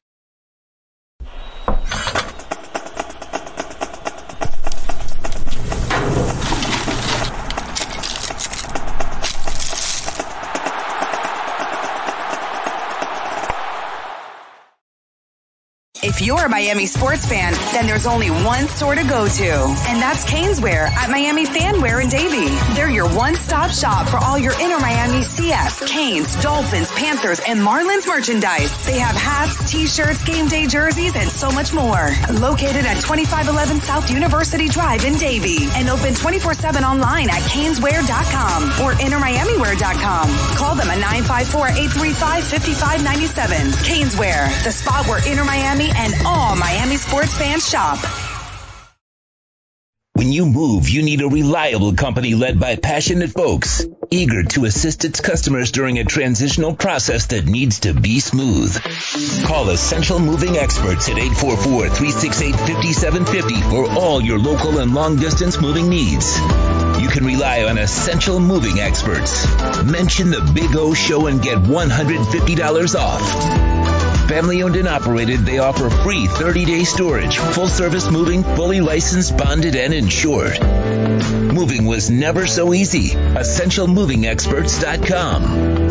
If you're a Miami sports fan, then there's only one store to go to, and that's Caneswear at Miami Fanwear in Davie. They're your one-stop shop for all your Inter Miami CF, Canes, Dolphins, Panthers, and Marlins merchandise. They have hats, t-shirts, game day jerseys, and so much more. Located at 2511 South University Drive in Davie and open 24-7 online at caneswear.com or intermiamiwear.com. Call them at 954-835-5597. Caneswear, the spot where Inter Miami and all Miami sports fans shop. When you move, you need a reliable company led by passionate folks, eager to assist its customers during a transitional process that needs to be smooth. Call Essential Moving Experts at 844-368-5750 for all your local and long distance moving needs. You can rely on Essential Moving Experts. Mention the Big O Show and get $150 off. Family owned and operated, they offer free 30 day storage, full service moving, fully licensed, bonded, and insured. Moving was never so easy. EssentialMovingExperts.com.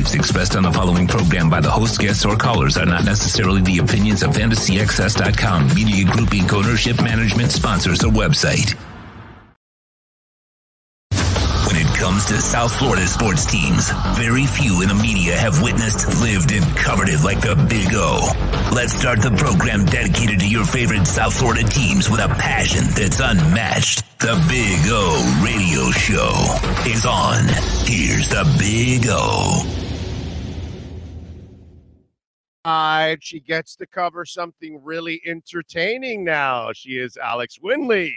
beliefs expressed on the following program by the host, guests, or callers are not necessarily the opinions of FantasyXS.com, Media Group Inc. ownership, management, sponsors, or website. When it comes to South Florida sports teams, very few in the media have witnessed, lived, and covered it like the Big O. Let's start the program dedicated to your favorite South Florida teams with a passion that's unmatched. The Big O Radio Show is on. Here's the Big O. Uh, she gets to cover something really entertaining now. She is Alex Winley,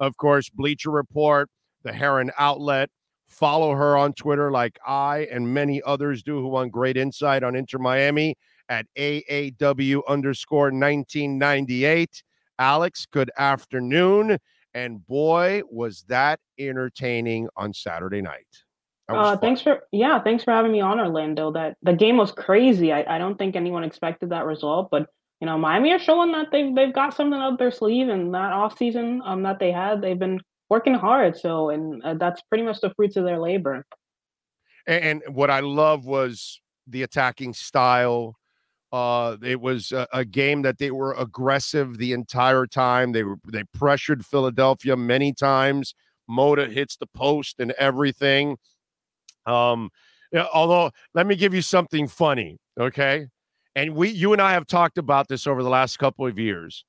of course, Bleacher Report, the Heron Outlet. Follow her on Twitter like I and many others do who want great insight on Inter Miami at AAW underscore 1998. Alex, good afternoon. And boy, was that entertaining on Saturday night. Uh, thanks for yeah, thanks for having me on, Orlando. That the game was crazy. I, I don't think anyone expected that result, but you know, Miami are showing that they've they've got something up their sleeve, and that off season um that they had, they've been working hard. So, and uh, that's pretty much the fruits of their labor. And, and what I love was the attacking style. Uh, it was a, a game that they were aggressive the entire time. They were they pressured Philadelphia many times. Mota hits the post and everything. Um, although let me give you something funny, okay? And we, you and I have talked about this over the last couple of years.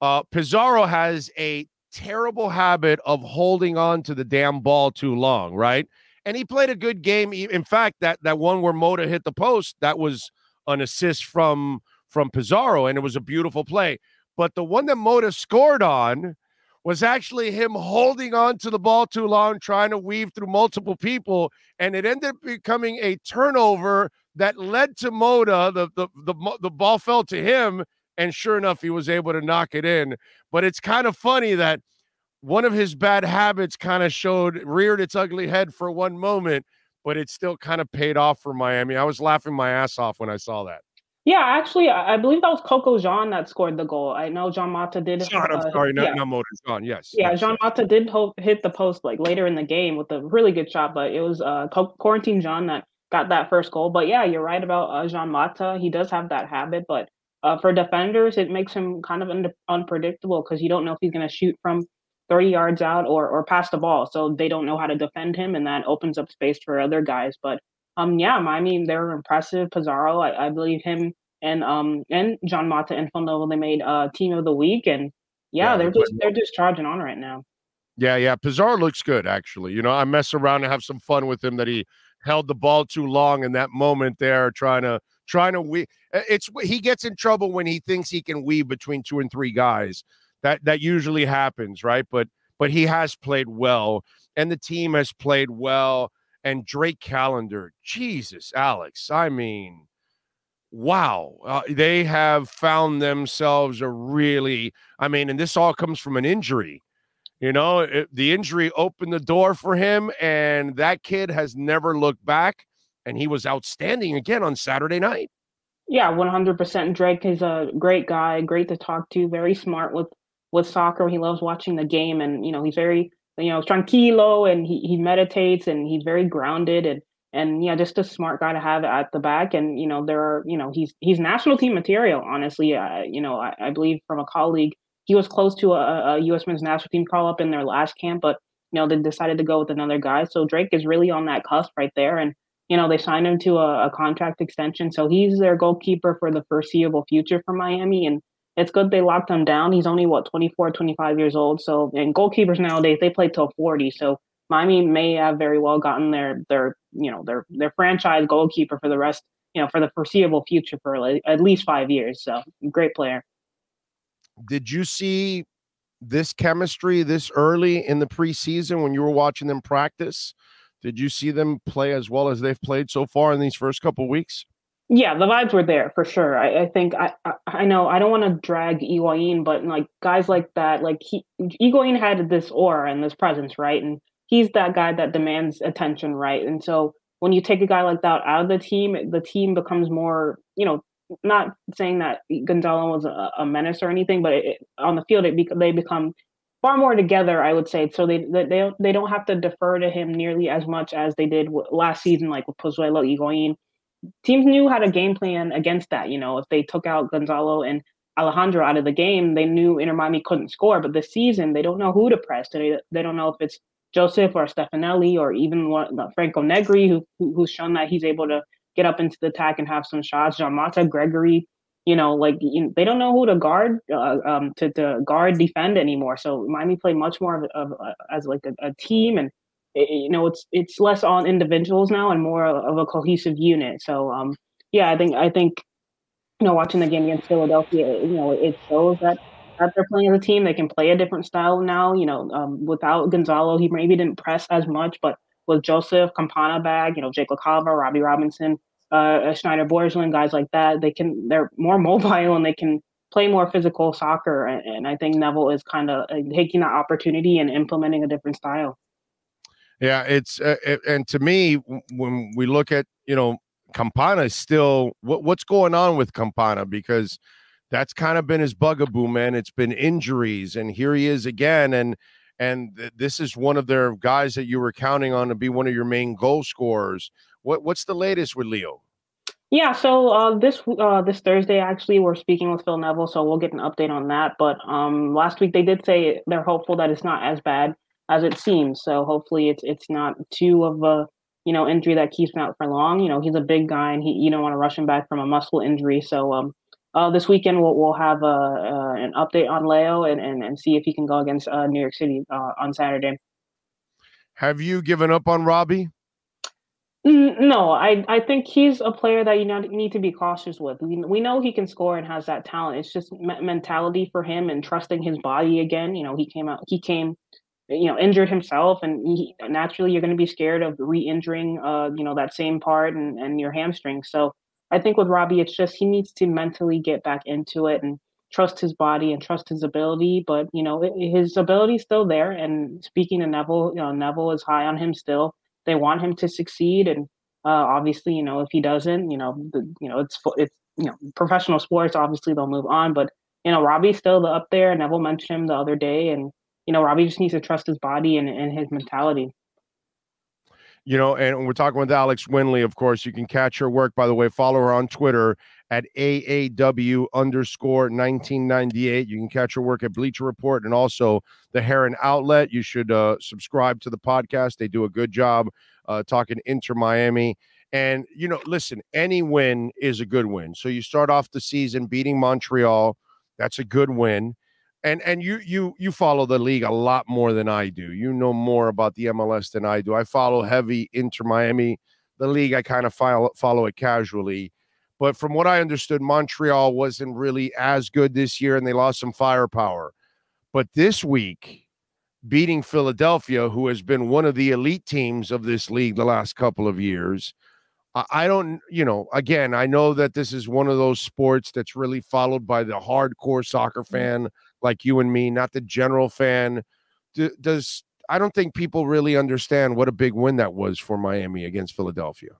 Uh, Pizarro has a terrible habit of holding on to the damn ball too long, right? And he played a good game. In fact, that that one where Mota hit the post, that was an assist from from Pizarro, and it was a beautiful play. But the one that Mota scored on was actually him holding on to the ball too long, trying to weave through multiple people, and it ended up becoming a turnover that led to Mota. The the the, the ball fell to him, and sure enough, he was able to knock it in. But it's kind of funny that one of his bad habits kind of showed reared its ugly head for one moment, but it still kind of paid off for Miami. I was laughing my ass off when I saw that. Yeah, actually, I I believe that was Coco Jean that scored the goal. I know Jean Mota did. I'm uh, sorry, not, yeah. not Motor's gone. Yes. Yeah, yes, Jean yes. Mota did ho- hit the post like later in the game with a really good shot, but it was uh Co- Corentin Jean that got that first goal. But yeah, you're right about uh, Jean Mota. He does have that habit, but uh, for defenders, it makes him kind of un- unpredictable because you don't know if he's going to shoot from 30 yards out or or pass the ball, so they don't know how to defend him, and that opens up space for other guys. But um, yeah, I mean they're impressive. Pizarro, I, I believe him and um and Jean Mota and Phil they made uh team of the week, and yeah, Yeah, they're they just they're just charging on right now. Yeah, yeah. Pizarro looks good, actually. You know, I mess around and have some fun with him that he held the ball too long in that moment there, trying to trying to weave. It's he gets in trouble when he thinks he can weave between two and three guys. That that usually happens, right? But but he has played well, and the team has played well. And Drake Callender. Jesus, Alex. I mean, wow. Uh, they have found themselves a really, I mean, and this all comes from an injury. You know, it, the injury opened the door for him, and that kid has never looked back. And he was outstanding again on Saturday night. Yeah, one hundred percent. Drake is a great guy, great to talk to, very smart with with soccer. He loves watching the game, and you know he's very you know tranquilo, and he he meditates, and he's very grounded, and and yeah, just a smart guy to have at the back. And you know there are you know he's he's national team material. Honestly, uh, you know I, I believe from a colleague he was close to a, a U.S. men's national team call up in their last camp, but you know they decided to go with another guy. So Drake is really on that cusp right there, and you know they signed him to a, a contract extension, so he's their goalkeeper for the foreseeable future for Miami, and it's good they locked him down. He's only what 24, 25 years old. So and goalkeepers nowadays they play till 40. So Miami may have very well gotten their their you know their their franchise goalkeeper for the rest you know for the foreseeable future for like at least five years. So great player did you see this chemistry this early in the preseason when you were watching them practice? Did you see them play as well as they've played so far in these first couple weeks? Yeah, the vibes were there for sure. I, I think I, I, I know I don't want to drag Higuain, but like guys like that, like he Higuain had this aura and this presence, right? And he's that guy that demands attention, right? And so when you take a guy like that out of the team, the team becomes more, you know, not saying that Gonzalo was a, a menace or anything, but it, on the field, it be, they become far more together. I would say so they they they don't, they don't have to defer to him nearly as much as they did last season, like with Pozuelo, Higuain. Teams knew how to game plan against that. You know, if they took out Gonzalo and Alejandro out of the game, they knew Inter Miami couldn't score. But this season, they don't know who to press. They they don't know if it's Joseph or Stefanelli or even Franco Negri, who, who who's shown that he's able to get up into the attack and have some shots. Jean Mata, Gregore, you know, like you they don't know who to guard uh, um, to, to guard defend anymore. So Miami played much more of, of uh, as like a, a team, and it, you know, it's it's less on individuals now and more of a cohesive unit. So um, yeah, I think I think you know, watching the game against Philadelphia, you know, it shows that that they're playing as a team. They can play a different style now. You know, um, without Gonzalo, he maybe didn't press as much, but with Joseph Campana bag, you know, Jake LaCava, Robbie Robinson, uh, Shanyder Borgelin, guys like that, they can they're more mobile and they can play more physical soccer. And, and I think Neville is kind of uh, taking that opportunity and implementing a different style. Yeah, it's uh, and to me, when we look at you know Campana is still what, what's going on with Campana because that's kind of been his bugaboo, man. It's been injuries, and here he is again, and and th- this is one of their guys that you were counting on to be one of your main goal scorers. What what's the latest with Leo? Yeah, so uh, this uh, this Thursday, actually, we're speaking with Phil Neville, so we'll get an update on that. But um, last week they did say they're hopeful that it's not as bad as it seems. So hopefully it's it's not too of a you know injury that keeps him out for long. You know, he's a big guy, and he you don't want to rush him back from a muscle injury. So um, uh, this weekend we'll we'll have a, uh, an update on Leo and, and and see if he can go against uh, New York City uh, on Saturday. Have you given up on Robbie? No, I, I think he's a player that you need to be cautious with. We, we know he can score and has that talent. It's just me- mentality for him and trusting his body again. You know, he came out, he came, you know, injured himself, and he, naturally you're going to be scared of re-injuring, uh, you know, that same part and and your hamstring. So I think with Robbie, it's just he needs to mentally get back into it and trust his body and trust his ability. But you know, his ability is still there. And speaking to Neville, you know, Neville is high on him still they want him to succeed, and uh, obviously, you know, if he doesn't, you know, the, you know, it's it's you know, professional sports. Obviously, they'll move on, but you know, Robbie's still up there. Neville mentioned him the other day, and you know, Robbie just needs to trust his body and, and his mentality. You know, and we're talking with Alex Winley, of course. You can catch her work, by the way. Follow her on Twitter at AAW underscore 1998. You can catch her work at Bleacher Report and also the Heron Outlet. You should uh, subscribe to the podcast. They do a good job uh, talking Inter Miami. And, you know, listen, any win is a good win. So you start off the season beating Montreal. That's a good win. And and you you you follow the league a lot more than I do. You know more about the MLS than I do. I follow heavy Inter Miami. The league I kind of follow follow it casually. But from what I understood, Montreal wasn't really as good this year and they lost some firepower. But this week, beating Philadelphia, who has been one of the elite teams of this league the last couple of years. I don't, you know, again, I know that this is one of those sports that's really followed by the hardcore soccer Mm-hmm. Like you and me, not the general fan. Does I don't think people really understand what a big win that was for Miami against Philadelphia.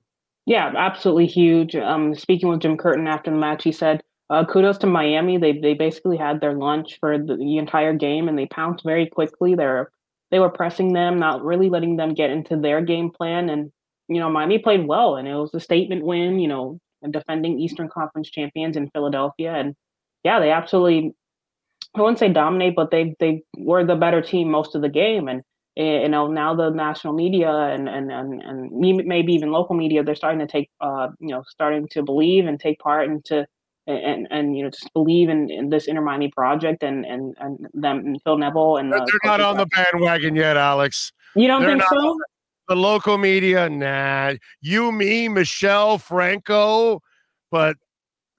Yeah, absolutely huge. Um, speaking with Jim Curtin after the match, he said, uh, "Kudos to Miami. They they basically had their lunch for the, the entire game, and they pounced very quickly. They're they were pressing them, not really letting them get into their game plan. And you know, Miami played well, and it was a statement win. You know, defending Eastern Conference champions in Philadelphia, and yeah, they absolutely. I wouldn't say dominate, but they they were the better team most of the game, and eh, you know now the national media and and and, and maybe even local media they're starting to take uh you know starting to believe and take part into and and you know just believe in, in this Inter Miami project and and and them and Phil Neville and They're not on the bandwagon yet, Alex. You don't They're think so? The the local media, nah. You, me, Michelle, Franco, but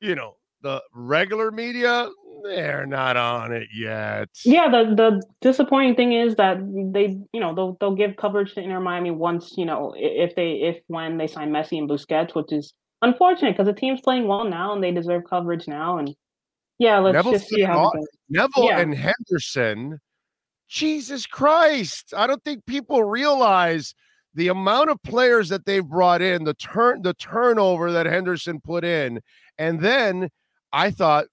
you know the regular media, they're not on it yet. Yeah, the the disappointing thing is that they, you know, they'll they'll give coverage to Inter Miami once, you know, if they if when they sign Messi and Busquets, which is unfortunate because the team's playing well now and they deserve coverage now. And yeah, let's Neville's just see how. Neville Yeah. and Henderson. Jesus Christ. I don't think people realize the amount of players that they've brought in, the turn the turnover that Henderson put in. And then I thought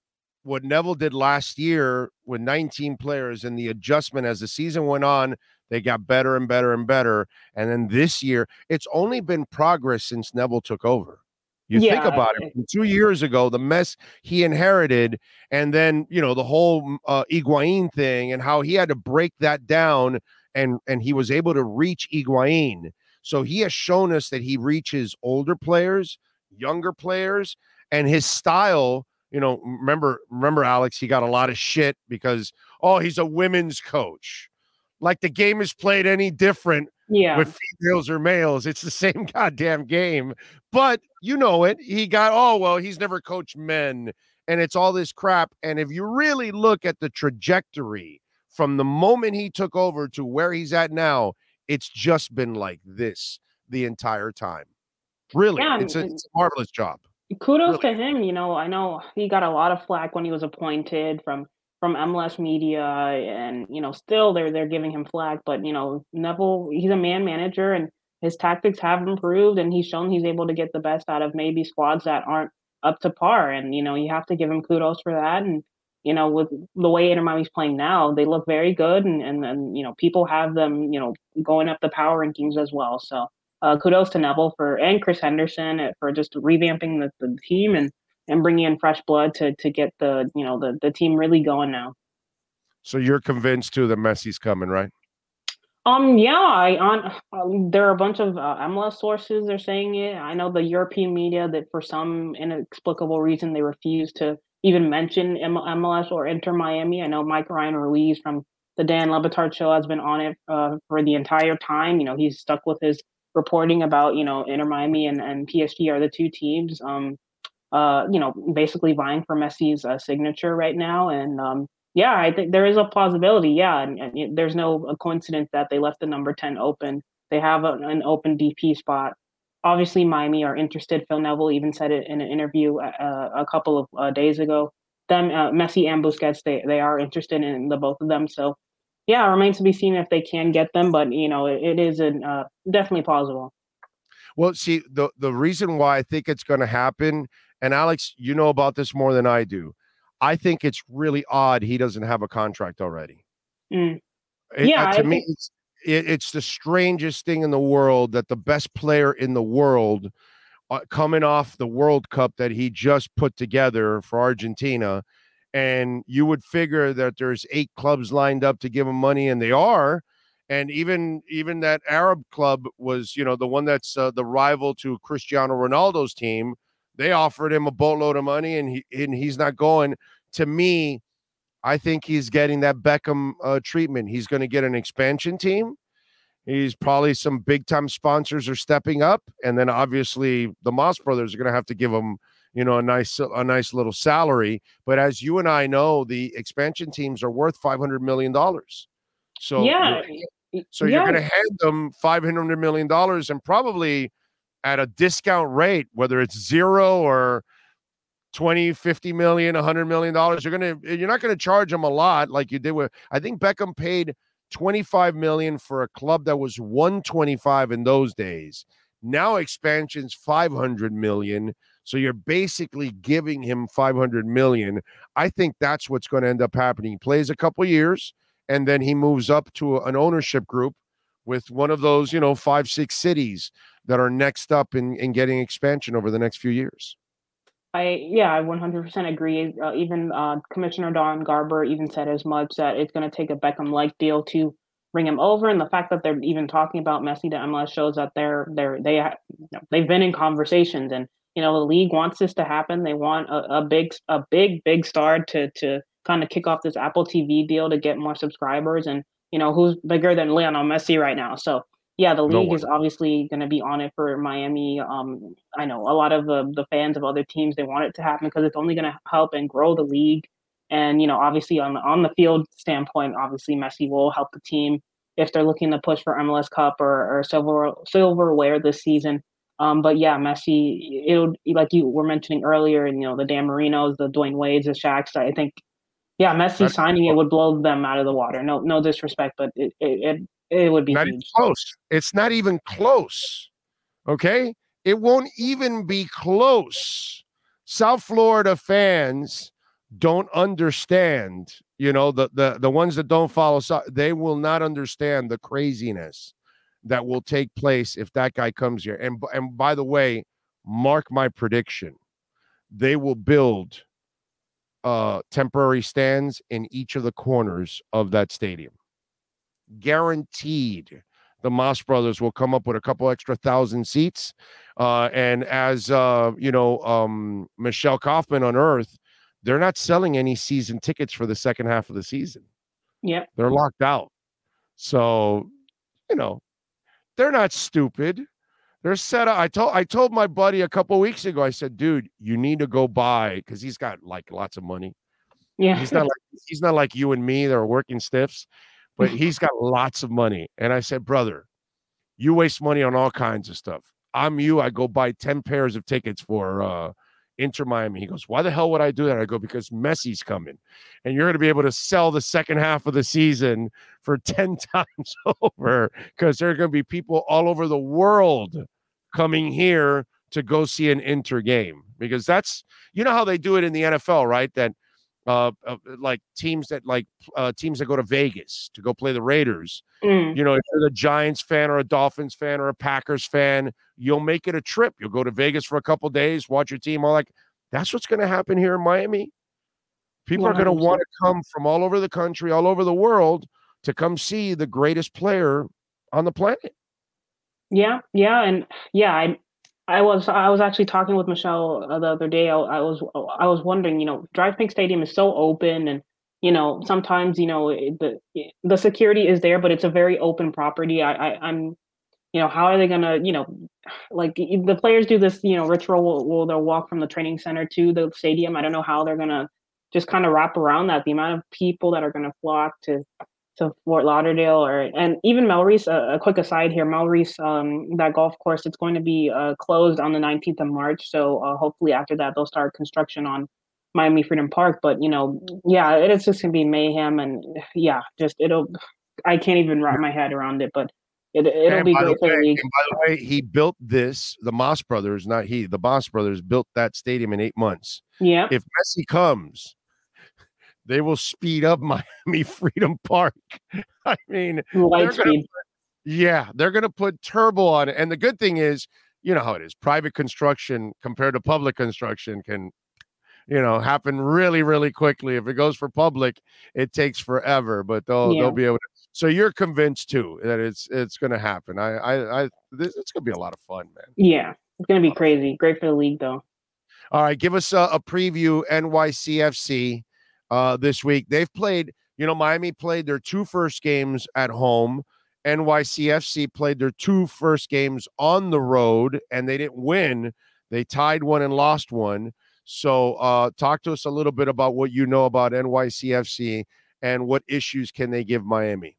what Neville did last year with 19 players and the adjustment as the season went on, they got better and better and better. And then this year, it's only been progress since Neville took over. You think about it. Two years ago, the mess he inherited, and then you know the whole mm, uh, Higuain thing, and how he had to break that down, and and he was able to reach Higuain. So he has shown us that he reaches older players, younger players, and his style. You know, remember remember Alex, he got a lot of shit because oh he's a women's coach, like the game is played any different Yeah. with females or males. It's the same goddamn game. But you know it. He got, oh, well, he's never coached men. And it's all this crap. And if you really look at the trajectory from the moment he took over to where he's at now, it's just been like this the entire time. Really, Yeah, it's, a, it's a marvelous job. Kudos to him. You know, I know he got a lot of flack when he was appointed from from MLS media, and you know, still they're they're giving him flack. But you know, Neville, he's a man manager, and his tactics have improved, and he's shown he's able to get the best out of maybe squads that aren't up to par. And you know, you have to give him kudos for that. And you know, with the way Inter Miami's playing now, they look very good, and and, and you know, people have them, you know, going up the power rankings as well. So uh, kudos to Neville for and Chris Henderson uh, for just revamping the, the team and and bringing in fresh blood to to get the you know the the team really going now. So you're convinced too that Messi's coming, right? Um, yeah, I on um, there are a bunch of uh, MLS sources they're saying it. I know the European media that for some inexplicable reason they refuse to even mention M- MLS or Inter Miami. I know Mike Ryan Ruiz from the Dan Le Batard show has been on it uh, for the entire time. You know, he's stuck with his reporting about you know Inter Miami and, and PSG are the two teams. Um, uh, you know, basically vying for Messi's uh, signature right now, and um, yeah, I think there is a plausibility. Yeah, and, and there's no a coincidence that they left the number ten open. They have a, an open DP spot. Obviously, Miami are interested. Phil Neville even said it in an interview uh, a couple of uh, days ago. Them, uh, Messi and Busquets, they they are interested in the both of them. So, yeah, it remains to be seen if they can get them. But you know, it, it is an, uh, definitely plausible. Well, see, the the reason why I think it's going to happen, and Alex, you know about this more than I do. I think it's really odd he doesn't have a contract already. Mm. It- Yeah, to I me, think- it's, it, it's the strangest thing in the world that the best player in the world, uh, coming off the World Cup that he just put together for Argentina, and you would figure that there's eight clubs lined up to give him money, and they are. And even even that Arab club was, you know, the one that's uh, the rival to Cristiano Ronaldo's team. They offered him a boatload of money, and he and he's not going. To me, I think he's getting that Beckham uh, treatment. He's going to get an expansion team. He's probably some big time sponsors are stepping up, and then obviously the Mas brothers are going to have to give him, you know, a nice a nice little salary. But as you and I know, the expansion teams are worth five hundred million dollars. So yeah, so yeah. you're going to hand them 500 million dollars and probably at a discount rate, whether it's zero or 20, 50 million, 100 million dollars. You're going to you're not going to charge them a lot like you did with I think Beckham paid 25 million for a club that was 125 in those days. Now expansion's 500 million. So you're basically giving him 500 million. I think that's what's going to end up happening. He plays a couple years and then he moves up to an ownership group with one of those, you know, five, six cities that are next up in, in getting expansion over the next few years. I yeah, I 100% agree. Uh, even uh, Commissioner Don Garber even said as much that it's going to take a Beckham-like deal to bring him over, and the fact that they're even talking about Messi to MLS shows that they're they're they you know, they've been in conversations, and you know the league wants this to happen. They want a, a big a big big star to to kind of kick off this Apple TV deal to get more subscribers, and you know who's bigger than Lionel Messi right now. So yeah, the league one. is obviously going to be on it for Miami. Um, I know a lot of the, the fans of other teams they want it to happen because it's only going to help and grow the league. And you know, obviously on the on the field standpoint, obviously Messi will help the team if they're looking to push for MLS Cup or, or silver silverware this season. Um, but yeah, Messi, it'll like you were mentioning earlier, and you know the Dan Marinos, the Dwayne Wades, the Shaqs. I think, yeah, Messi signing it would blow them out of the water. No, no disrespect, but it it it, it would be Not close. It's not even close. Okay. It won't even be close. South Florida fans don't understand, you know, the the the ones that don't follow they will not understand the craziness that will take place if that guy comes here. And and by the way, mark my prediction. They will build uh temporary stands in each of the corners of that stadium guaranteed the Mas brothers will come up with a couple extra thousand seats. Uh, and as uh, you know, um, Michelle Kaufman on Earth, they're not selling any season tickets for the second half of the season. Yep. They're locked out. So, you know, they're not stupid. They're set up. I told I told my buddy a couple weeks ago, I said, dude, you need to go buy because he's got like lots of money. Yeah. He's not like he's not like you and me that are working stiffs, but he's got lots of money. And I said, brother, you waste money on all kinds of stuff. I'm you. I go buy 10 pairs of tickets for uh Inter Miami. He goes, Why the hell would I do that? I go, Because Messi's coming. And you're going to be able to sell the second half of the season for 10 times over because there are going to be people all over the world coming here to go see an Inter game. Because that's, you know, how they do it in the NFL, right? That uh, uh like teams that like uh teams that go to Vegas to go play the Raiders. Mm. You know, if you're a Giants fan or a Dolphins fan or a Packers fan, you'll make it a trip. You'll go to Vegas for a couple days, watch your team. All like that's what's going to happen here in Miami. People are going to want to come from all over the country, all over the world to come see the greatest player on the planet. Yeah, yeah, and yeah, I, I was I was actually talking with Michelle uh, the other day. I, I was I was wondering, you know, DRV PNK Stadium is so open, and you know, sometimes you know the the security is there, but it's a very open property. I, I I'm, you know, how are they gonna, you know, like the players do this, you know, ritual will, will they'll walk from the training center to the stadium. I don't know how they're gonna just kind of wrap around that. The amount of people that are gonna flock to to Fort Lauderdale or and even Melreese. A, a quick aside here, Melreese, um, that golf course, it's going to be uh, closed on the 19th of March. So uh, hopefully after that they'll start construction on Miami Freedom Park. But you know, yeah, it is just gonna be mayhem and yeah, just it'll. I can't even wrap my head around it, but it it'll And be great for the league. and by the way, he built this. The Mas brothers, not he. The Mas brothers built that stadium in eight months. Yeah. If Messi comes, they will speed up Miami Freedom Park. I mean, they're gonna yeah, they're going to put turbo on it. And the good thing is, you know how it is. Private construction compared to public construction can, you know, happen really, really quickly. If it goes for public, it takes forever. But they'll Yeah. they'll be able to. So you're convinced too that it's it's going to happen. I I, I this it's going to be a lot of fun, man. Yeah, it's gonna be crazy. Great for the league though. All right, give us a, a preview NYCFC uh, this week. They've played, you know, Miami played their two first games at home. NYCFC played their two first games on the road and they didn't win. They tied one and lost one. So, uh, talk to us a little bit about what you know about NYCFC and what issues can they give Miami.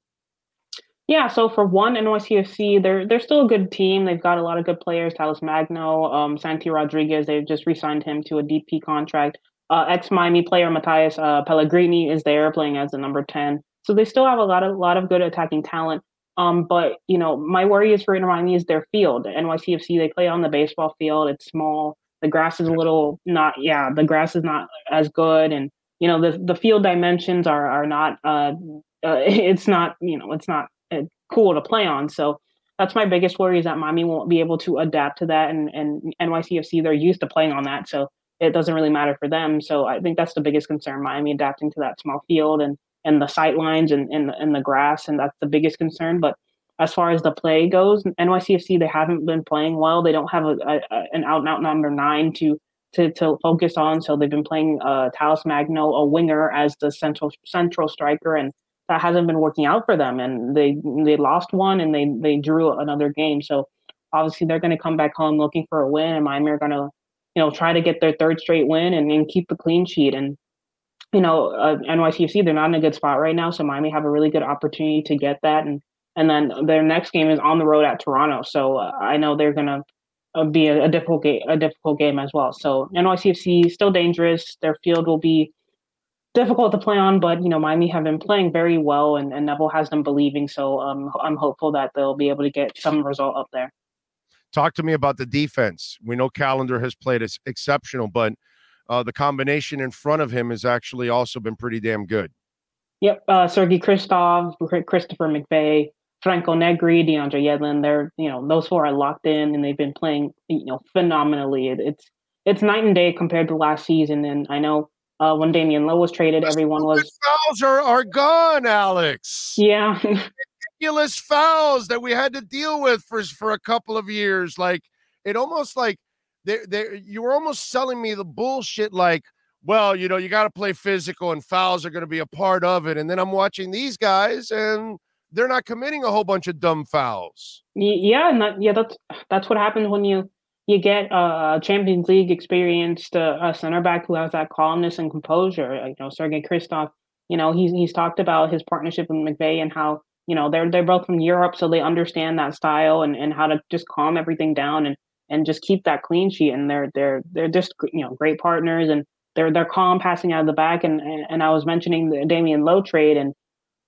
Yeah, so for one, NYCFC, they're they're still a good team. They've got a lot of good players. Talles Magno, um, Santi Rodriguez, they've just re-signed him to a DP contract. Uh, ex Miami player Matthias uh, Pellegrini is there playing as the number ten. So they still have a lot of lot of good attacking talent. Um, but you know, my worry is for Inter Miami is their field. NYCFC they play on the baseball field. It's small. The grass is a little not. Yeah, the grass is not as good, and you know the the field dimensions are are not. Uh, uh it's not. You know, it's not uh, cool to play on. So that's my biggest worry is that Miami won't be able to adapt to that, and and NYCFC they're used to playing on that, so it doesn't really matter for them. So I think that's the biggest concern. Miami adapting to that small field and and the sight lines and, and, and the grass, and that's the biggest concern. But as far as the play goes, NYCFC they haven't been playing well. They don't have a, a, a an out and out number nine to to to focus on. So they've been playing uh, Talles Magno, a winger, as the central central striker, and that hasn't been working out for them. And they they lost one and they they drew another game. So obviously they're going to come back home looking for a win, and Miami are going to you know try to get their third straight win and, keep the clean sheet and you know, uh, NYCFC, they're not in a good spot right now. So Miami have a really good opportunity to get that. And and then their next game is on the road at Toronto. So uh, I know they're going to uh, be a, a, difficult game, a difficult game as well. So NYCFC still dangerous. Their field will be difficult to play on, but you know Miami have been playing very well, and, and Neville has them believing. So um, I'm hopeful that they'll be able to get some result up there. Talk to me about the defense. We know Callender has played as exceptional, but uh, the combination in front of him has actually also been pretty damn good. Yep, uh, Sergey Kryvtsov, Christopher McVey, Franco Negri, DeAndre Yedlin. They're you know those four are locked in and they've been playing you know phenomenally. It, it's it's night and day compared to last season. And I know uh, when Damion Lowe was traded, everyone was fouls are, are gone, Alex. Yeah, ridiculous fouls that we had to deal with for for a couple of years. Like it almost like they you were almost selling me the bullshit like well, you know, you got to play physical and fouls are going to be a part of it. And then I'm watching these guys and they're not committing a whole bunch of dumb fouls. Yeah, and yeah, that's that's what happens when you you get a Champions League experienced uh, a center back who has that calmness and composure. You know, Sergei Kryvtsov. You know, he's he's talked about his partnership with McVey and how you know they're they're both from Europe, so they understand that style and and how to just calm everything down and and just keep that clean sheet. And they're they're they're just you know great partners, and they're they're calm passing out of the back. And and, I was mentioning the Damion Lowe trade, and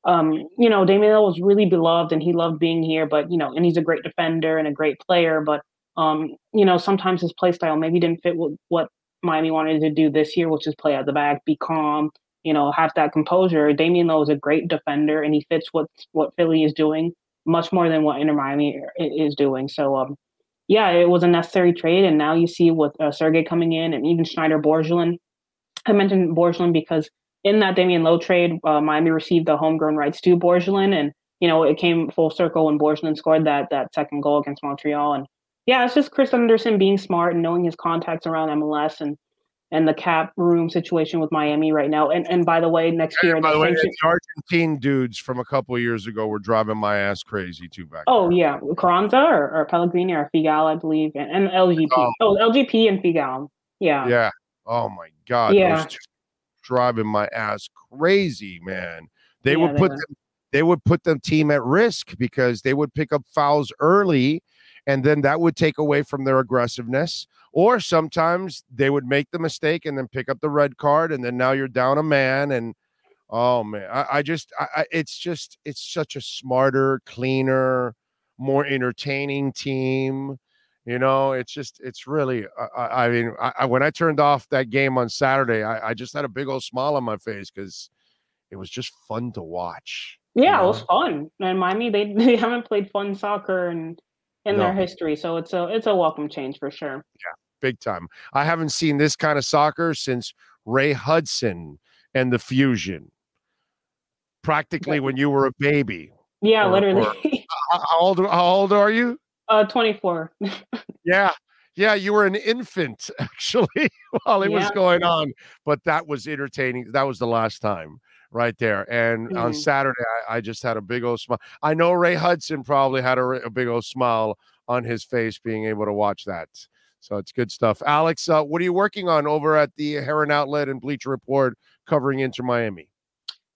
um, you know Damion Lowe was really beloved, and he loved being here. But you know, and he's a great defender and a great player. But um, you know, sometimes his play style maybe didn't fit with what Miami wanted to do this year, which is play out the back, be calm, you know, have that composure. Damion Lowe is a great defender, and he fits what what Philly is doing much more than what Inter Miami is doing. So, um, yeah, it was a necessary trade, and now you see with uh, Sergey coming in, and even Shanyder Borgelin. I mentioned Borgelin because in that Damion Lowe trade, uh, Miami received the homegrown rights to Borgelin, and you know it came full circle when Borgelin scored that that second goal against Montreal. And yeah, it's just Chris Henderson being smart and knowing his contacts around MLS and and the cap room situation with Miami right now. And and by the way, next year, by the way, the Argentine dudes from a couple years ago were driving my ass crazy too back. Oh there. yeah, Carranza or, or Pellegrini or Figal, I believe, and, and LGP. Oh. oh, LGP and Figal. Yeah. Yeah. Oh my God. Yeah. driving my ass crazy, man. They yeah, would put them, they would put the team at risk because they would pick up fouls early and then that would take away from their aggressiveness or sometimes they would make the mistake and then pick up the red card and then now you're down a man and oh man i, I just I, it's just it's such a smarter cleaner more entertaining team you know it's just it's really i, I mean I, when i turned off that game on saturday I, I just had a big old smile on my face because it was just fun to watch yeah you know? it was fun and miami they, they haven't played fun soccer and in no. their history. So it's a it's a welcome change for sure. Yeah, big time. I haven't seen this kind of soccer since Ray Hudson and the Fusion. Practically when you were a baby. Yeah, or, literally. Or, how old how old are you? Uh 24. yeah. Yeah, you were an infant actually while it yeah. was going on, but that was entertaining. That was the last time right there. And mm-hmm. on Saturday, I, I, just had a big old smile. I know Ray Hudson probably had a, a, big old smile on his face being able to watch that. So it's good stuff. Alex, uh, what are you working on over at the Heron Outlet and Bleacher Report covering Inter Miami?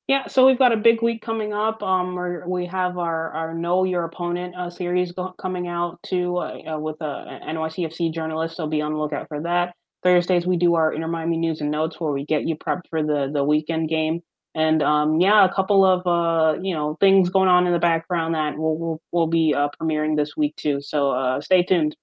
Yeah, so we've got a big week coming up. Um, we have our our Know Your Opponent uh, series go- coming out too uh, uh, with a NYCFC journalist. So be on the lookout for that. Thursdays we do our Inter Miami news and notes where we get you prepped for the the weekend game. And um, yeah, a couple of uh, you know things going on in the background that we'll we'll, we'll be uh, premiering this week too. So uh, stay tuned.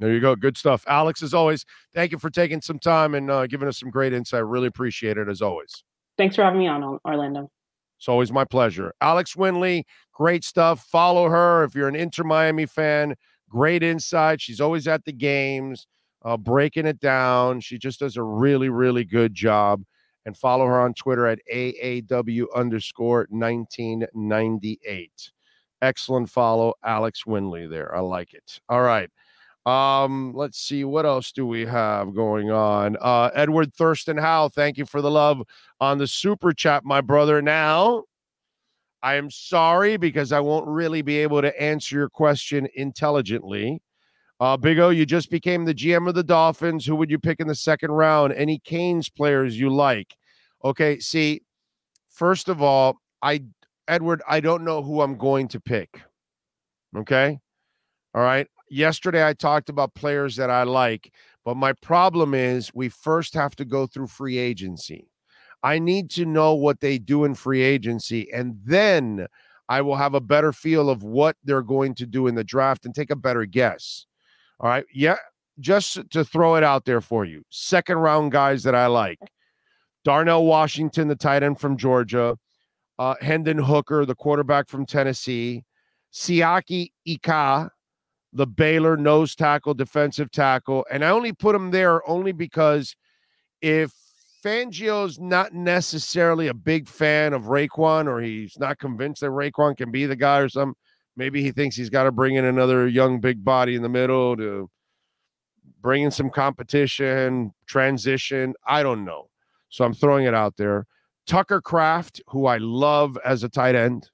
There you go. Good stuff. Alex, as always, thank you for taking some time and uh, giving us some great insight. Really appreciate it as always. Thanks for having me on, Orlando. It's always my pleasure. Alex Winley, great stuff. Follow her if you're an Inter Miami fan. Great insight. She's always at the games, uh, breaking it down. She just does a really, really good job. And follow her on Twitter at AAW underscore 1998. Excellent follow, Alex Winley there. I like it. All right. Um, let's see what else do we have going on. Uh, Edward Thurston Howe, thank you for the love on the super chat, my brother. Now, I am sorry because I won't really be able to answer your question intelligently. Uh, Big O, you just became the GM of the Dolphins. Who would you pick in the second round? Any Canes players you like? Okay, see, first of all, I Edward, I don't know who I'm going to pick. Okay. All right yesterday I talked about players that I like, but my problem is we first have to go through free agency. I need to know what they do in free agency, and then I will have a better feel of what they're going to do in the draft and take a better guess. All right. Yeah. Just to throw it out there for you second round guys that I like Darnell Washington, the tight end from Georgia, uh, Hendon Hooker, the quarterback from Tennessee, Siaki Ika, the Baylor nose tackle, defensive tackle. And I only put him there only because if Fangio's not necessarily a big fan of Raekwon or he's not convinced that Raekwon can be the guy or something, maybe he thinks he's got to bring in another young big body in the middle to bring in some competition, transition. I don't know. So I'm throwing it out there. Tucker Kraft, who I love as a tight end.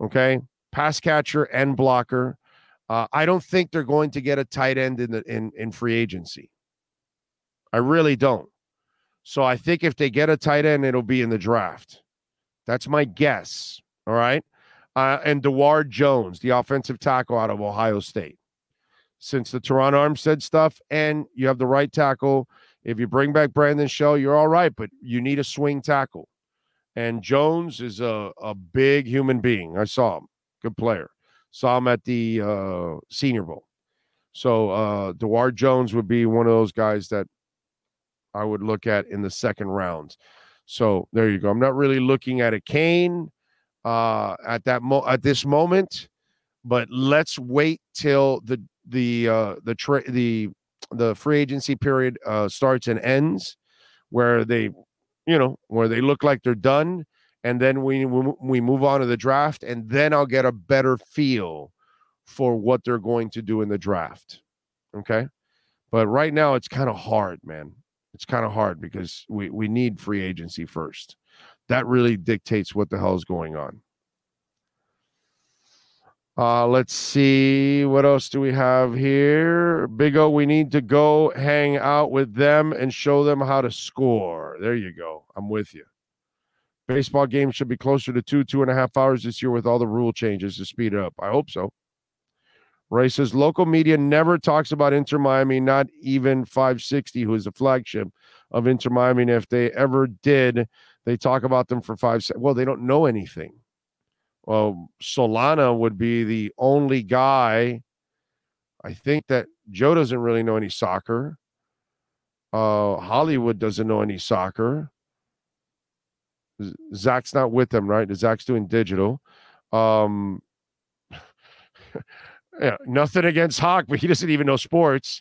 Okay. Pass catcher and blocker. Uh, I don't think they're going to get a tight end in the in in free agency. I really don't. So I think if they get a tight end, it'll be in the draft. That's my guess. All right. Uh, and Dawand Jones, the offensive tackle out of Ohio State. Since the Terron Armstead stuff, and you have the right tackle. If you bring back Brandon Shell, you're all right, but you need a swing tackle. And Jones is a, a big human being. I saw him. Good player. Saw him at the uh, Senior Bowl. So uh, Dawand Jones would be one of those guys that I would look at in the second round. So there you go. I'm not really looking at a Cane uh, at that mo- at this moment, but let's wait till the the uh, the tra- the the free agency period uh, starts and ends, where they, you know, where they look like they're done, and then we we move on to the draft and then I'll get a better feel for what they're going to do in the draft. Okay? But right now it's kind of hard, man. It's kind of hard because we we need free agency first. That really dictates what the hell is going on. Uh, let's see what else do we have here. Big O, we need to go hang out with them and show them how to score. There you go. I'm with you. Baseball games should be closer to two, two and a half hours this year with all the rule changes to speed it up. I hope so. Ray says local media never talks about Inter Miami, not even 560, who is the flagship of Inter Miami. And if they ever did, they talk about them for five seconds. Well, they don't know anything. Well, Solana would be the only guy. I think that Joe doesn't really know any soccer. Uh, Hollywood doesn't know any soccer. Zach's not with them, right? Zach's doing digital. Um, yeah, nothing against Hawk, but he doesn't even know sports.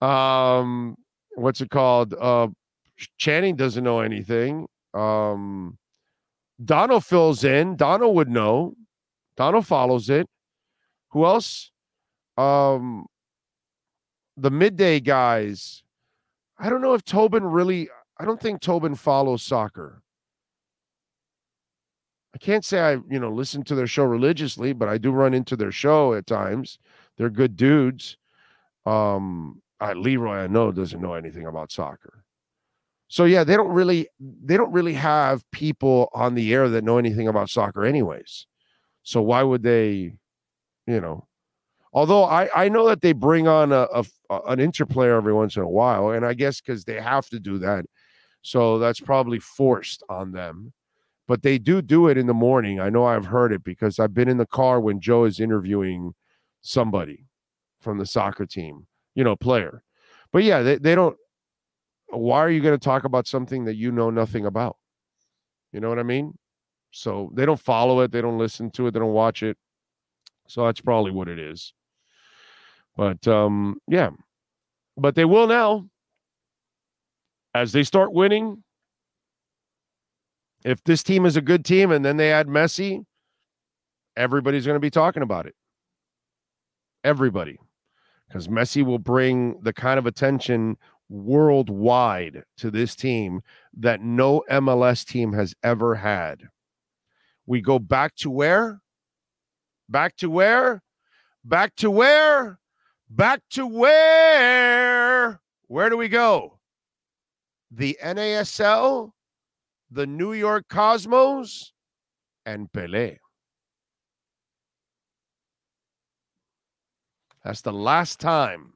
Um, what's it called? Uh, Channing doesn't know anything. Um, Donald fills in. Donald would know. Donald follows it. Who else? Um, the midday guys. I don't know if Tobin really. I don't think Tobin follows soccer. I can't say I, you know, listen to their show religiously, but I do run into their show at times. They're good dudes. Um, uh, Leroy, I know, doesn't know anything about soccer. So yeah, they don't really they don't really have people on the air that know anything about soccer anyways. So why would they, you know? Although I I know that they bring on a, a an interplayer every once in a while, and I guess because they have to do that, so that's probably forced on them. But they do do it in the morning. I know I've heard it because I've been in the car when Joe is interviewing somebody from the soccer team, you know, player. But yeah, they, they don't why are you going to talk about something that you know nothing about? You know what I mean? So they don't follow it, they don't listen to it, they don't watch it. So that's probably what it is. But um yeah. But they will now as they start winning. If this team is a good team and then they add Messi, everybody's going to be talking about it. Everybody. Because Messi will bring the kind of attention worldwide to this team that no MLS team has ever had. We go back to where? Back to where? Back to where? Back to where? Where do we go? The NASL, the New York Cosmos, and Pele. That's the last time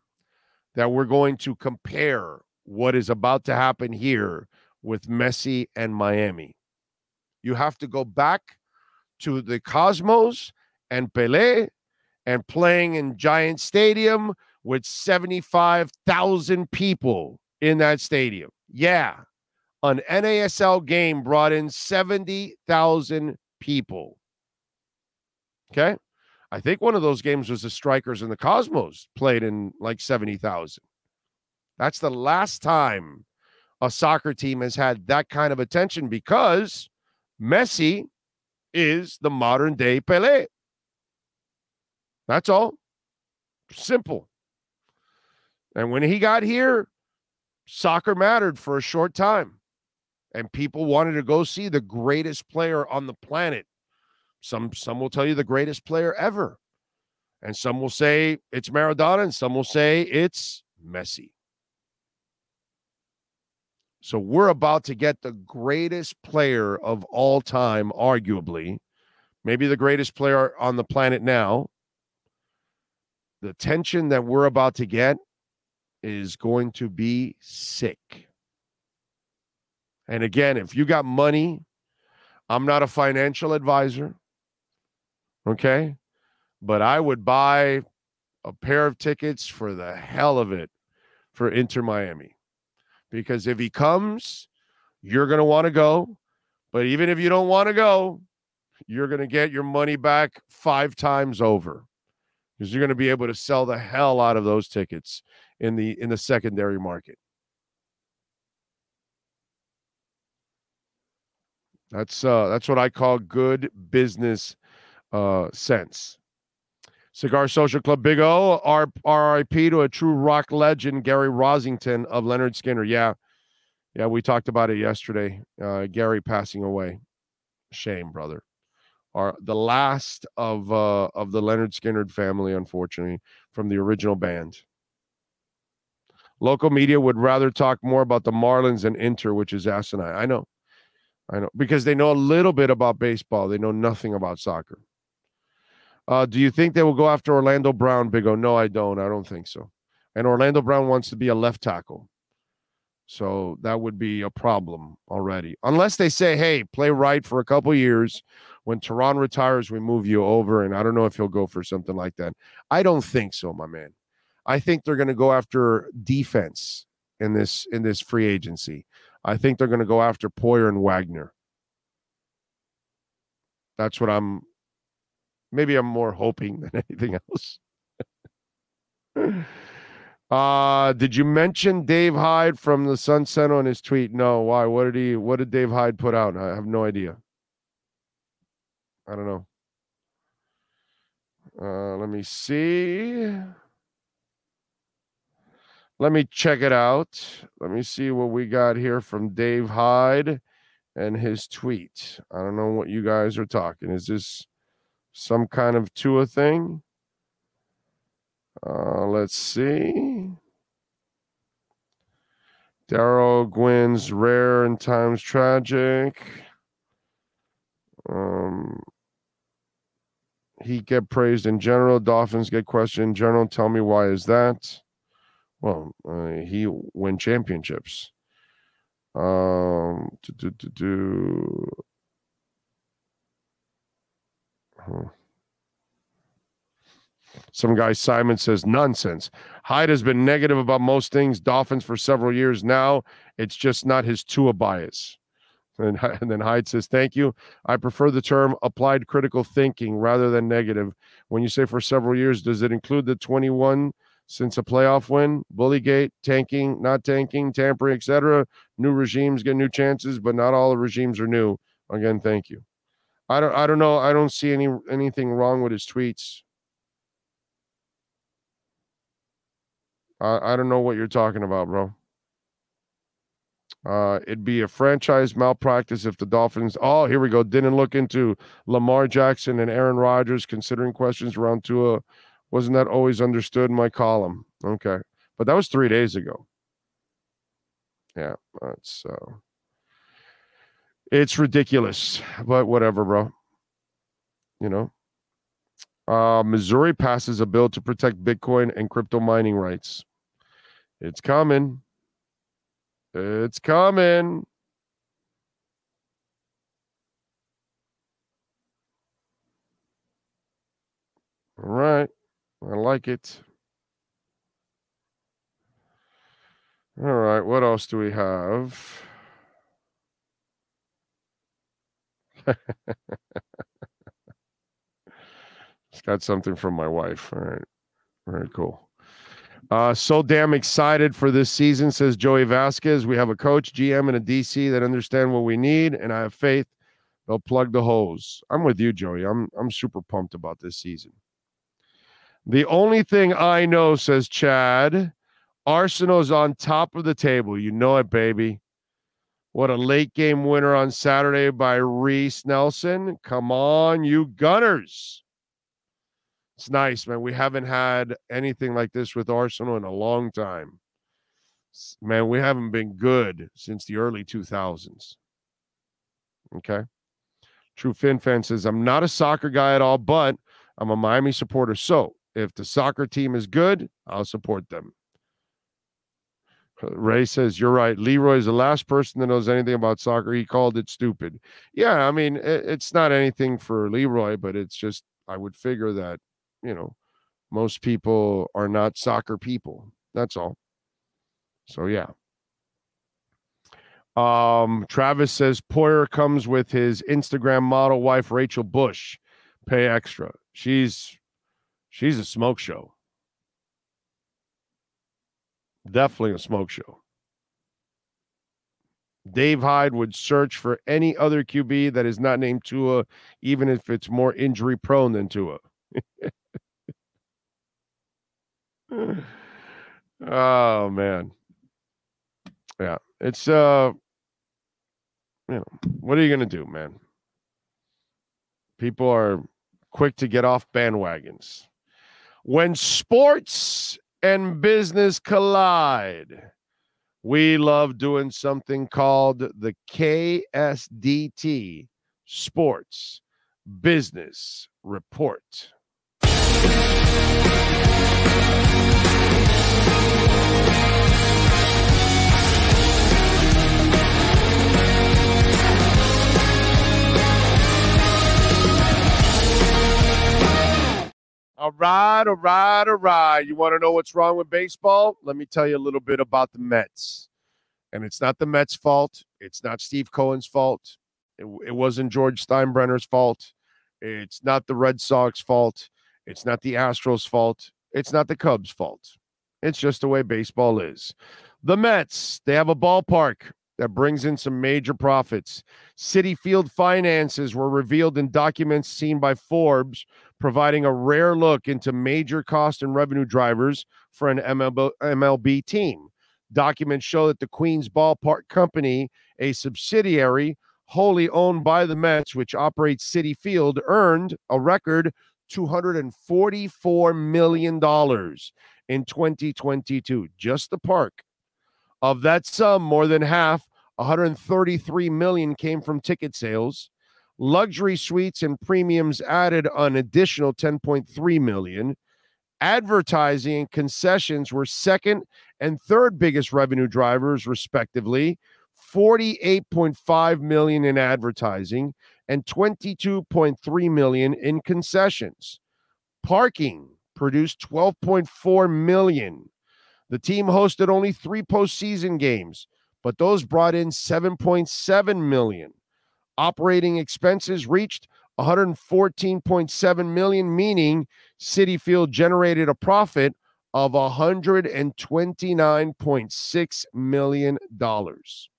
that we're going to compare what is about to happen here with Messi and Miami. You have to go back to the Cosmos and Pele and playing in Giant Stadium with 75,000 people in that stadium. Yeah. An NASL game brought in 70,000 people. Okay. I think one of those games was the Strikers and the Cosmos played in like 70,000. That's the last time a soccer team has had that kind of attention because Messi is the modern day Pele. That's all. Simple. And when he got here, soccer mattered for a short time. And people wanted to go see the greatest player on the planet some some will tell you the greatest player ever. And some will say it's Maradona and some will say it's Messi. So we're about to get the greatest player of all time, arguably, maybe the greatest player on the planet now. The tension that we're about to get is going to be sick. And again, if you got money, I'm not a financial advisor. Okay. But I would buy a pair of tickets for the hell of it for Inter Miami. Because if he comes, you're going to want to go. But even if you don't want to go, you're going to get your money back five times over because you're going to be able to sell the hell out of those tickets in the in the secondary market. That's uh that's what I call good business uh, sense. Cigar Social Club Big O, RIP to a true rock legend, Gary Rossington of Lynyrd Skynyrd. Yeah. Yeah, we talked about it yesterday. Uh, Gary passing away. Shame, brother. Our, the last of uh, of the Lynyrd Skynyrd family, unfortunately, from the original band. Local media would rather talk more about the Marlins and Inter, which is asinine. I know. I know. Because they know a little bit about baseball. They know nothing about soccer. Uh, do you think they will go after Orlando Brown, Big O? No, I don't. I don't think so. And Orlando Brown wants to be a left tackle. So that would be a problem already. Unless they say, hey, play right for a couple years. When Terron retires, we move you over. And I don't know if he'll go for something like that. I don't think so, my man. I think they're going to go after defense in this in this free agency. I think they're going to go after Poyer and Wagner. That's what I'm Maybe I'm more hoping than anything else. uh, did you mention Dave Hyde from the Sun Sentinel in his tweet? No. Why? What did he? What did Dave Hyde put out? I have no idea. I don't know. Uh, let me see. Let me check it out. Let me see what we got here from Dave Hyde and his tweet. I don't know what you guys are talking. Is this some kind of Tua thing. Uh, let's see. Daryl Gwynn's rare and times tragic. Um, he get praised in general. Dolphins get questioned in general. Tell me why is that? Well, uh, he win championships. Um, to do to do. Some guy Simon says nonsense. Hyde has been negative about most things. Dolphins for several years now. It's just not his Tua bias. And, and then Hyde says, Thank you. I prefer the term applied critical thinking rather than negative. When you say for several years, does it include the 21 since a playoff win? Bullygate, tanking, not tanking, tampering, etc. New regimes get new chances, but not all the regimes are new. Again, thank you. I don't I don't know. I don't see any anything wrong with his tweets. I, I don't know what you're talking about, bro. Uh, it'd be a franchise malpractice if the Dolphins. Oh, here we go. Didn't look into Lamar Jackson and Aaron Rodgers considering questions around Tua. Wasn't that always understood in my column? Okay, but that was three days ago. Yeah, that's uh, it's ridiculous, but whatever, bro. You know, uh, Missouri passes a bill to protect Bitcoin and crypto mining rights. It's coming. It's coming. All right. I like it. All right. What else do we have? It's got something from my wife. All right. Very cool. Uh, so damn excited for this season, says Joey Vasquez. We have a coach, GM, and a DC that understand what we need, and I have faith they'll plug the holes. I'm with you, Joey. I'm I'm super pumped about this season. The only thing I know, says Chad, Arsenal's on top of the table. You know it, baby. What a late game winner on Saturday by Reiss Nelson. Come on, you Gunners. It's nice, man. We haven't had anything like this with Arsenal in a long time. Man, we haven't been good since the early 2000s. Okay. True Fin fan says, I'm not a soccer guy at all, but I'm a Miami supporter. So if the soccer team is good, I'll support them. Ray says, You're right. Leroy is the last person that knows anything about soccer. He called it stupid. Yeah, I mean, it's not anything for Leroy, but it's just, I would figure that you know, most people are not soccer people. That's all. So yeah. Um, Travis says Poyer comes with his Instagram model wife Rachel Bush. Pay extra. She's she's a smoke show. Definitely a smoke show. Dave Hyde would search for any other QB that is not named Tua, even if it's more injury prone than Tua. oh man. Yeah. It's uh you know, what are you gonna do, man? People are quick to get off bandwagons. When sports and business collide, we love doing something called the KSDT Sports Business Report. All right, all right, all right. You want to know what's wrong with baseball? Let me tell you a little bit about the Mets. And it's not the Mets' fault. It's not Steve Cohen's fault. It, it wasn't George Steinbrenner's fault. It's not the Red Sox fault. It's not the Astros' fault. It's not the Cubs' fault. It's just the way baseball is. The Mets, they have a ballpark that brings in some major profits. Citi Field finances were revealed in documents seen by Forbes, providing a rare look into major cost and revenue drivers for an MLB, team. Documents show that the Queens Ballpark Company, a subsidiary wholly owned by the Mets, which operates Citi Field, earned a record $244 million in 2022. Just the park. Of that sum, more than half, 133 million came from ticket sales. Luxury suites and premiums added an additional 10.3 million. Advertising and concessions were second and third biggest revenue drivers respectively. 48.5 million in advertising and 22.3 million in concessions. Parking produced 12.4 million. The team hosted only 3 postseason games, but those brought in 7.7 million. Operating expenses reached 114.7 million, meaning Citi Field generated a profit of 129.6 million dollars.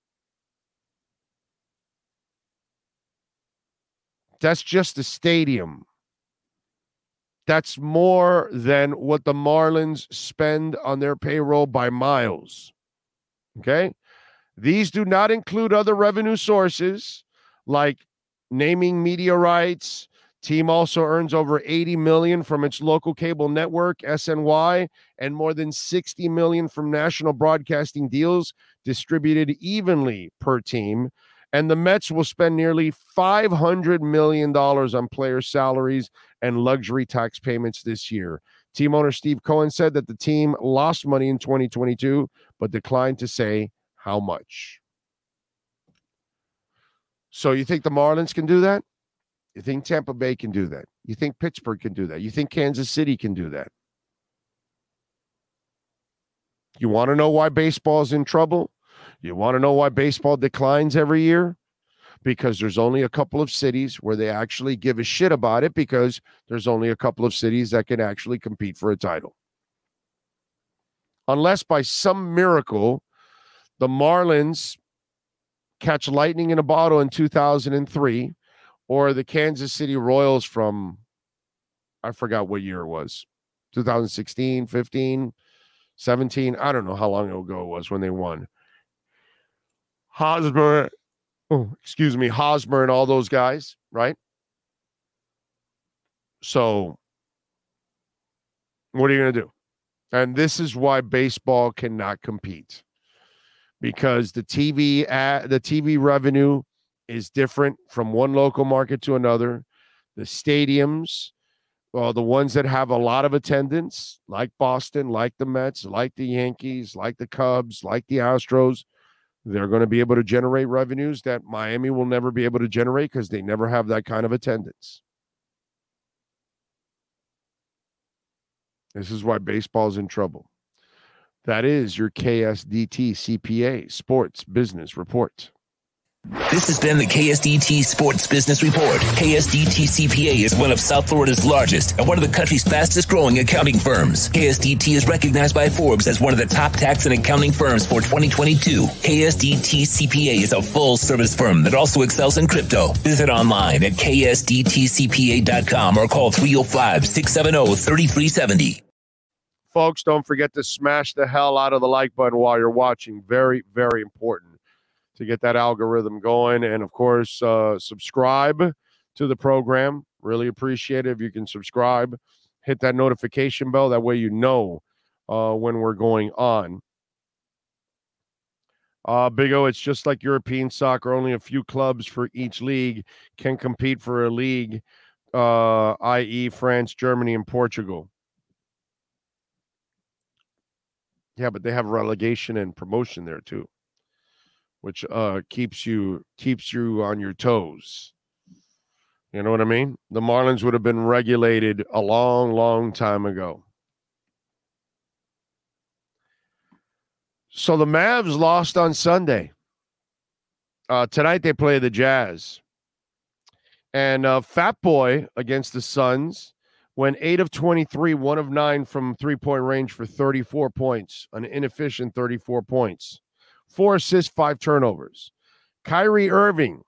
That's just the stadium. That's more than what the Marlins spend on their payroll by miles. Okay? These do not include other revenue sources like naming media rights. Team also earns over 80 million from its local cable network SNY and more than 60 million from national broadcasting deals distributed evenly per team. And the Mets will spend nearly $500 million on player salaries and luxury tax payments this year. Team owner Steve Cohen said that the team lost money in 2022, but declined to say how much. So you think the Marlins can do that? You think Tampa Bay can do that? You think Pittsburgh can do that? You think Kansas City can do that? You want to know why baseball's in trouble? You want to know why baseball declines every year? Because there's only a couple of cities where they actually give a shit about it because there's only a couple of cities that can actually compete for a title. Unless by some miracle the Marlins catch lightning in a bottle in 2003 or the Kansas City Royals from I forgot what year it was 2016 15 17 I don't know how long ago it was when they won Hosmer oh excuse me Hosmer and all those guys right? So what are you going to do? And this is why baseball cannot compete. Because the TV ad, the TV revenue is different from one local market to another. The stadiums, well, the ones that have a lot of attendance, like Boston, like the Mets, like the Yankees, like the Cubs, like the Astros, they're going to be able to generate revenues that Miami will never be able to generate because they never have that kind of attendance. This is why baseball's in trouble. That is your KSDT CPA Sports Business Report. This has been the KSDT Sports Business Report. KSDT CPA is one of South Florida's largest and one of the country's fastest growing accounting firms. KSDT is recognized by Forbes as one of the top tax and accounting firms for 2022. KSDT CPA is a full service firm that also excels in crypto. Visit online at ksdtcpa.com or call 305 670 3370. Folks, don't forget to smash the hell out of the like button while you're watching. Very, very important to get that algorithm going. And of course, uh, subscribe to the program. Really appreciate it if you can subscribe. Hit that notification bell. That way you know uh, when we're going on. Uh, Big O, it's just like European soccer. Only a few clubs for each league can compete for a league, uh, i.e., France, Germany, and Portugal. Yeah, but they have relegation and promotion there too, which uh keeps you keeps you on your toes. You know what I mean? The Marlins would have been regulated a long, long time ago. So the Mavs lost on Sunday. Uh, tonight they play the Jazz. And uh, Fat Boy against the Suns went 8 of 23, 1 of 9 from three point range for 34 points, an inefficient 34 points, four assists, five turnovers. Kyrie Irving,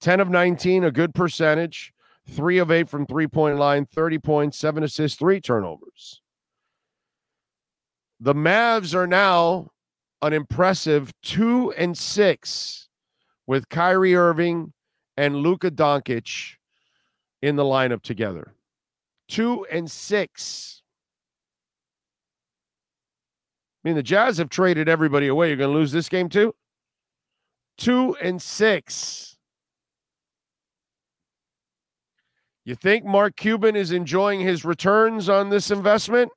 10 of 19, a good percentage, three of eight from three point line, 30 points, seven assists, three turnovers. The Mavs are now an impressive two and six with Kyrie Irving and Luka Doncic in the lineup together two and six. Mean, the Jazz have traded everybody away. You're going to lose this game too? Two and six. You think Mark Cuban is enjoying his returns on this investment?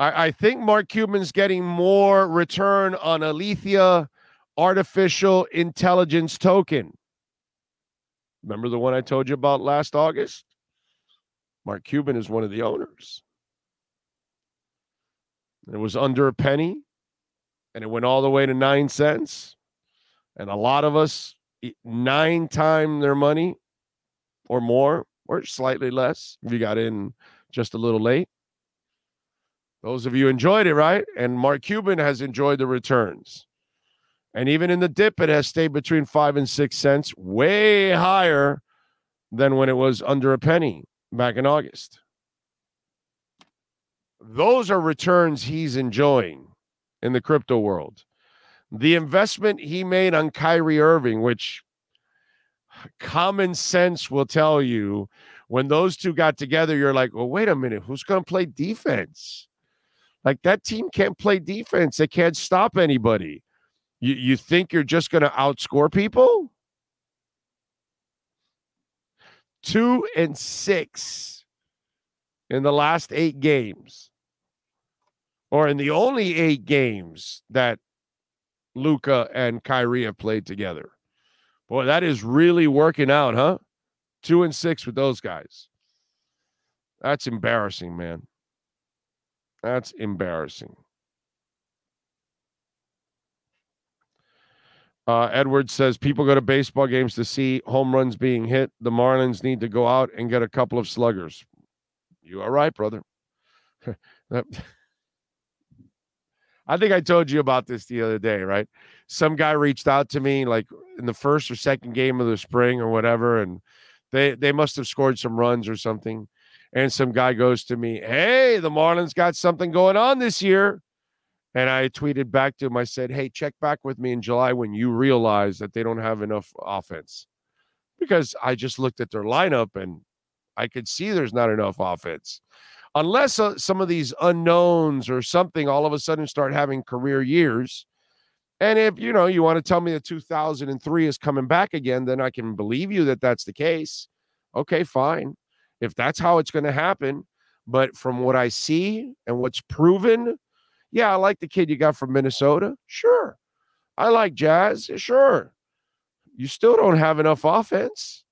I, I think Mark Cuban's getting more return on Alethea artificial intelligence token. Remember the one I told you about last August? Mark Cuban is one of the owners. It was under a penny and it went all the way to nine cents. And a lot of us nine time their money or more or slightly less if you got in just a little late. Those of you enjoyed it, right? And Mark Cuban has enjoyed the returns. And even in the dip, it has stayed between five and six cents, way higher than when it was under a penny back in August. Those are returns he's enjoying in the crypto world. The investment he made on Kyrie Irving, which common sense will tell you when those two got together, you're like, well, wait a minute, who's going to play defense? Like that team can't play defense. They can't stop anybody. You you think you're just going to outscore people? Two and six in the last eight games, or in the only eight games that Luka and Kyrie have played together. Boy, that is really working out, huh? Two and six with those guys. That's embarrassing, man. That's embarrassing. Uh, Edwards says people go to baseball games to see home runs being hit. The Marlins need to go out and get a couple of sluggers. You are right, brother. I think I told you about this the other day, right? Some guy reached out to me like in the first or second game of the spring or whatever, and they they must have scored some runs or something. And some guy goes to me, Hey, the Marlins got something going on this year. And I tweeted back to him, I said, Hey, check back with me in July when you realize that they don't have enough offense. Because I just looked at their lineup and I could see there's not enough offense. Unless uh, some of these unknowns or something all of a sudden start having career years. And if you know you want to tell me that 2003 is coming back again, then I can believe you that that's the case. Okay, fine if that's how it's going to happen. But from what I see and what's proven, yeah, I like the kid you got from Minnesota. Sure. I like Jazz. Sure. You still don't have enough offense.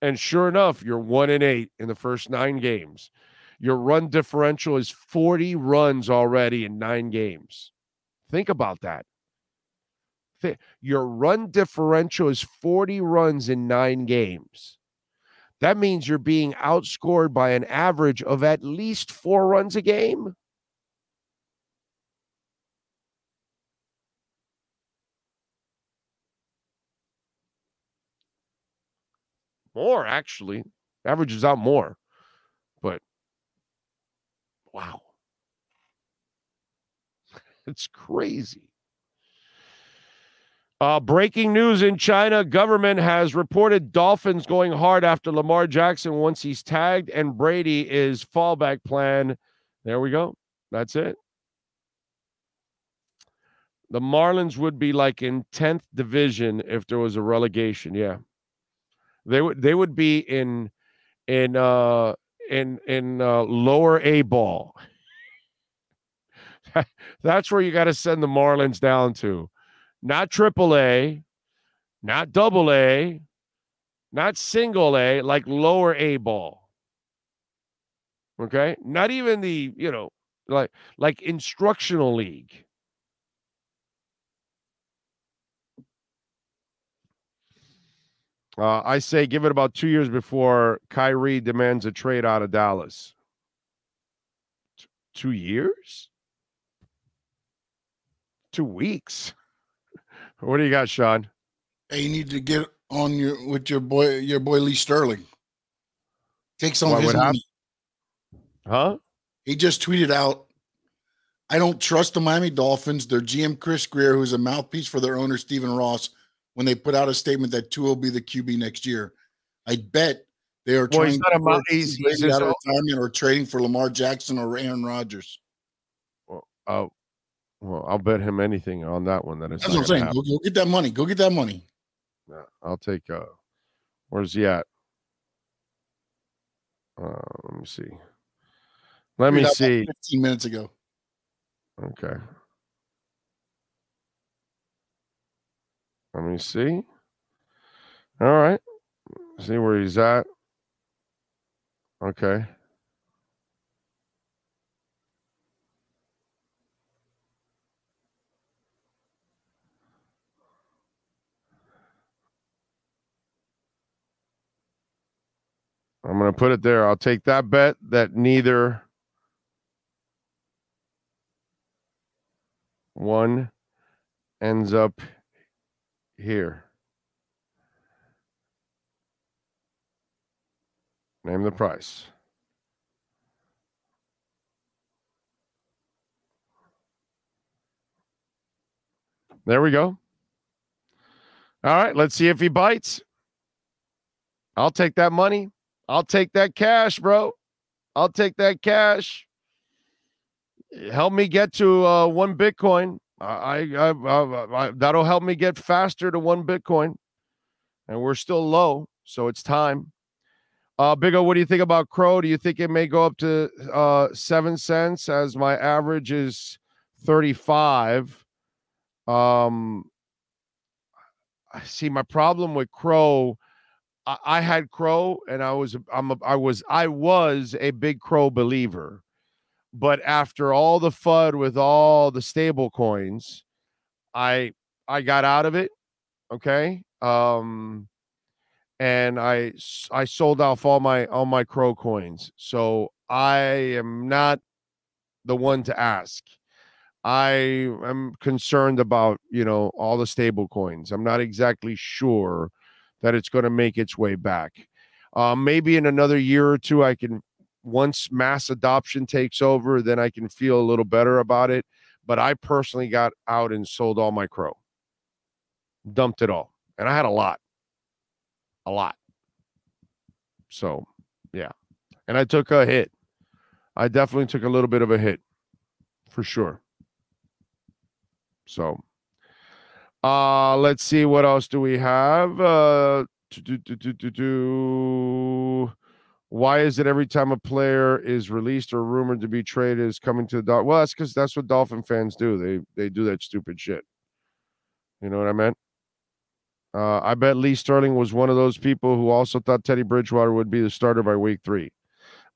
And sure enough, you're one and eight in the first nine games. Your run differential is 40 runs already in nine games. Think about that. Your run differential is 40 runs in nine games. That means you're being outscored by an average of at least four runs a game. More, actually. Averages out more. But wow. It's crazy. Uh, breaking news in China government has reported Dolphins going hard after Lamar Jackson once he's tagged, and Brady is fallback plan. There we go. That's it. The Marlins would be like in 10th division if there was a relegation. Yeah. They would they would be in in uh in in uh, lower A ball. That's where you got to send the Marlins down to not triple A, not double A, not single A, like lower A ball. Okay? Not even the, you know, like like instructional league. Uh, I say give it about two years before Kyrie demands a trade out of Dallas. T- two years? Two weeks. What do you got, Sean? Hey, you need to get on your with your boy your boy Lee Sterling. Take some What of his money. Huh? He just tweeted out, I don't trust the Miami Dolphins. Their GM Chris Grier, who's a mouthpiece for their owner Stephen Ross, when they put out a statement that Tua will be the QB next year. I bet They are Well, trying he's to mo- he's- he's out of retirement or trading for Lamar Jackson or Aaron Rodgers. Oh, well, I'll bet him anything on that one. That it's That's what I'm gonna saying. Go, go get that money. Go get that money. Yeah, I'll take. Uh, where's he at? Uh, let me see. Let me Figured out see. 15 minutes ago. Okay. Let me see. All right. See where he's at. Okay. I'm going to put it there. I'll take that bet that neither one ends up here. Name the price. There we go. All right, let's see if he bites. I'll take that money. I'll take that cash, bro. I'll take that cash. Help me get to uh, one Bitcoin. I, I, I, I, that'll help me get faster to one Bitcoin, and we're still low, so it's time. Uh, Big O, what do you think about Crow? Do you think it may go up to uh, seven cents as my average is thirty-five? Um, I see my problem with Crow. I, I had Crow, and I was I'm a, I was I was a big Crow believer, but after all the FUD with all the stable coins, I I got out of it. Okay. Um, and I I sold off all my all my Crow coins, so I am not the one to ask. I am concerned about you know all the stable coins. I'm not exactly sure that it's going to make its way back. Uh, maybe in another year or two, I can once mass adoption takes over, then I can feel a little better about it. But I personally got out and sold all my crow, dumped it all, and I had a lot, a lot. So, yeah, and I took a hit. I definitely took a little bit of a hit, for sure. So, uh, let's see what else do we have. Uh, do, do, do, do, do. Why is it every time a player is released or rumored to be traded is coming to the dog? Well, that's because that's what Dolphin fans do. They they do that stupid shit. You know what I meant? Uh, I bet Lee Sterling was one of those people who also thought Teddy Bridgewater would be the starter by week three.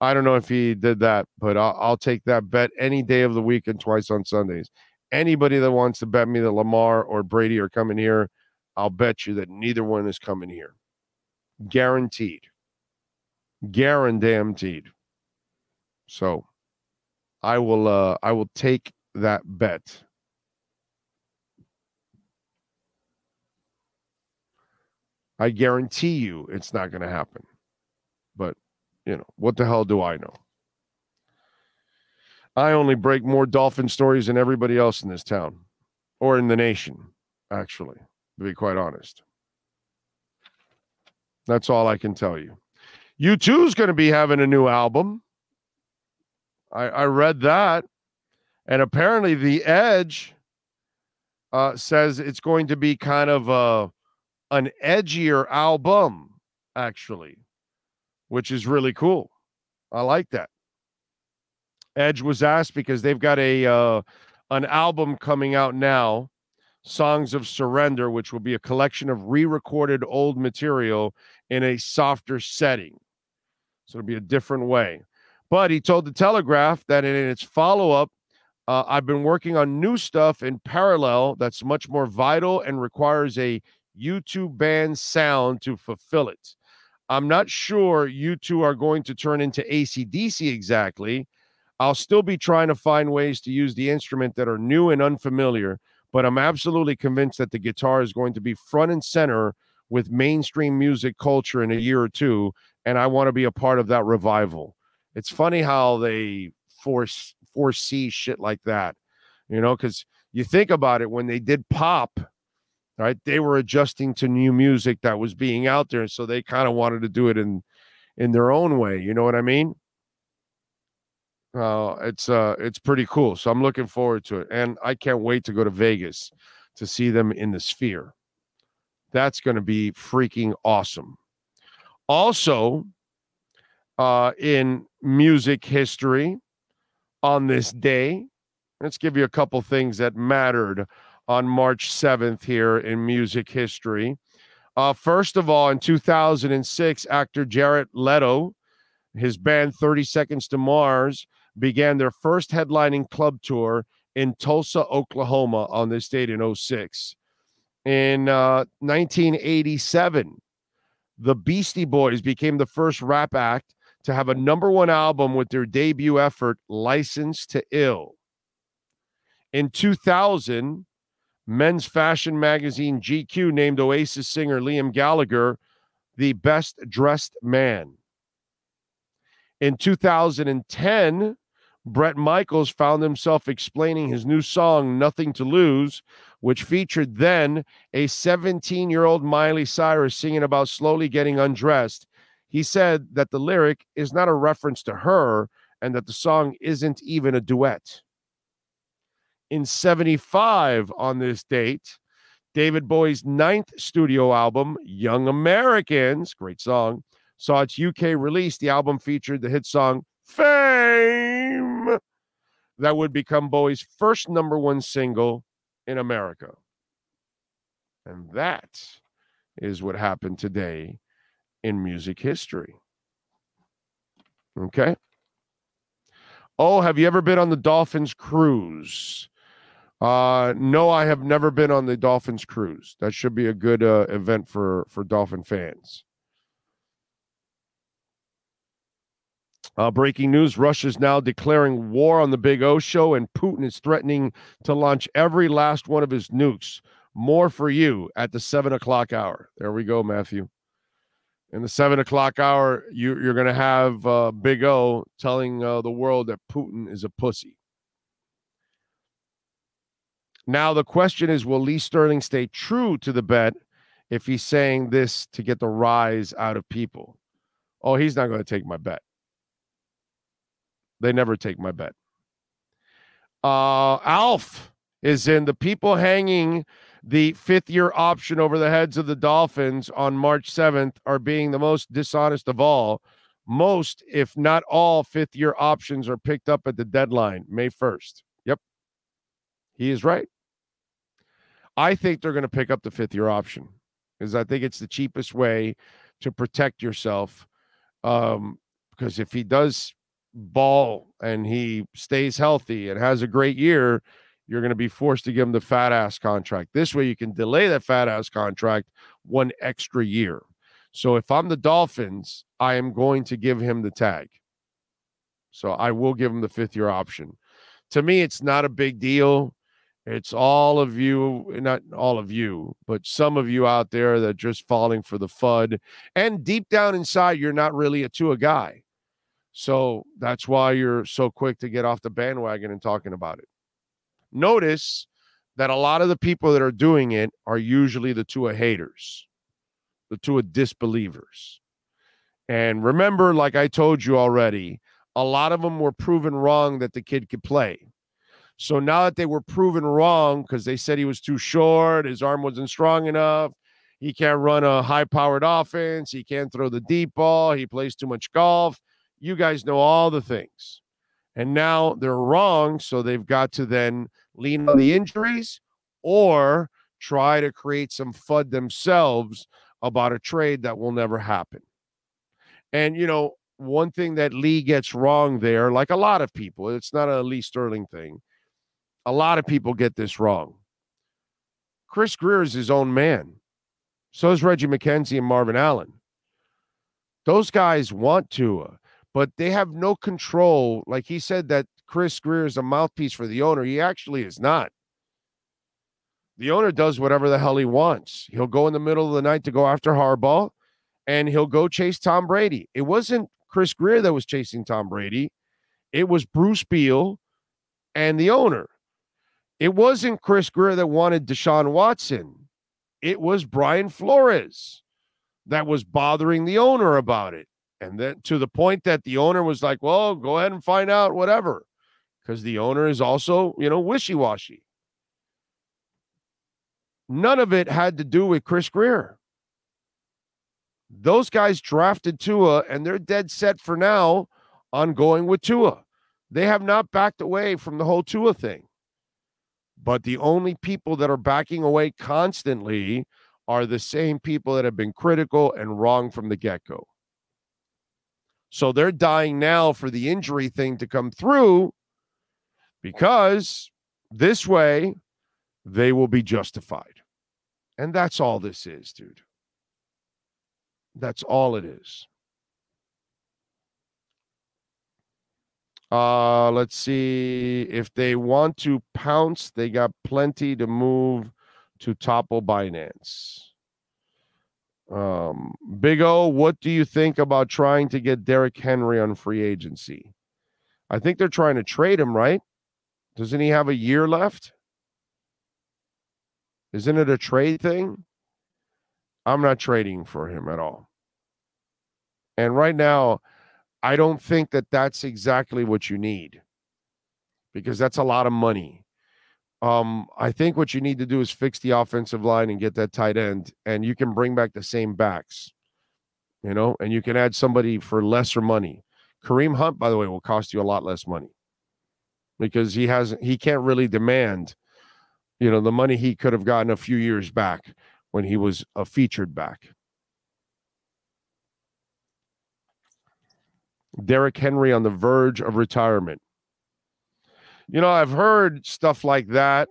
I don't know if he did that, but I'll, I'll take that bet any day of the week and twice on Sundays. Anybody that wants to bet me that Lamar or Brady are coming here, I'll bet you that neither one is coming here. Guaranteed. Guaranteed. So I will uh I will take that bet. I guarantee you it's not going to happen. But, you know, what the hell do I know? I only break more dolphin stories than everybody else in this town or in the nation, actually, to be quite honest. That's all I can tell you. U2 is going to be having a new album. I, I read that. And apparently, The Edge uh, says it's going to be kind of a, an edgier album, actually, which is really cool. I like that. Edge was asked because they've got a uh, an album coming out now, Songs of Surrender, which will be a collection of re-recorded old material in a softer setting. So it'll be a different way. But he told the Telegraph that in its follow-up, uh, I've been working on new stuff in parallel that's much more vital and requires a U2 band sound to fulfill it. I'm not sure U2 are going to turn into ACDC exactly. I'll still be trying to find ways to use the instrument that are new and unfamiliar, but I'm absolutely convinced that the guitar is going to be front and center with mainstream music culture in a year or two, and I want to be a part of that revival. It's funny how they force foresee shit like that, you know, because you think about it when they did pop, right? They were adjusting to new music that was being out there, and so they kind of wanted to do it in in their own way. You know what I mean? Uh, it's uh, it's pretty cool. So I'm looking forward to it, and I can't wait to go to Vegas to see them in the Sphere. That's going to be freaking awesome. Also, uh, in music history, on this day, let's give you a couple things that mattered on March 7th here in music history. Uh, first of all, in 2006, actor Jared Leto, his band 30 Seconds to Mars, began their first headlining club tour in Tulsa, Oklahoma on this date in 06. In uh, 1987, the Beastie Boys became the first rap act to have a number one album with their debut effort, License to Ill. In 2000, men's fashion magazine GQ named Oasis singer Liam Gallagher the best dressed man. In 2010, Bret Michaels found himself explaining his new song, Nothing to Lose, which featured then a 17 year old Miley Cyrus singing about slowly getting undressed. He said that the lyric is not a reference to her and that the song isn't even a duet. In 75, on this date, David Bowie's ninth studio album, Young Americans, great song, saw its UK release. The album featured the hit song Fame that would become Bowie's first number one single in America. And that is what happened today in music history. Okay. Oh, have you ever been on the Dolphins cruise? Uh, no, I have never been on the Dolphins cruise. That should be a good uh, event for for Dolphin fans. Uh, breaking news Russia is now declaring war on the Big O show, and Putin is threatening to launch every last one of his nukes. More for you at the seven o'clock hour. There we go, Matthew. In the seven o'clock hour, you, are going to have uh, Big O telling uh, the world that Putin is a pussy. Now, the question is will Lee Sterling stay true to the bet if he's saying this to get the rise out of people? Oh, he's not going to take my bet. They never take my bet. Uh, Alf is in the people hanging the fifth year option over the heads of the Dolphins on March 7th are being the most dishonest of all. Most, if not all, fifth year options are picked up at the deadline, May 1st. Yep. He is right. I think they're going to pick up the fifth year option because I think it's the cheapest way to protect yourself. Um, because if he does ball and he stays healthy and has a great year, you're going to be forced to give him the fat ass contract. This way, you can delay that fat ass contract one extra year. So if I'm the Dolphins, I am going to give him the tag. So I will give him the fifth year option. To me, it's not a big deal. It's all of you, eh, not all of you, but some of you out there that just falling for the FUD. And deep down inside, you're not really a Tua guy. So that's why you're so quick to get off the bandwagon and talking about it. Notice that a lot of the people that are doing it are usually the Tua haters, the two of disbelievers. And remember, like I told you already, a lot of them were proven wrong that the kid could play. So now that they were proven wrong because they said he was too short, his arm wasn't strong enough, he can't run a high powered offense, he can't throw the deep ball, he plays too much golf you guys know all the things. And now they're wrong. So they've got to then lean on the injuries or try to create some FUD themselves about a trade that will never happen. And, you know, one thing that Lee gets wrong there, like a lot of people, it's not a Lee Sterling thing. A lot of people get this wrong. Chris Grier is his own man. So is Reggie McKenzie and Marvin Allen. Those guys want to but they have no control. Like he said that Chris Grier is a mouthpiece for the owner. He actually is not. The owner does whatever the hell he wants. He'll go in the middle of the night to go after Harbaugh and he'll go chase Tom Brady. It wasn't Chris Grier that was chasing Tom Brady. It was Bruce Beal and the owner. It wasn't Chris Grier that wanted Deshaun Watson. It was Brian Flores that was bothering the owner about it. And then to the point that the owner was like, well, go ahead and find out, whatever. Because the owner is also, you know, wishy washy. None of it had to do with Chris Grier. Those guys drafted Tua and they're dead set for now on going with Tua. They have not backed away from the whole Tua thing. But the only people that are backing away constantly are the same people that have been critical and wrong from the get go. So they're dying now for the injury thing to come through because this way they will be justified. And that's all this is, dude. That's all it is. Uh, let's see. If they want to pounce, they got plenty to move to topple Binance. Um, Big O, what do you think about trying to get Derrick Henry on free agency? I think they're trying to trade him, right? Doesn't he have a year left? Isn't it a trade thing? I'm not trading for him at all. And right now, I don't think that that's exactly what you need because that's a lot of money. Um, I think what you need to do is fix the offensive line and get that tight end, and you can bring back the same backs, you know, and you can add somebody for lesser money. Kareem Hunt, by the way, will cost you a lot less money because he has he can't really demand, you know, the money he could have gotten a few years back when he was a featured back. Derrick Henry on the verge of retirement. You know, I've heard stuff like that.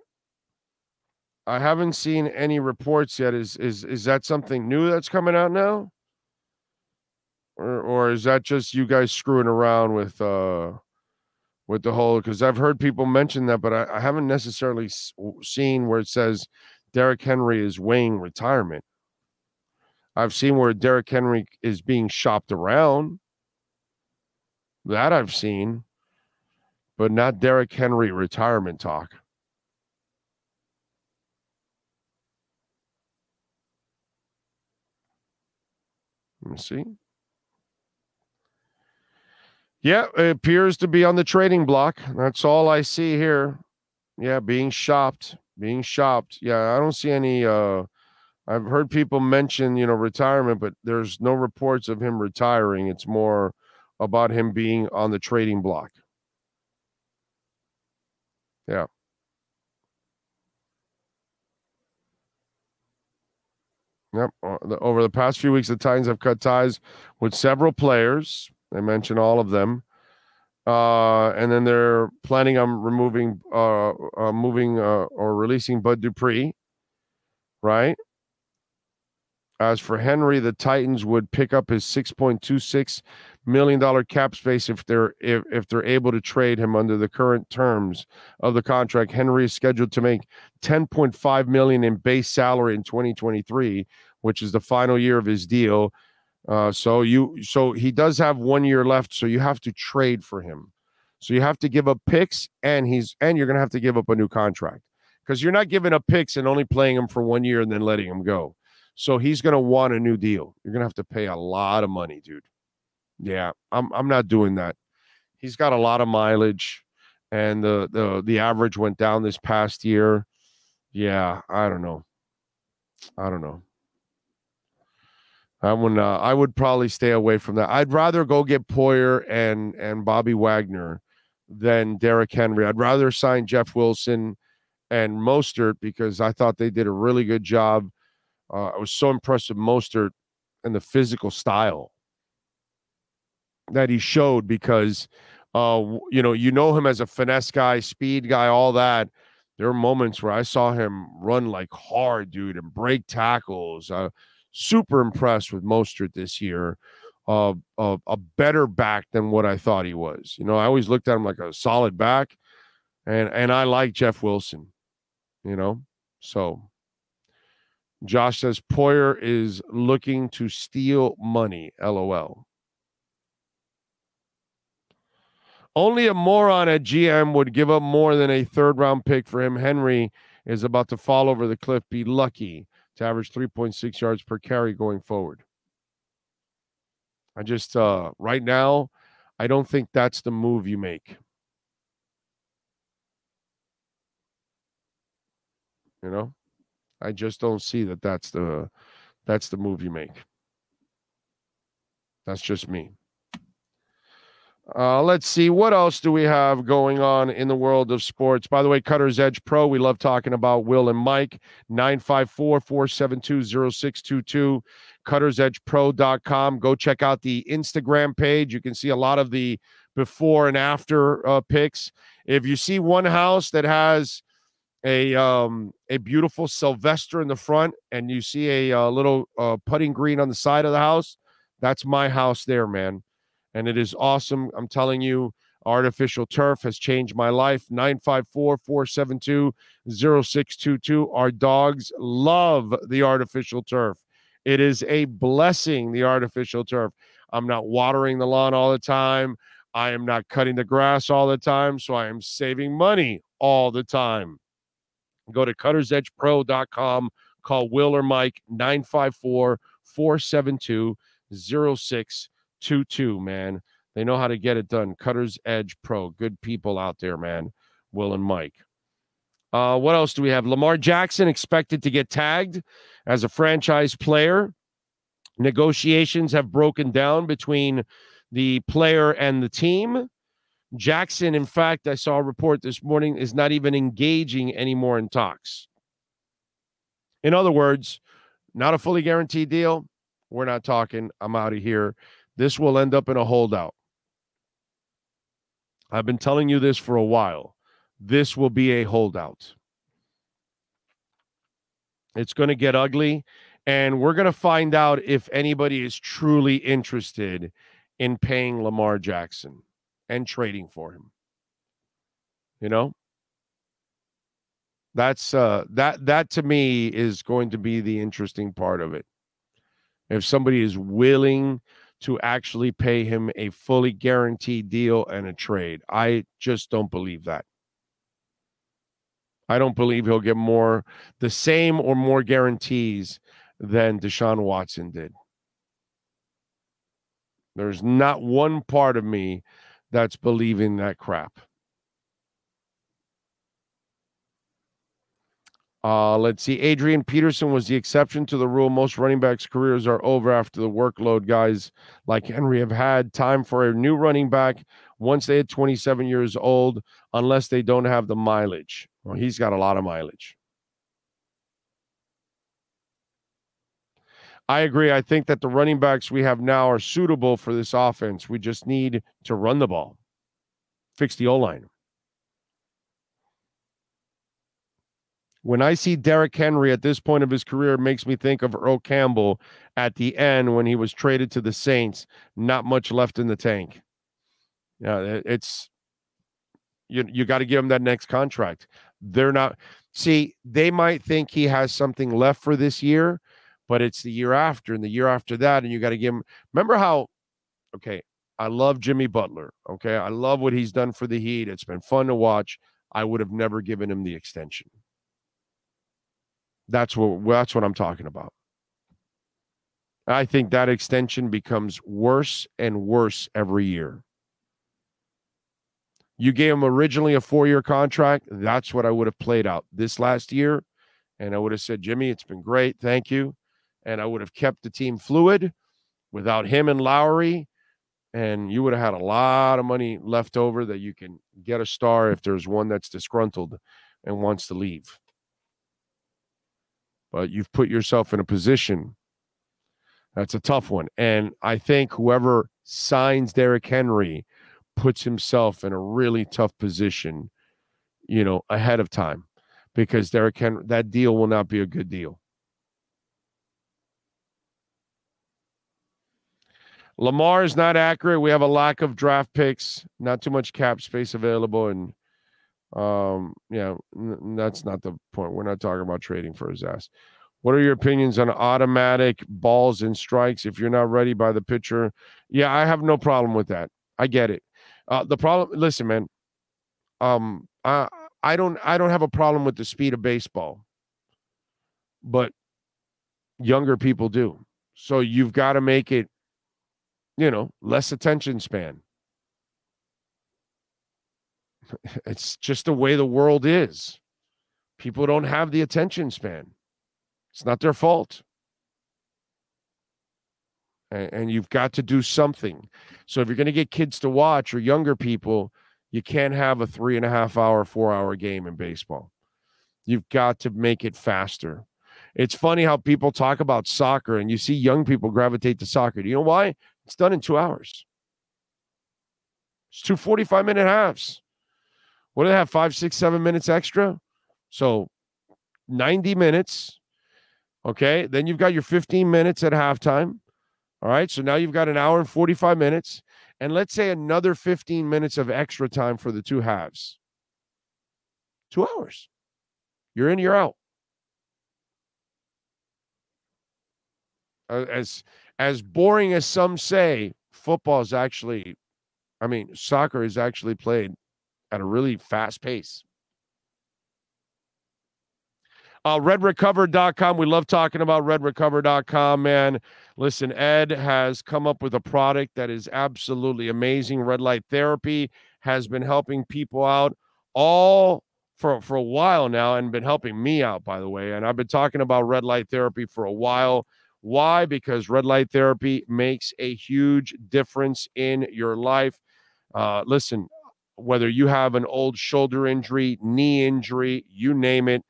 I haven't seen any reports yet. Is is is that something new that's coming out now? Or or is that just you guys screwing around with uh with the whole because I've heard people mention that, but I, I haven't necessarily seen where it says Derrick Henry is weighing retirement. I've seen where Derrick Henry is being shopped around. That I've seen, but not Derrick Henry retirement talk. Let me see. Yeah, it appears to be on the trading block. That's all I see here. Yeah, being shopped, being shopped. Yeah, I don't see any uh I've heard people mention, you know, retirement, but there's no reports of him retiring. It's more about him being on the trading block. Yeah. Yep. Uh, over the past few weeks, the Titans have cut ties with several players. They mention all of them. Uh, and then they're planning on removing, uh, uh moving, uh, or releasing Bud Dupree, right? As for Henry, the Titans would pick up his 6.26 million dollar cap space if they're if, if they're able to trade him under the current terms of the contract. Henry is scheduled to make 10.5 million in base salary in 2023, which is the final year of his deal. Uh, so you so he does have one year left, so you have to trade for him. So you have to give up picks, and he's and you're gonna have to give up a new contract because you're not giving up picks and only playing him for one year and then letting him go. So he's gonna want a new deal. You're gonna have to pay a lot of money, dude. Yeah, I'm I'm not doing that. He's got a lot of mileage, and the the the average went down this past year. Yeah, I don't know. I don't know. I would uh, I would probably stay away from that. I'd rather go get Poyer and and Bobby Wagner than Derrick Henry. I'd rather sign Jeff Wilson and Mostert because I thought they did a really good job. Uh, I was so impressed with Mostert and the physical style that he showed because uh you know you know him as a finesse guy speed guy all that. There were moments where i saw him run like hard dude and break tackles. Uh super impressed with Mostert this year uh, uh, a better back than what i thought he was. You know i always looked at him like a solid back and and i like jeff wilson you know? So josh says poyer is looking to steal money lol Only a moron at GM would give up more than a third round pick for him. Henry is about to fall over the cliff. Be lucky to average 3.6 yards per carry going forward. I just uh right now, I don't think that's the move you make. You know, I just don't see that that's the that's the move you make. That's just me. Uh, let's see what else do we have going on in the world of sports. By the way, Cutter's Edge Pro, we love talking about Will and Mike. 954-472-0622 cuttersedgepro.com. Go check out the Instagram page. You can see a lot of the before and after uh, pics. If you see one house that has a um, a beautiful Sylvester in the front, and you see a, uh little uh, putting green on the side of the house. That's my house there, man, and it is awesome. I'm telling you, artificial turf has changed my life. 954-472-0622. Our dogs love the artificial turf. It is a blessing, the artificial turf. I'm not watering the lawn all the time. I am not cutting the grass all the time, so I am saving money all the time. Go to cuttersedgepro.com. Call Will or Mike 954 472 0622, man. They know how to get it done. Cutter's Edge Pro. Good people out there, man. Will and Mike. Uh, what else do we have? Lamar Jackson expected to get tagged as a franchise player. Negotiations have broken down between the player and the team. Jackson, in fact, I saw a report this morning, is not even engaging anymore in talks. In other words, not a fully guaranteed deal. We're not talking. I'm out of here. This will end up in a holdout. I've been telling you this for a while. This will be a holdout. It's going to get ugly. And we're going to find out if anybody is truly interested in paying Lamar Jackson and trading for him. You know? That's uh that that to me is going to be the interesting part of it. If somebody is willing to actually pay him a fully guaranteed deal and a trade. I just don't believe that. I don't believe he'll get more the same or more guarantees than Deshaun Watson did. There's not one part of me that's believing that crap. Uh, let's see. Adrian Peterson was the exception to the rule. Most running backs' careers are over after the workload. Guys like Henry have had time for a new running back once they hit 27 years old, unless they don't have the mileage. Well, he's got a lot of mileage. I agree. I think that the running backs we have now are suitable for this offense. We just need to run the ball, fix the O line. When I see Derrick Henry at this point of his career, it makes me think of Earl Campbell at the end when he was traded to the Saints. Not much left in the tank. Yeah, it's you. You got to give him that next contract. They're not. See, they might think he has something left for this year, but it's the year after and the year after that, and you got to give him. Remember how? Okay, I love Jimmy Butler. Okay, I love what he's done for the Heat. It's been fun to watch. I would have never given him the extension. That's what that's what I'm talking about. I think that extension becomes worse and worse every year. You gave him originally a four-year contract. That's what I would have played out this last year. And I would have said, Jimmy, it's been great. Thank you. And I would have kept the team fluid without him and Lowry. And you would have had a lot of money left over that you can get a star if there's one that's disgruntled and wants to leave but you've put yourself in a position that's a tough one. And I think whoever signs Derrick Henry puts himself in a really tough position, you know, ahead of time because Derrick Henry, that deal will not be a good deal. Lamar is not accurate. We have a lack of draft picks, not too much cap space available, and um, yeah, n- that's not the point. We're not talking about trading for his ass. What are your opinions on automatic balls and strikes if you're not ready by the pitcher? Yeah, I have no problem with that. I get it. Uh, the problem, listen, man. Um, I I don't I don't have a problem with the speed of baseball, but younger people do. So you've got to make it. you know, less attention span. It's just the way the world is. People don't have the attention span. It's not their fault. And, and you've got to do something. So if you're going to get kids to watch or younger people, you can't have a three and a half hour, four hour game in baseball. You've got to make it faster. It's funny how people talk about soccer and you see young people gravitate to soccer. Do you know why? It's done in two hours. It's two 45 minute halves. What do they have? Five, six, seven minutes extra? So 90 minutes. Okay. Then you've got your 15 minutes at halftime. All right. So now you've got an hour and 45 minutes. And let's say another 15 minutes of extra time for the two halves. Two hours. You're in, you're out. As as boring as some say, football is actually, I mean, soccer is actually played at a really fast pace. Uh, redrecover.com. We love talking about redrecover.com, man. Listen, Ed has come up with a product that is absolutely amazing. Red light therapy has been helping people out all for, for a while now and been helping me out, by the way. And I've been talking about red light therapy for a while. Why? Because red light therapy makes a huge difference in your life. Uh, listen, whether you have an old shoulder injury, knee injury, you name it,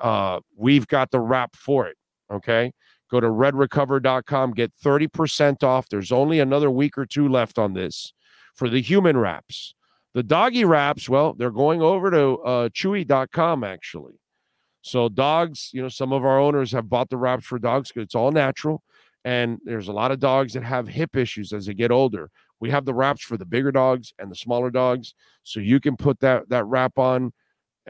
uh, we've got the wrap for it. Okay. Go to redrecover.com, get 30% off. There's only another week or two left on this for the human wraps. The doggy wraps, well, they're going over to uh, chewy.com actually. So, dogs, you know, some of our owners have bought the wraps for dogs because it's all natural. And there's a lot of dogs that have hip issues as they get older. We have the wraps for the bigger dogs and the smaller dogs. So you can put that that wrap on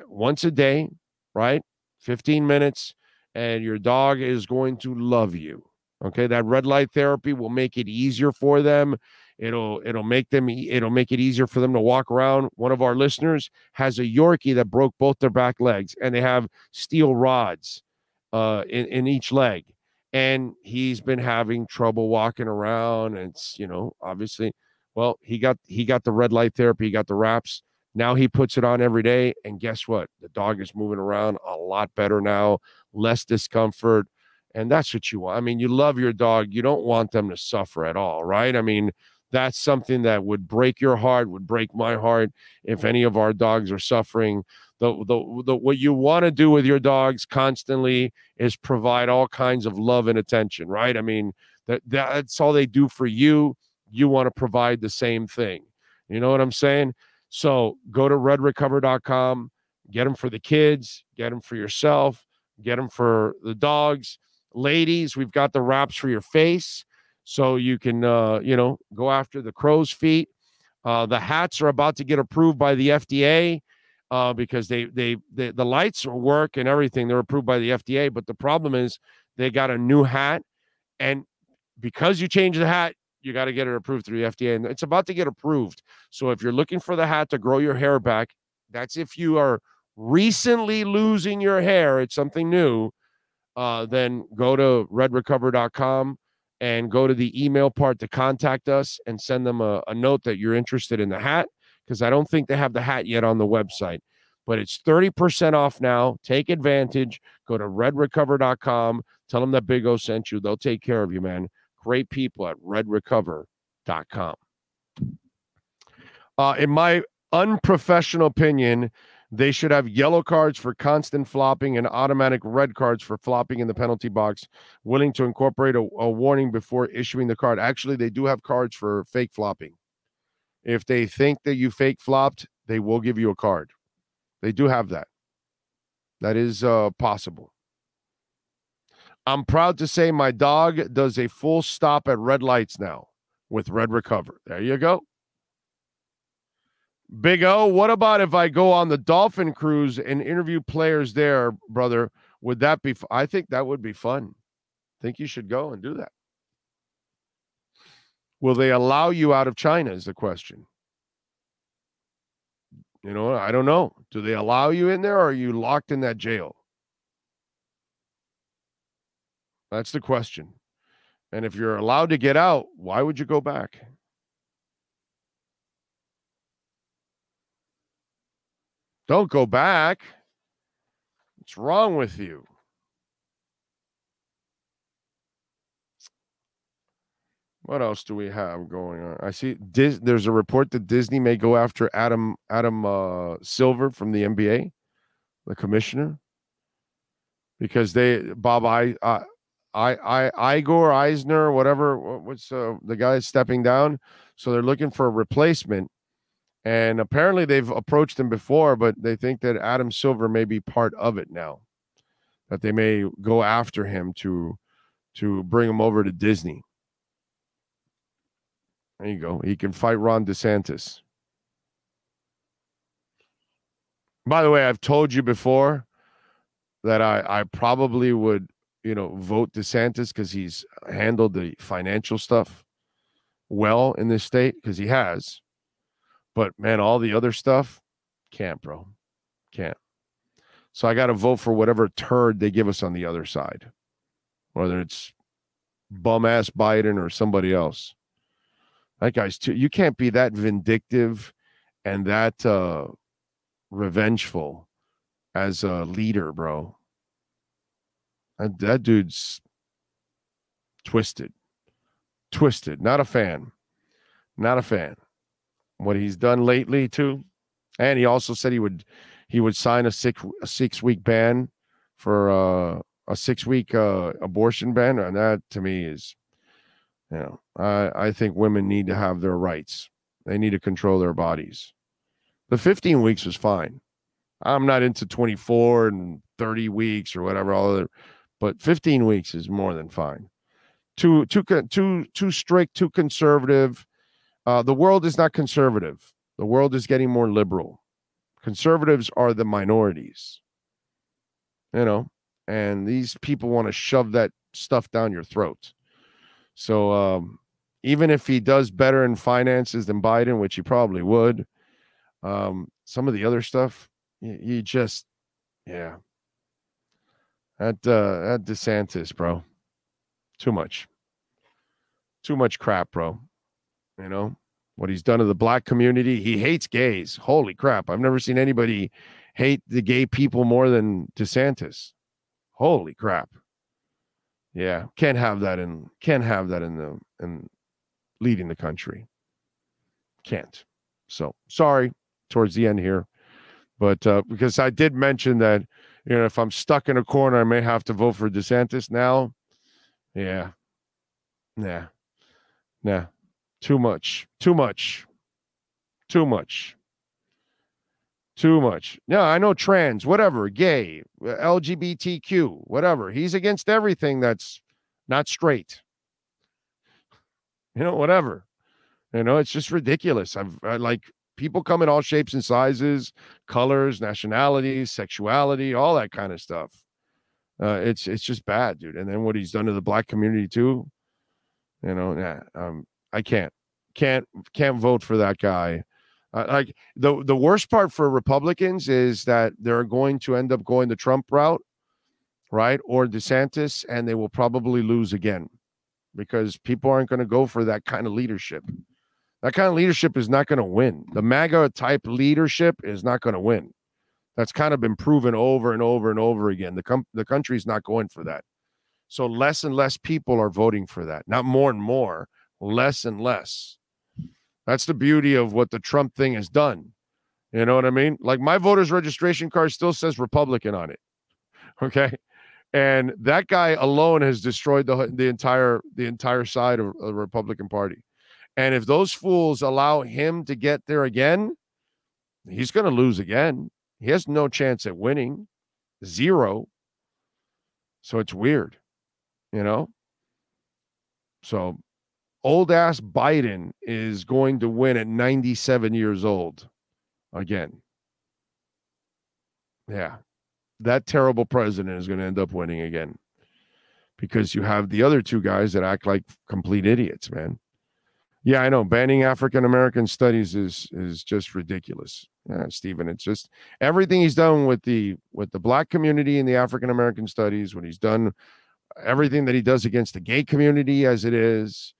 once a day, right? 15 minutes, and your dog is going to love you. Okay, that red light therapy will make it easier for them. It'll it'll make them it'll make it easier for them to walk around. One of our listeners has a Yorkie that broke both their back legs, and they have steel rods uh, in in each leg and he's been having trouble walking around and it's you know obviously well he got he got the red light therapy he got the wraps. Now he puts it on every day and guess what? The dog is moving around a lot better now less discomfort and that's what you want. I mean you love your dog you don't want them to suffer at all right? I mean that's something that would break your heart would break my heart if any of our dogs are suffering. The, the, the what you want to do with your dogs constantly is provide all kinds of love and attention right? I mean that that's all they do for you you want to provide the same thing. You know what i'm saying? So go to redrecover.com get them for the kids get them for yourself get them for the dogs. Ladies we've got the wraps for your face so you can uh, you know go after the crow's feet. Uh, the hats are about to get approved by the fda uh, because they, they they the lights work and everything. They're approved by the FDA, but the problem is they got a new hat, and because you change the hat, you got to get it approved through the FDA, and it's about to get approved. So if you're looking for the hat to grow your hair back, that's if you are recently losing your hair. It's something new. Uh, then go to redrecover.com and go to the email part to contact us and send them a, a note that you're interested in the hat because I don't think they have the hat yet on the website. But it's 30% off now. Take advantage. Go to redrecover.com. Tell them that Big O sent you. They'll take care of you, man. Great people at redrecover.com. Uh, in my unprofessional opinion, they should have yellow cards for constant flopping and automatic red cards for flopping in the penalty box. Willing to incorporate a, a warning before issuing the card. Actually, they do have cards for fake flopping. If they think that you fake flopped, they will give you a card. They do have that. That is uh, possible. I'm proud to say my dog does a full stop at red lights now with Red Recover. There you go. Big O, what about if I go on the Dolphin cruise and interview players there, brother? Would that be? F- I think that would be fun. I Think you should go and do that. Will they allow you out of China? Is the question. You know, I don't know. Do they allow you in there or are you locked in that jail? That's the question. And if you're allowed to get out, why would you go back? Don't go back. What's wrong with you? What else do we have going on? I see Dis- there's a report that Disney may go after Adam Adam uh, Silver from the NBA, the commissioner, because they Bob I uh, I I Igor Eisner whatever what's uh, the guy stepping down, so they're looking for a replacement, and apparently they've approached him before, but they think that Adam Silver may be part of it now, that they may go after him to to bring him over to Disney. There you go. He can fight Ron DeSantis. By the way, I've told you before that I, I probably would, you know, vote DeSantis because he's handled the financial stuff well in this state because he has. But man, all the other stuff, can't, bro. Can't. So I got to vote for whatever turd they give us on the other side, whether it's bum ass Biden or somebody else. That guy's too. You can't be that vindictive and that uh, revengeful as a leader, bro. That, that dude's twisted, twisted. Not a fan. Not a fan. What he's done lately too, and he also said he would he would sign a six a six week ban for uh, a six week uh, abortion ban, and that to me is you know, I, I think women need to have their rights. They need to control their bodies. The 15 weeks was fine. I'm not into 24 and 30 weeks or whatever, all other, but 15 weeks is more than fine. Too too too too strict, too conservative. Uh, the world is not conservative. The world is getting more liberal. Conservatives are the minorities. You know, and these people want to shove that stuff down your throat. So um, even if he does better in finances than Biden, which he probably would, um, some of the other stuff, he, just, yeah, that uh, that DeSantis, bro, too much, too much crap, bro. You know what he's done to the black community. He hates gays. Holy crap! I've never seen anybody hate the gay people more than DeSantis. Holy crap! Yeah, can't have that in can't have that in the in leading the country. Can't. So sorry towards the end here, but uh, because I did mention that you know if I'm stuck in a corner, I may have to vote for DeSantis now. Yeah, nah, nah, too much, too much, too much. Too much. Yeah, I know trans, whatever, gay, LGBTQ, whatever. He's against everything that's not straight. You know, whatever. You know, it's just ridiculous. I've I like people come in all shapes and sizes, colors, nationalities, sexuality, all that kind of stuff. Uh, it's it's just bad, dude. And then what he's done to the black community too. You know, um, I can't, can't, can't vote for that guy uh, like the the worst part for Republicans is that they're going to end up going the Trump route, right, or DeSantis, and they will probably lose again because people aren't going to go for that kind of leadership. That kind of leadership is not going to win. The MAGA type leadership is not going to win. That's kind of been proven over and over and over again. The com- the country's not going for that. So less and less people are voting for that. Not more and more, less and less. That's the beauty of what the Trump thing has done. You know what I mean? Like my voter's registration card still says Republican on it. Okay. And that guy alone has destroyed the the entire the entire side of the Republican Party. And if those fools allow him to get there again, he's going to lose again. He has no chance at winning. Zero. So it's weird, you know? So old ass Biden is going to win at 97 years old again. Yeah. That terrible president is going to end up winning again because you have the other two guys that act like complete idiots, man. Yeah, I know. Banning African American studies is is just ridiculous. Uh, yeah, Stephen, it's just everything he's done with the with the black community and the African American studies, what he's done everything that he does against the gay community as it is,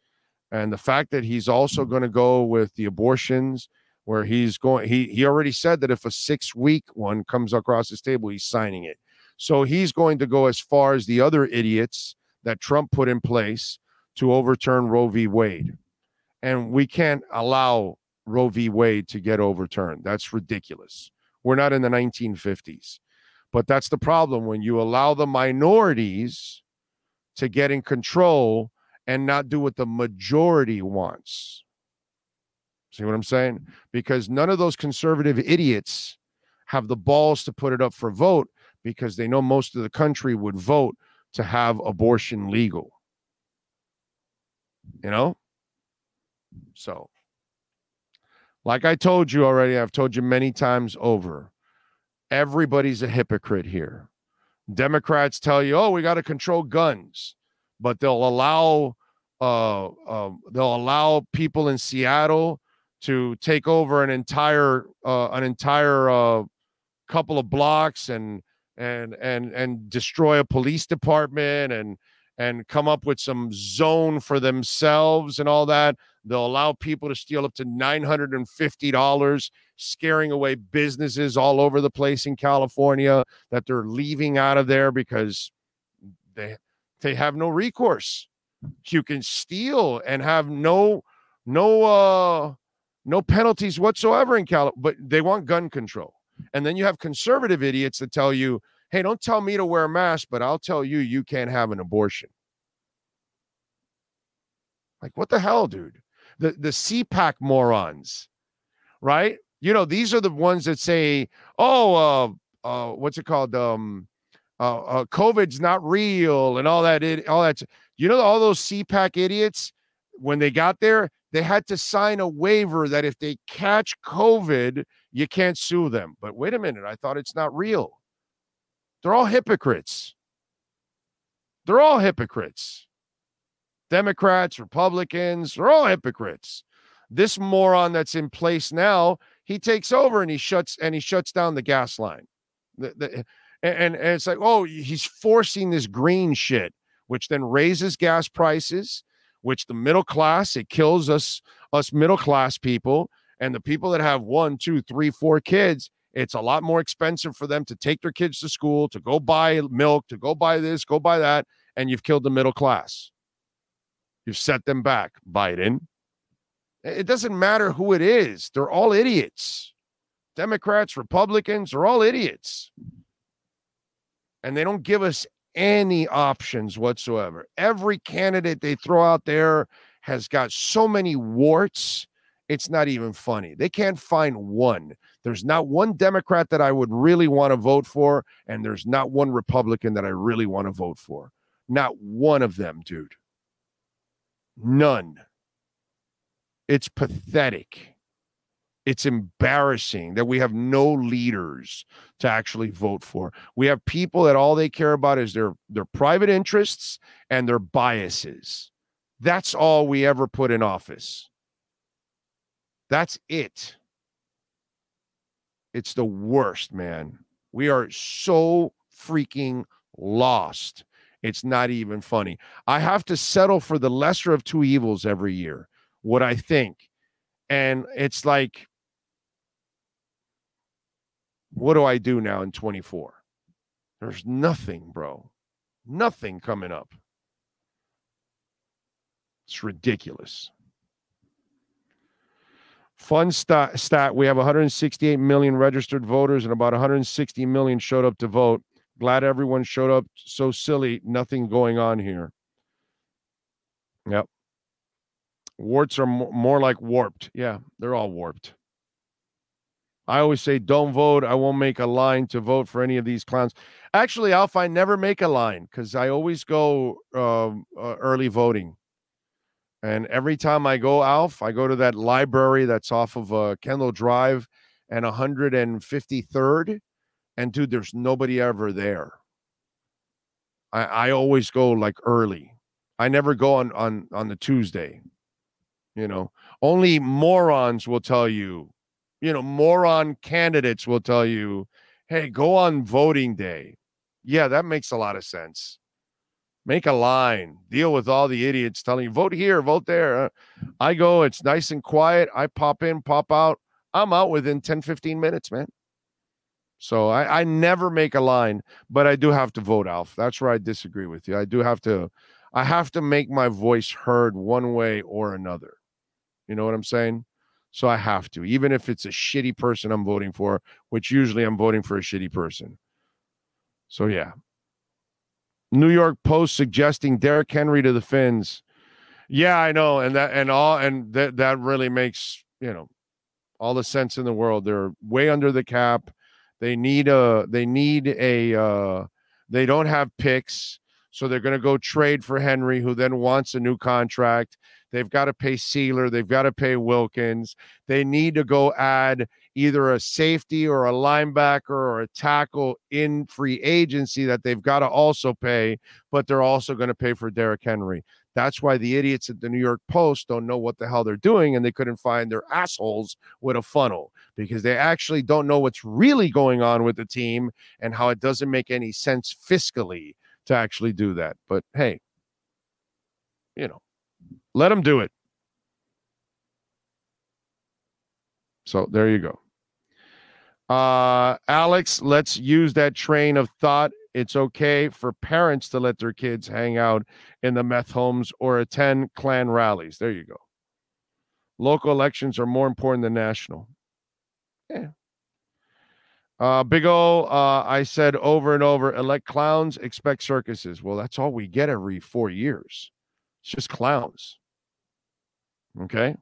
and the fact that he's also mm. going to go with the abortions, where he's going, he he already said that if a six week one comes across his table, he's signing it. So he's going to go as far as the other idiots that Trump put in place to overturn Roe v. Wade. And we can't allow Roe v. Wade to get overturned. That's ridiculous. We're not in the 1950s. But that's the problem when you allow the minorities to get in control and not do what the majority wants. See what I'm saying? Because none of those conservative idiots have the balls to put it up for vote because they know most of the country would vote to have abortion legal. You know? So, like I told you already, I've told you many times over, everybody's a hypocrite here. Democrats tell you, "Oh, we got to control guns," but they'll allow uh, uh, they'll allow people in Seattle to take over an entire uh, an entire uh, couple of blocks and and and and destroy a police department and and come up with some zone for themselves and all that. They'll allow people to steal up to $950, scaring away businesses all over the place in California that they're leaving out of there because they they have no recourse. You can steal and have no no uh no penalties whatsoever in California, but they want gun control. And then you have conservative idiots that tell you, hey, don't tell me to wear a mask, but I'll tell you, you can't have an abortion. Like, what the hell, dude? The, the CPAC morons, right? You know, these are the ones that say, oh, uh, uh, what's it called? Um, uh, uh, COVID's not real and all that. It, all that. You know, all those CPAC idiots, when they got there, they had to sign a waiver that if they catch COVID, you can't sue them. But wait a minute, I thought it's not real. They're all hypocrites. They're all hypocrites. Democrats, Republicans, they're all hypocrites. This moron that's in place now, he takes over and he shuts and he shuts down the gas line. The, the, and, and it's like, oh, he's forcing this green shit, which then raises gas prices, which the middle class, it kills us, us middle class people, and the people that have one, two, three, four kids, it's a lot more expensive for them to take their kids to school, to go buy milk, to go buy this, go buy that, and you've killed the middle class. You've set them back, Biden. It doesn't matter who it is, they're all idiots. Democrats, Republicans are all idiots. And they don't give us any options whatsoever. Every candidate they throw out there has got so many warts it's not even funny. They can't find one. There's not one Democrat that I would really want to vote for, and there's not one Republican that I really want to vote for. Not one of them, dude. None. It's pathetic. It's embarrassing that we have no leaders to actually vote for. We have people that all they care about is their their private interests and their biases. That's all we ever put in office. That's it. It's the worst, man. We are so freaking lost. It's not even funny. I have to settle for the lesser of two evils every year, what I think. And it's like, what do I do now in 24? There's nothing, bro. Nothing coming up. It's ridiculous. Fun stat, stat we have 168 million registered voters and about 160 million showed up to vote. Glad everyone showed up. So silly. Nothing going on here. Yep. Warts are more like warped. Yeah, they're all warped. I always say, don't vote. I won't make a line to vote for any of these clowns. Actually, Alf, I never make a line because I always go uh, uh, early voting. And every time I go, Alf, I go to that library that's off of uh, Kendall Drive and 153rd. And dude, there's nobody ever there. I, I always go like early. I never go on on on the Tuesday. You know, only morons will tell you. You know, moron candidates will tell you, "Hey, go on voting day." Yeah, that makes a lot of sense. Make a line. Deal with all the idiots telling you vote here, vote there. I go, it's nice and quiet. I pop in, pop out. I'm out within 10, 15 minutes, man. So I, I never make a line, but I do have to vote, Alf. That's where I disagree with you. I do have to, I have to make my voice heard one way or another. You know what I'm saying? So I have to, even if it's a shitty person I'm voting for, which usually I'm voting for a shitty person. So yeah. New York Post suggesting Derrick Henry to the Fins. Yeah, I know, and that and all and that that really makes you know all the sense in the world. They're way under the cap. They need a they need a uh they don't have picks. So they're going to go trade for Henry, who then wants a new contract. They've got to pay Sealer. They've got to pay Wilkins. They need to go add either a safety or a linebacker or a tackle in free agency that they've got to also pay, but they're also going to pay for Derrick Henry. That's why the idiots at the New York Post don't know what the hell they're doing and they couldn't find their assholes with a funnel because they actually don't know what's really going on with the team and how it doesn't make any sense fiscally to actually do that. But hey, you know, let them do it. So there you go. Uh, Alex, let's use that train of thought. It's okay for parents to let their kids hang out in the meth homes or attend Klan rallies. There you go. Local elections are more important than national. Yeah, uh, Big O, uh, I said over and over, elect clowns, expect circuses. Well, that's all we get every four years. It's just clowns. Okay.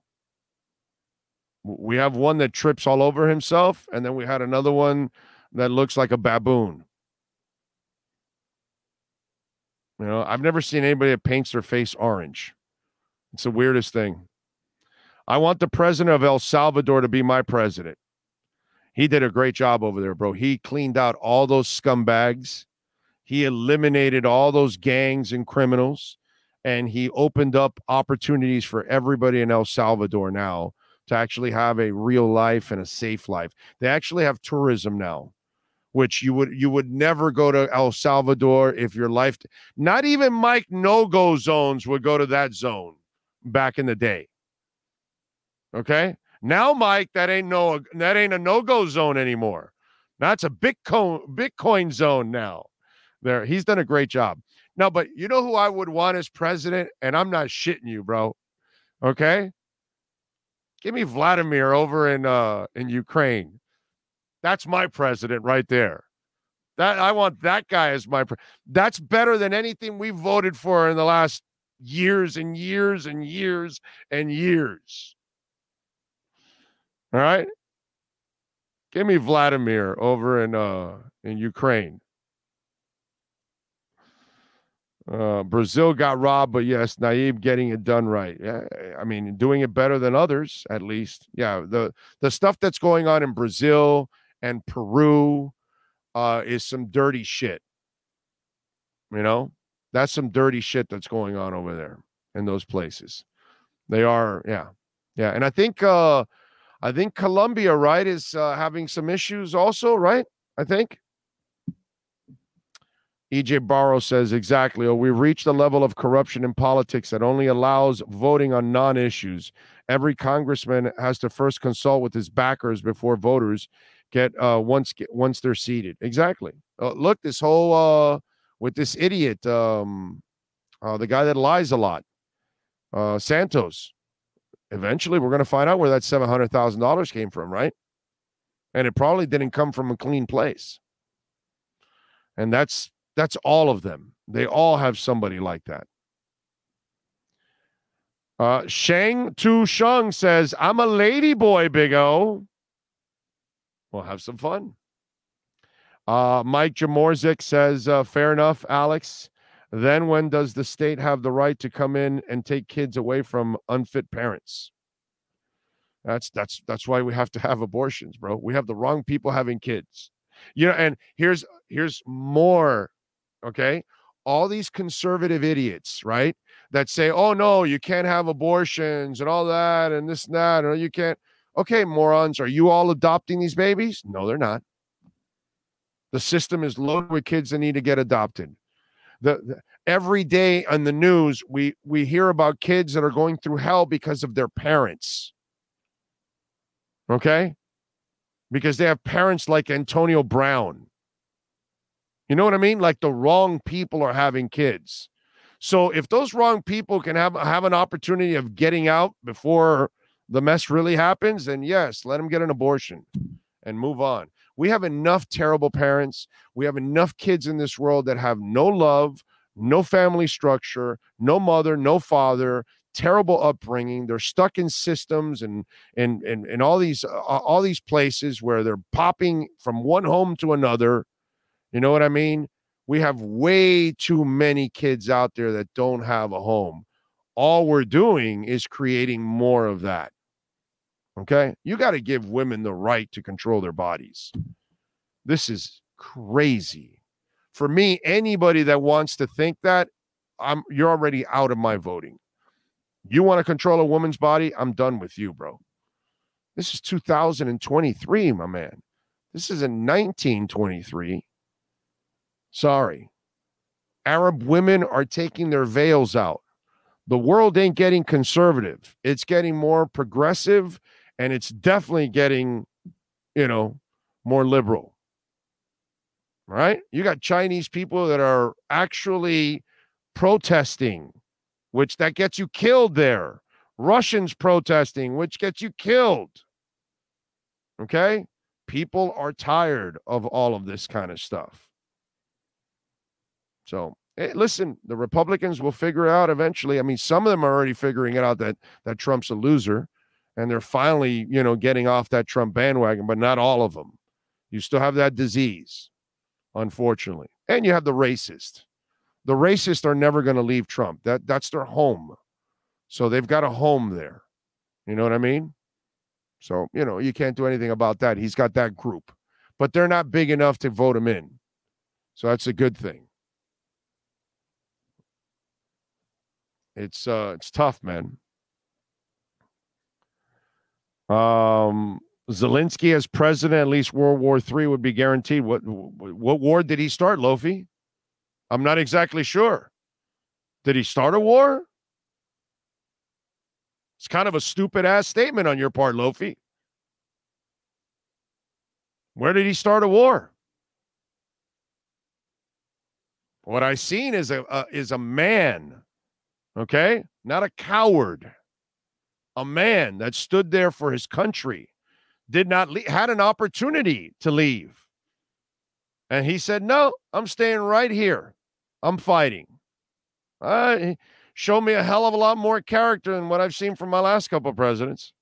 We have one that trips all over himself, and then we had another one that looks like a baboon. You know, I've never seen anybody that paints their face orange. It's the weirdest thing. I want the president of El Salvador to be my president. He did a great job over there, bro. He cleaned out all those scumbags. He eliminated all those gangs and criminals, and he opened up opportunities for everybody in El Salvador now to actually have a real life and a safe life. They actually have tourism now, which you would you would never go to El Salvador if your life not even Mike no-go zones would go to that zone back in the day. Okay? Now, Mike, that ain't no that ain't a no-go zone anymore. That's a Bitcoin Bitcoin zone now. There, he's done a great job. No, but you know who I would want as president, and I'm not shitting you, bro. Okay, give me Vladimir over in uh in Ukraine. That's my president right there. That I want that guy as my. Pre- That's better than anything we voted for in the last years and years and years and years. All right. Give me Vladimir over in uh in Ukraine. Uh, Brazil got robbed, but yes, Nayib getting it done right. Yeah, I mean, doing it better than others, at least. Yeah, the the stuff that's going on in Brazil and Peru uh, is some dirty shit. You know, that's some dirty shit that's going on over there in those places. They are, yeah, yeah, and I think uh, I think Colombia, right, is uh, having some issues also, right? I think. EJ Barrow says exactly. Oh, we reached a level of corruption in politics that only allows voting on non-issues. Every congressman has to first consult with his backers before voters get uh, once get, once they're seated. Exactly. Uh, look, this whole uh, with this idiot, um, uh, the guy that lies a lot, uh, Santos eventually we're going to find out where that $700,000 came from, right? And it probably didn't come from a clean place. And that's that's all of them. They all have somebody like that. Uh, Shang Tu Sheng says, I'm a lady boy, Big O. We'll have some fun. Uh, Mike Jamorzik says, uh, fair enough, Alex. Then when does the state have the right to come in and take kids away from unfit parents? That's that's that's why we have to have abortions, bro. We have the wrong people having kids. You know, and here's here's more, okay? All these conservative idiots, right? That say, "Oh no, you can't have abortions and all that and this and that, or you can't." Okay, morons, are you all adopting these babies? No, they're not. The system is loaded with kids that need to get adopted. The, the every day on the news we we hear about kids that are going through hell because of their parents. Okay? Because they have parents like antonio brown. You know what i mean? Like the wrong people are having kids. So if those wrong people can have have an opportunity of getting out before the mess really happens then yes let them get an abortion and move on we have enough terrible parents we have enough kids in this world that have no love no family structure, no mother, no father, terrible upbringing. They're stuck in systems and and and, and all these uh, all these places where they're popping from one home to another. You know what I mean? We have way too many kids out there that don't have a home. All we're doing is creating more of that. Okay? You got to give women the right to control their bodies. This is crazy for me, anybody that wants to think that, I'm you're already out of my voting. You want to control a woman's body? I'm done with you, bro. This is 2023, my man. This is in 1923. Sorry. Arab women are taking their veils out. The world ain't getting conservative. It's getting more progressive and it's definitely getting, you know, more liberal right? You got Chinese people that are actually protesting, which that gets you killed there. Russians protesting, which gets you killed. Okay? People are tired of all of this kind of stuff. So, hey, listen, the Republicans will figure out eventually. I mean, some of them are already figuring it out that that Trump's a loser and they're finally, you know, getting off that Trump bandwagon, but not all of them. You still have that disease unfortunately. And you have the racist. The racists are never going to leave Trump. That that's their home. So they've got a home there. You know what I mean? So, you know, you can't do anything about that. He's got that group. But they're not big enough to vote him in. So that's a good thing. It's uh it's tough, man. Um Zelensky as president, at least World War III would be guaranteed. What what war did he start, Lofi? I'm not exactly sure. Did he start a war? It's kind of a stupid ass statement on your part, Lofi. Where did he start a war? What I seen is a, a is a man, okay, not a coward, a man that stood there for his country did not had an opportunity to leave. And he said, No, I'm staying right here. I'm fighting. Uh, show me a hell of a lot more character than what I've seen from my last couple of presidents.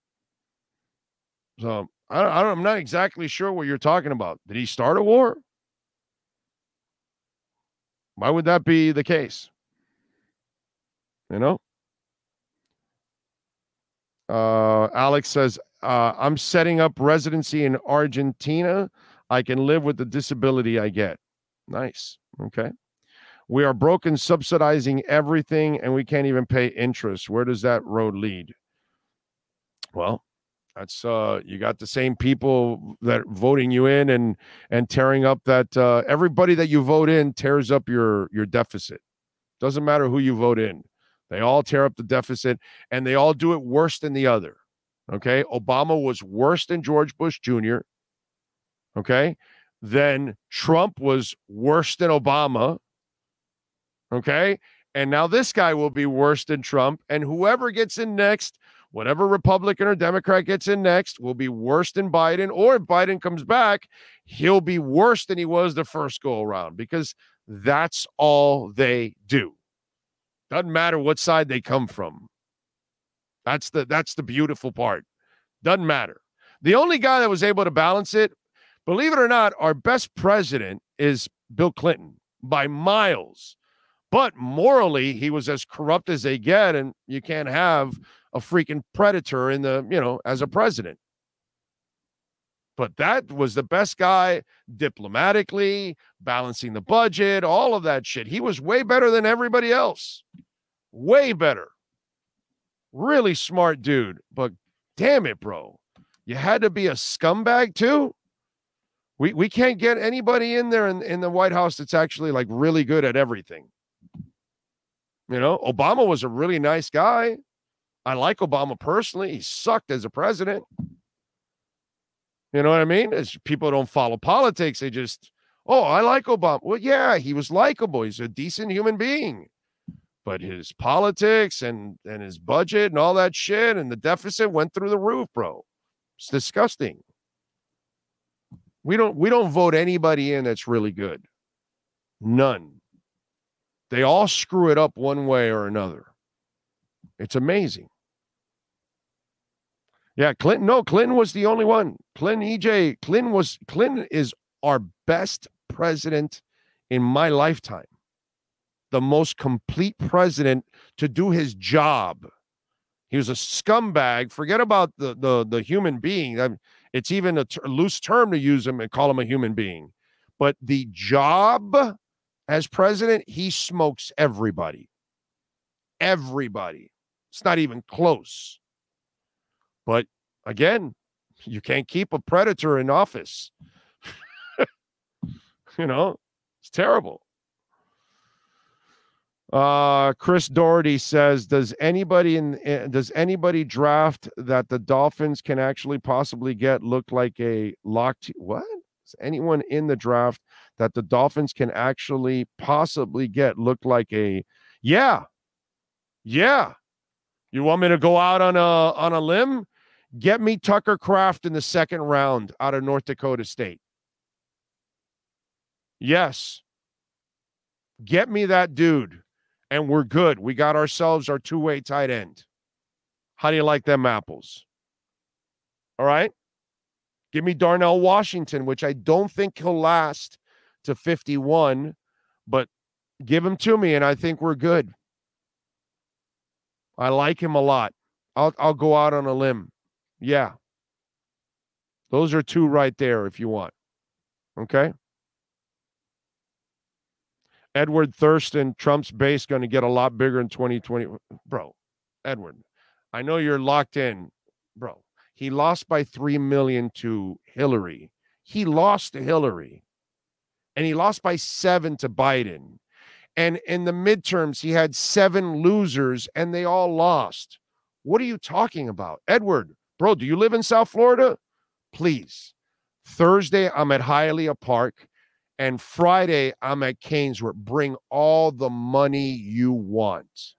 So I, I I'm not exactly sure what you're talking about. Did he start a war? Why would that be the case? You know? Uh, Alex says, uh, I'm setting up residency in Argentina. I can live with the disability I get. Nice. Okay. We are broken subsidizing everything and we can't even pay interest. Where does that road lead? Well, that's uh you got the same people that voting you in and and tearing up that uh everybody that you vote in tears up your your deficit. Doesn't matter who you vote in. They all tear up the deficit and they all do it worse than the other. Okay. Obama was worse than George Bush Jr. Okay. Then Trump was worse than Obama. Okay. And now this guy will be worse than Trump. And whoever gets in next, whatever Republican or Democrat gets in next, will be worse than Biden. Or if Biden comes back, he'll be worse than he was the first go around because that's all they do. Doesn't matter what side they come from. That's the that's the beautiful part. Doesn't matter. The only guy that was able to balance it, believe it or not, our best president is Bill Clinton by miles. But morally, he was as corrupt as they get, and you can't have a freaking predator in the, you know, as a president. But that was the best guy diplomatically, balancing the budget, all of that shit. He was way better than everybody else. Way better. Really smart dude, but damn it, bro. You had to be a scumbag too. We we can't get anybody in there in, in the White House that's actually like really good at everything. You know, Obama was a really nice guy. I like Obama personally. He sucked as a president. You know what I mean? As people don't follow politics, they just, oh, I like Obama. Well, yeah, he was likable. He's a decent human being. But his politics and and his budget and all that shit and the deficit went through the roof, bro. It's disgusting. We don't we don't vote anybody in that's really good. None. They all screw it up one way or another. It's amazing. Yeah, Clinton. No, Clinton was the only one. Clinton, EJ, Clinton was Clinton is our best president in my lifetime. The most complete president to do his job. He was a scumbag. Forget about the the the human being. It's even a loose term to use him and call him a human being. But the job as president, he smokes everybody. Everybody. It's not even close. But again, you can't keep a predator in office. you know, it's terrible. Uh, Chris Doherty says, "Does anybody in uh, does anybody draft that the Dolphins can actually possibly get look like a locked what? Is anyone in the draft that the Dolphins can actually possibly get look like a yeah, yeah? You want me to go out on a on a limb? Get me Tucker Kraft in the second round out of North Dakota State. Yes. Get me that dude, and we're good. We got ourselves our two way tight end. How do you like them apples? All right. Give me Darnell Washington, which I don't think he'll last to 51, but give him to me, and I think we're good. I like him a lot. I'll I'll go out on a limb. Yeah. Those are two right there if you want. Okay. Edward Thurston, Trump's base going to get a lot bigger in 2020. Bro, Edward, I know you're locked in. Bro, he lost by 3 million to Hillary. He lost to Hillary. And he lost by 7 to Biden. And in the midterms, he had seven losers and they all lost. What are you talking about? Edward, bro, do you live in South Florida? Please. Thursday, I'm at Hialeah Park. And Friday, I'm at Caneswear. Bring all the money you want.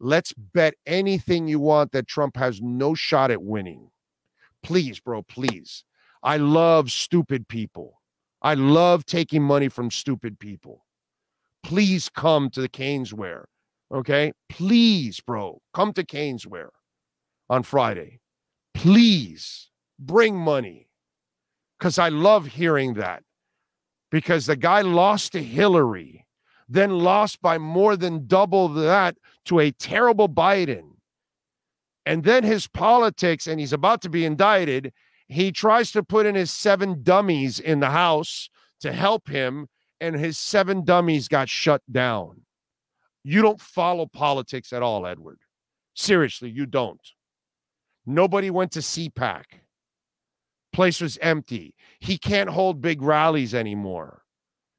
Let's bet anything you want that Trump has no shot at winning. Please, bro, please. I love stupid people. I love taking money from stupid people. Please come to the Caneswear. Okay? Please, bro, come to Caneswear on Friday. Please bring money because I love hearing that. Because the guy lost to Hillary, then lost by more than double that to a terrible Biden. And then his politics, and he's about to be indicted. He tries to put in his seven dummies in the House to help him, and his seven dummies got shut down. You don't follow politics at all, Edward. Seriously, you don't. Nobody went to CPAC. Place was empty. He can't hold big rallies anymore.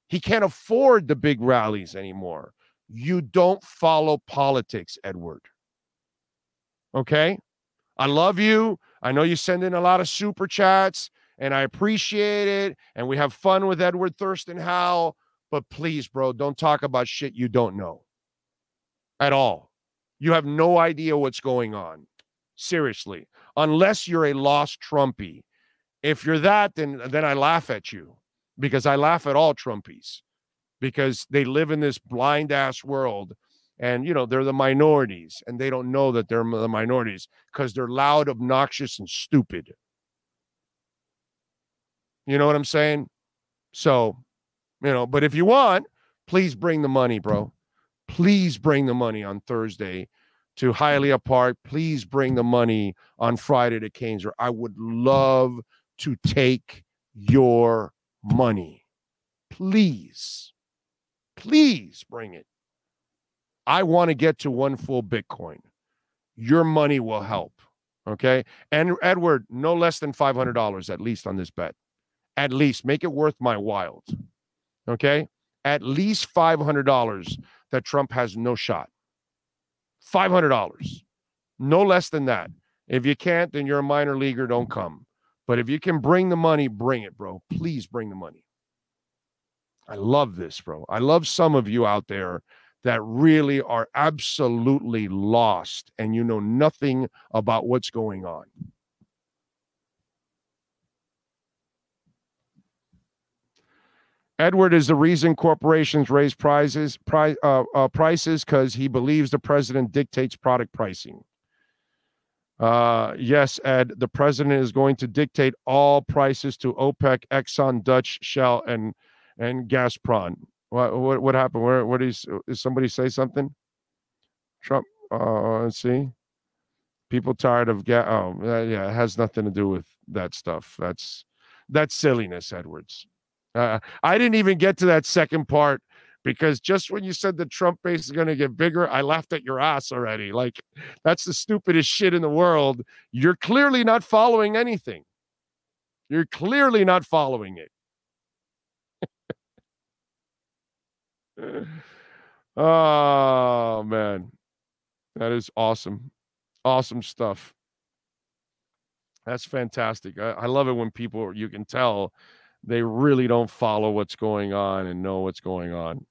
He can't afford the big rallies anymore. You don't follow politics, Edward. Okay? I love you. I know you send in a lot of super chats and I appreciate it. And we have fun with Edward Thurston Howe. But please, bro, don't talk about shit you don't know at all. You have no idea what's going on. Seriously, unless you're a lost Trumpy. If you're that, then then I laugh at you because I laugh at all Trumpies because they live in this blind ass world and you know they're the minorities and they don't know that they're the minorities because they're loud obnoxious and stupid. You know what i'm saying? So you know but if you want please bring the money bro. Please bring the money on thursday to Hialeah Park. Please bring the money on Friday to Canes. I would love to take your money. Please, please bring it. I want to get to one full Bitcoin. Your money will help. Okay. And Edward, no less than $500 at least on this bet. At least make it worth my while. Okay. At least $500 that Trump has no shot. $500. No less than that. If you can't, then you're a minor leaguer, don't come. But if you can bring the money, bring it, bro. Please bring the money. I love this, bro. I love some of you out there that really are absolutely lost and you know nothing about what's going on. Edward is the reason corporations raise prices pri- uh, uh, prices because he believes the president dictates product pricing. Uh, yes, Ed, the president is going to dictate all prices to OPEC, Exxon, Dutch, Shell, and and Gazprom. What what, what happened? Where what is is somebody say something? Trump. Uh, let's see. People tired of gas. Oh, yeah, it has nothing to do with that stuff. That's that's silliness, Edwards. Uh, I didn't even get to that second part because just when you said the Trump base is going to get bigger, I laughed at your ass already. Like, that's the stupidest shit in the world. You're clearly not following anything. You're clearly not following it. oh, man. That is awesome. Awesome stuff. That's fantastic. I, I love it when people, you can tell they really don't follow what's going on and know what's going on.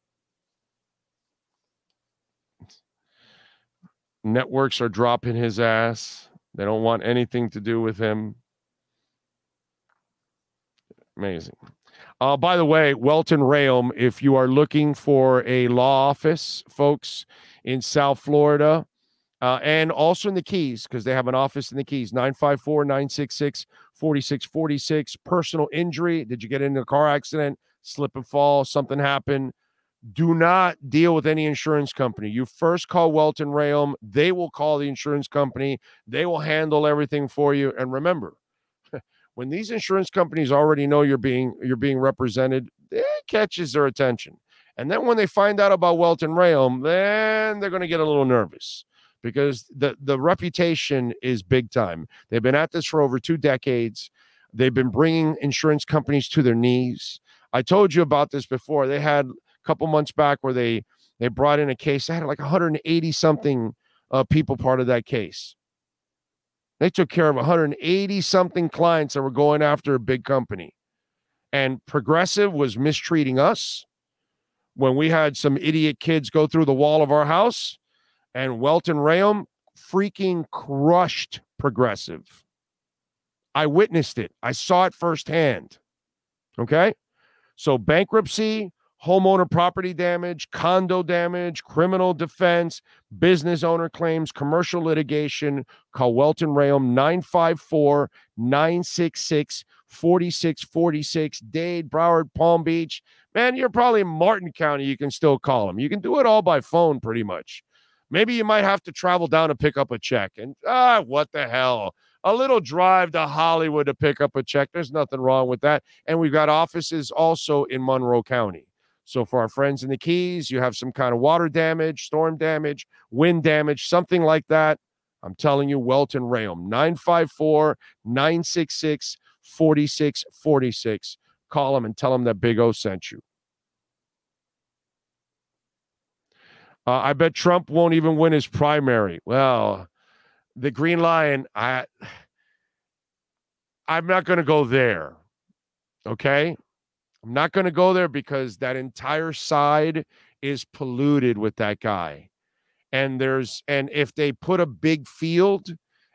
Networks are dropping his ass. They don't want anything to do with him. Amazing. Uh, by the way, Welton Rheaume, if you are looking for a law office, folks, in South Florida, uh, and also in the Keys, because they have an office in the Keys, 954 966 4646. Personal injury. Did you get into a car accident, slip and fall, something happened? Do not deal with any insurance company. You first call Welton Rheaume. They will call the insurance company. They will handle everything for you. And remember, when these insurance companies already know you're being you're being represented, it catches their attention. And then when they find out about Welton Rheaume, then they're going to get a little nervous because the the reputation is big time. They've been at this for over two decades. They've been bringing insurance companies to their knees. I told you about this before. They had a couple months back where they they brought in a case. They had like 180 something uh, people part of that case. They took care of 180 something clients that were going after a big company. And Progressive was mistreating us when we had some idiot kids go through the wall of our house and Welton Rheaume freaking crushed Progressive. I witnessed it. I saw it firsthand. Okay. So bankruptcy, homeowner property damage, condo damage, criminal defense, business owner claims, commercial litigation. Call Welton Rheaume 954 966 4646. Dade, Broward, Palm Beach. Man, you're probably in Martin County. You can still call them. You can do it all by phone pretty much. Maybe you might have to travel down to pick up a check. And ah, what the hell? A little drive to Hollywood to pick up a check. There's nothing wrong with that. And we've got offices also in Monroe County. So for our friends in the Keys, you have some kind of water damage, storm damage, wind damage, something like that. I'm telling you, Welton Rheaume, 954 966 4646. Call them and tell them that Big O sent you. Uh, I bet Trump won't even win his primary. Well, the Green Lion, I, I'm not going to go there. Okay, I'm not going to go there because that entire side is polluted with that guy, and there's and if they put a big field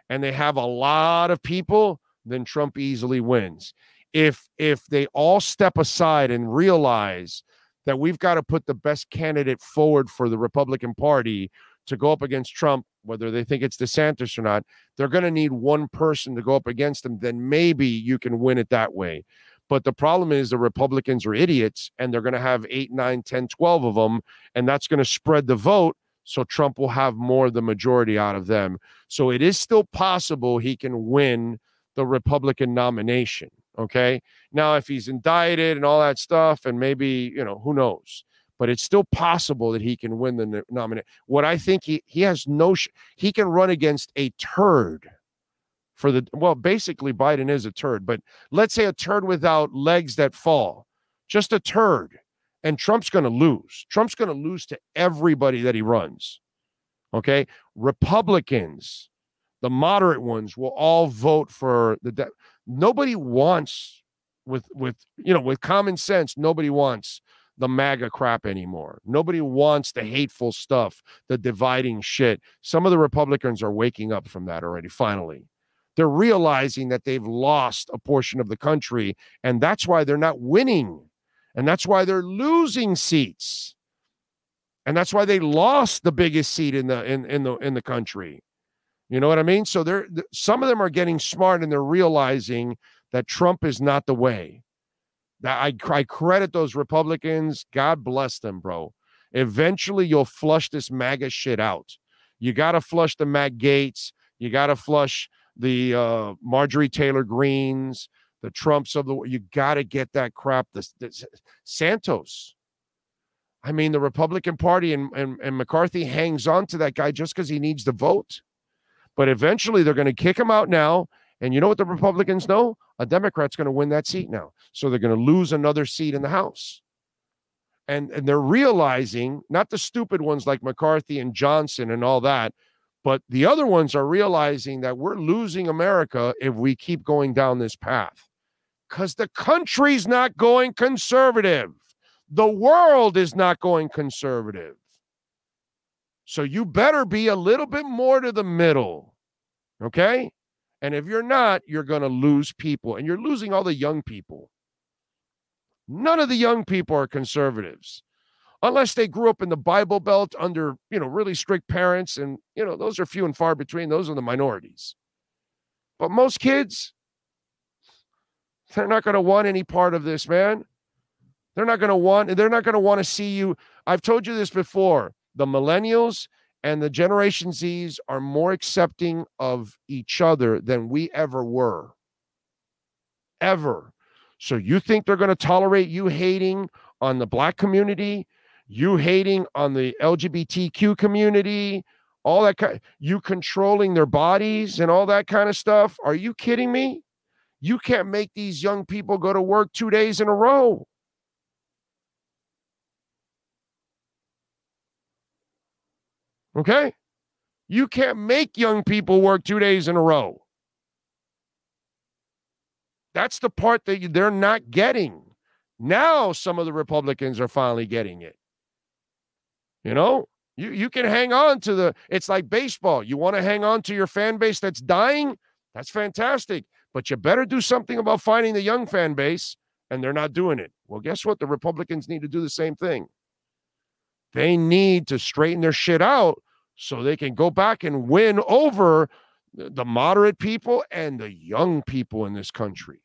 and they have a lot of people, then Trump easily wins. If if they all step aside and realize that we've got to put the best candidate forward for the Republican Party to go up against Trump, whether they think it's DeSantis or not, they're going to need one person to go up against him. Then maybe you can win it that way. But the problem is the Republicans are idiots and they're going to have 8, 9, 10, 12 of them. And that's going to spread the vote. So Trump will have more of the majority out of them. So it is still possible he can win the Republican nomination. Okay. Now, if he's indicted and all that stuff, and maybe, you know, who knows? But it's still possible that he can win the nomination. What I think he he has no sh- he can run against a turd for the well, basically Biden is a turd, but let's say a turd without legs that fall, just a turd. And Trump's going to lose. Trump's going to lose to everybody that he runs. Okay. Republicans, the moderate ones, will all vote for the. De- nobody wants, with with you know, with common sense, nobody wants the MAGA crap anymore. Nobody wants the hateful stuff, the dividing shit. Some of the Republicans are waking up from that already, finally. They're realizing that they've lost a portion of the country, and that's why they're not winning. And that's why they're losing seats. And that's why they lost the biggest seat in the in, in the in the country. You know what I mean? So they're some of them are getting smart and they're realizing that Trump is not the way. That I, I credit those Republicans. God bless them, bro. Eventually, you'll flush this MAGA shit out. You got to flush the Matt Gaetz. You got to flush the uh, Marjorie Taylor Greens, the Trumps of the. You got to get that crap. The, the, Santos. I mean, the Republican Party and, and, and McCarthy hangs on to that guy just because he needs the vote. But eventually, they're going to kick him out now and you know what the Republicans know? A Democrat's going to win that seat now. So they're going to lose another seat in the House. And, and they're realizing, not the stupid ones like McCarthy and Johnson and all that, but the other ones are realizing that we're losing America if we keep going down this path. Because the country's not going conservative. The world is not going conservative. So you better be a little bit more to the middle. Okay? And if you're not, you're going to lose people and you're losing all the young people. None of the young people are conservatives unless they grew up in the Bible Belt under, you know, really strict parents. And, you know, those are few and far between. Those are the minorities. But most kids, they're not going to want any part of this, man. They're not going to want, they're not going to want to see you. I've told you this before. The millennials and the Generation Zs are more accepting of each other than we ever were. Ever. So you think they're going to tolerate you hating on the black community, you hating on the LGBTQ community, all that kind you controlling their bodies and all that kind of stuff? Are you kidding me? You can't make these young people go to work 2 days in a row. Okay? You can't make young people work two days in a row. That's the part that they're not getting. Now, some of the Republicans are finally getting it. You know, you, you can hang on to the, it's like baseball. You want to hang on to your fan base that's dying? That's fantastic. But you better do something about finding the young fan base, and they're not doing it. Well, guess what? The Republicans need to do the same thing. They need to straighten their shit out so they can go back and win over the moderate people and the young people in this country.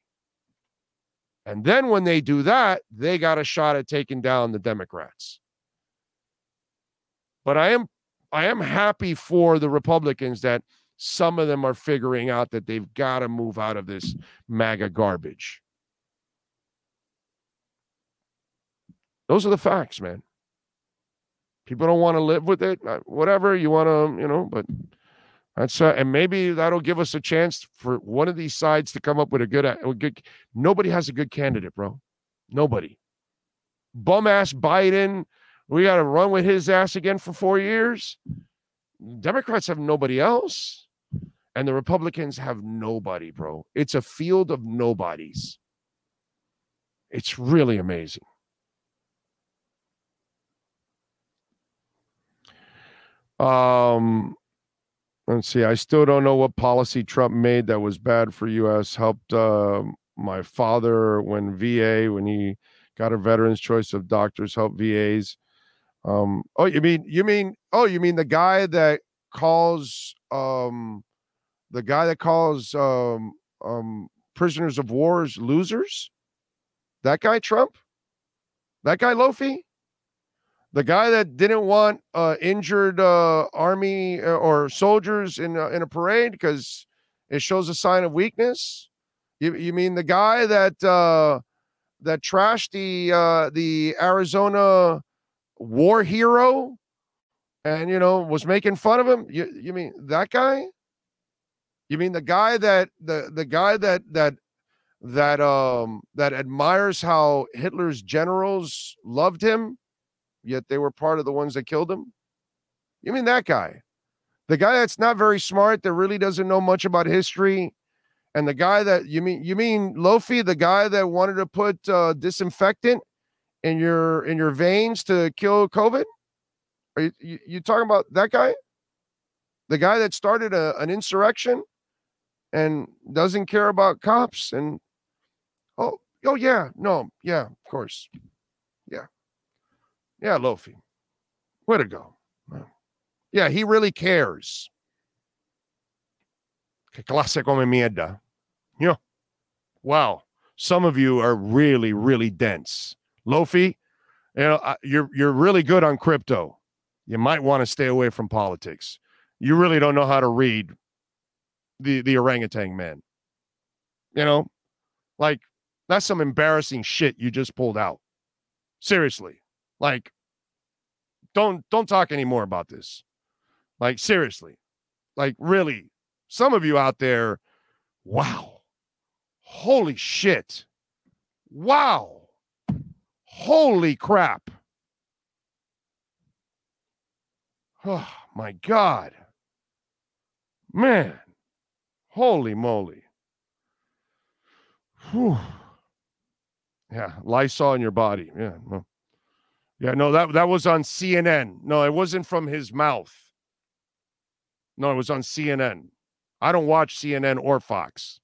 And then when they do that, they got a shot at taking down the Democrats. But I am I am happy for the Republicans that some of them are figuring out that they've got to move out of this MAGA garbage. Those are the facts, man. People don't want to live with it. Uh, whatever you want to, you know, but that's uh, and maybe that'll give us a chance for one of these sides to come up with a good, a good. Nobody has a good candidate, bro. Nobody. Bum ass Biden. We got to run with his ass again for four years. Democrats have nobody else, and the Republicans have nobody, bro. It's a field of nobodies. It's really amazing. Um, let's see. I still don't know what policy Trump made that was bad for U.S. Helped uh, my father when VA when he got a veteran's choice of doctors help VAs. Um, oh, you mean you mean oh you mean the guy that calls um the guy that calls um um prisoners of wars losers? That guy Trump? That guy Lofi? The guy that didn't want uh, injured uh, army uh, or soldiers in a, in a parade because it shows a sign of weakness. You, you mean the guy that uh, that trashed the uh, the Arizona war hero and you know was making fun of him? You you mean that guy? You mean the guy that the the guy that that that um that admires how Hitler's generals loved him, yet they were part of the ones that killed him? You mean that guy? The guy that's not very smart, that really doesn't know much about history, and the guy that you mean you mean Lofi, the guy that wanted to put uh, disinfectant in your in your veins to kill COVID? Are you, you, you talking about that guy? The guy that started a, an insurrection and doesn't care about cops and oh oh yeah no yeah of course yeah Lofi, way to go. Yeah, he really cares. Que clase come mierda. Yeah. Wow. Some of you are really, really dense. Lofi, you know, you're you're really good on crypto. You might want to stay away from politics. You really don't know how to read the the orangutan man. You know, like that's some embarrassing shit you just pulled out. Seriously. Like don't don't talk anymore about this. Like seriously. Like really. Some of you out there, wow. Holy shit. Wow. Holy crap. Oh my God. Man. Holy moly. Whew. Yeah, Lysol in your body. Yeah. No. Yeah, no, that that was on CNN. No, it wasn't from his mouth. No, it was on CNN. I don't watch CNN or Fox,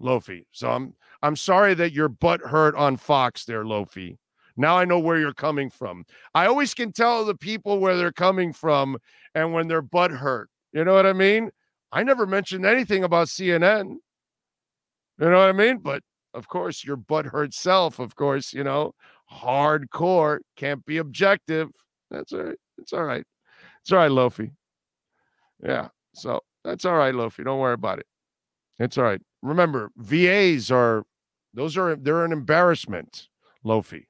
Lofi. So I'm I'm sorry that your butt hurt on Fox there, Lofi. Now I know where you're coming from. I always can tell the people where they're coming from and when their butt hurt. You know what I mean? I never mentioned anything about CNN. You know what I mean? But of course, your butt hurt self, of course, you know, hardcore, can't be objective. That's all right. It's all right. It's all right, Lofi. Yeah. So that's all right, Lofi. Don't worry about it. It's all right. Remember, VAs are those are they're an embarrassment, Lofi.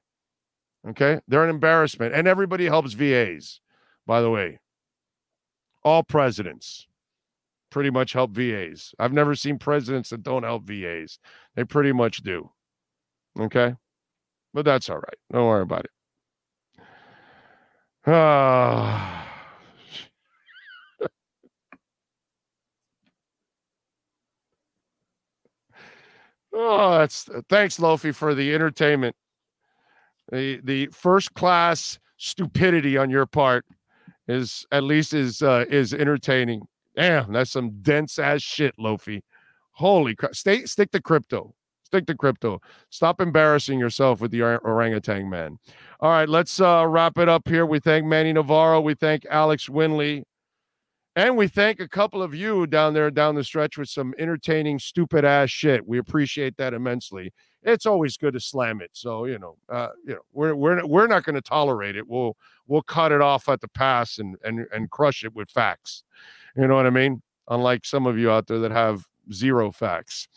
Okay, they're an embarrassment, and everybody helps VAs. By the way, all presidents pretty much help VAs. I've never seen presidents that don't help VAs. They pretty much do. Okay, but that's all right. Don't worry about it. Oh, that's thanks, Lofi, for the entertainment. The the first class stupidity on your part is at least is uh, is entertaining. Damn, that's some dense ass shit, Lofi. Holy crap! Stay stick to crypto. Stick to crypto. Stop embarrassing yourself with the orangutan man. All right, let's uh, wrap it up here. We thank Manny Navarro. We thank Alex Winley. And we thank a couple of you down there down the stretch with some entertaining, stupid ass shit. We appreciate that immensely. It's always good to slam it. So you know, uh, you know, we're we're we're not going to tolerate it. We'll we'll cut it off at the pass and and and crush it with facts. You know what I mean? Unlike some of you out there that have zero facts,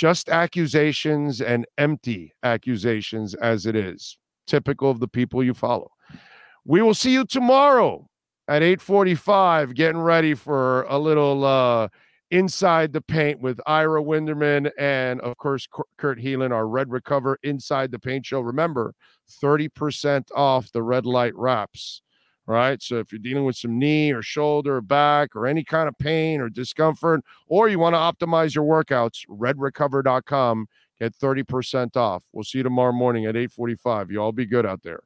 just accusations and empty accusations as it is, typical of the people you follow. We will see you tomorrow at 8:45 getting ready for a little uh inside the paint with Ira Winderman and of course Kurt Helin our Red Recover inside the paint show remember 30% off the red light wraps right? So if you're dealing with some knee or shoulder or back or any kind of pain or discomfort or you want to optimize your workouts redrecover.com get 30% off. We'll see you tomorrow morning at 8:45 you all be good out there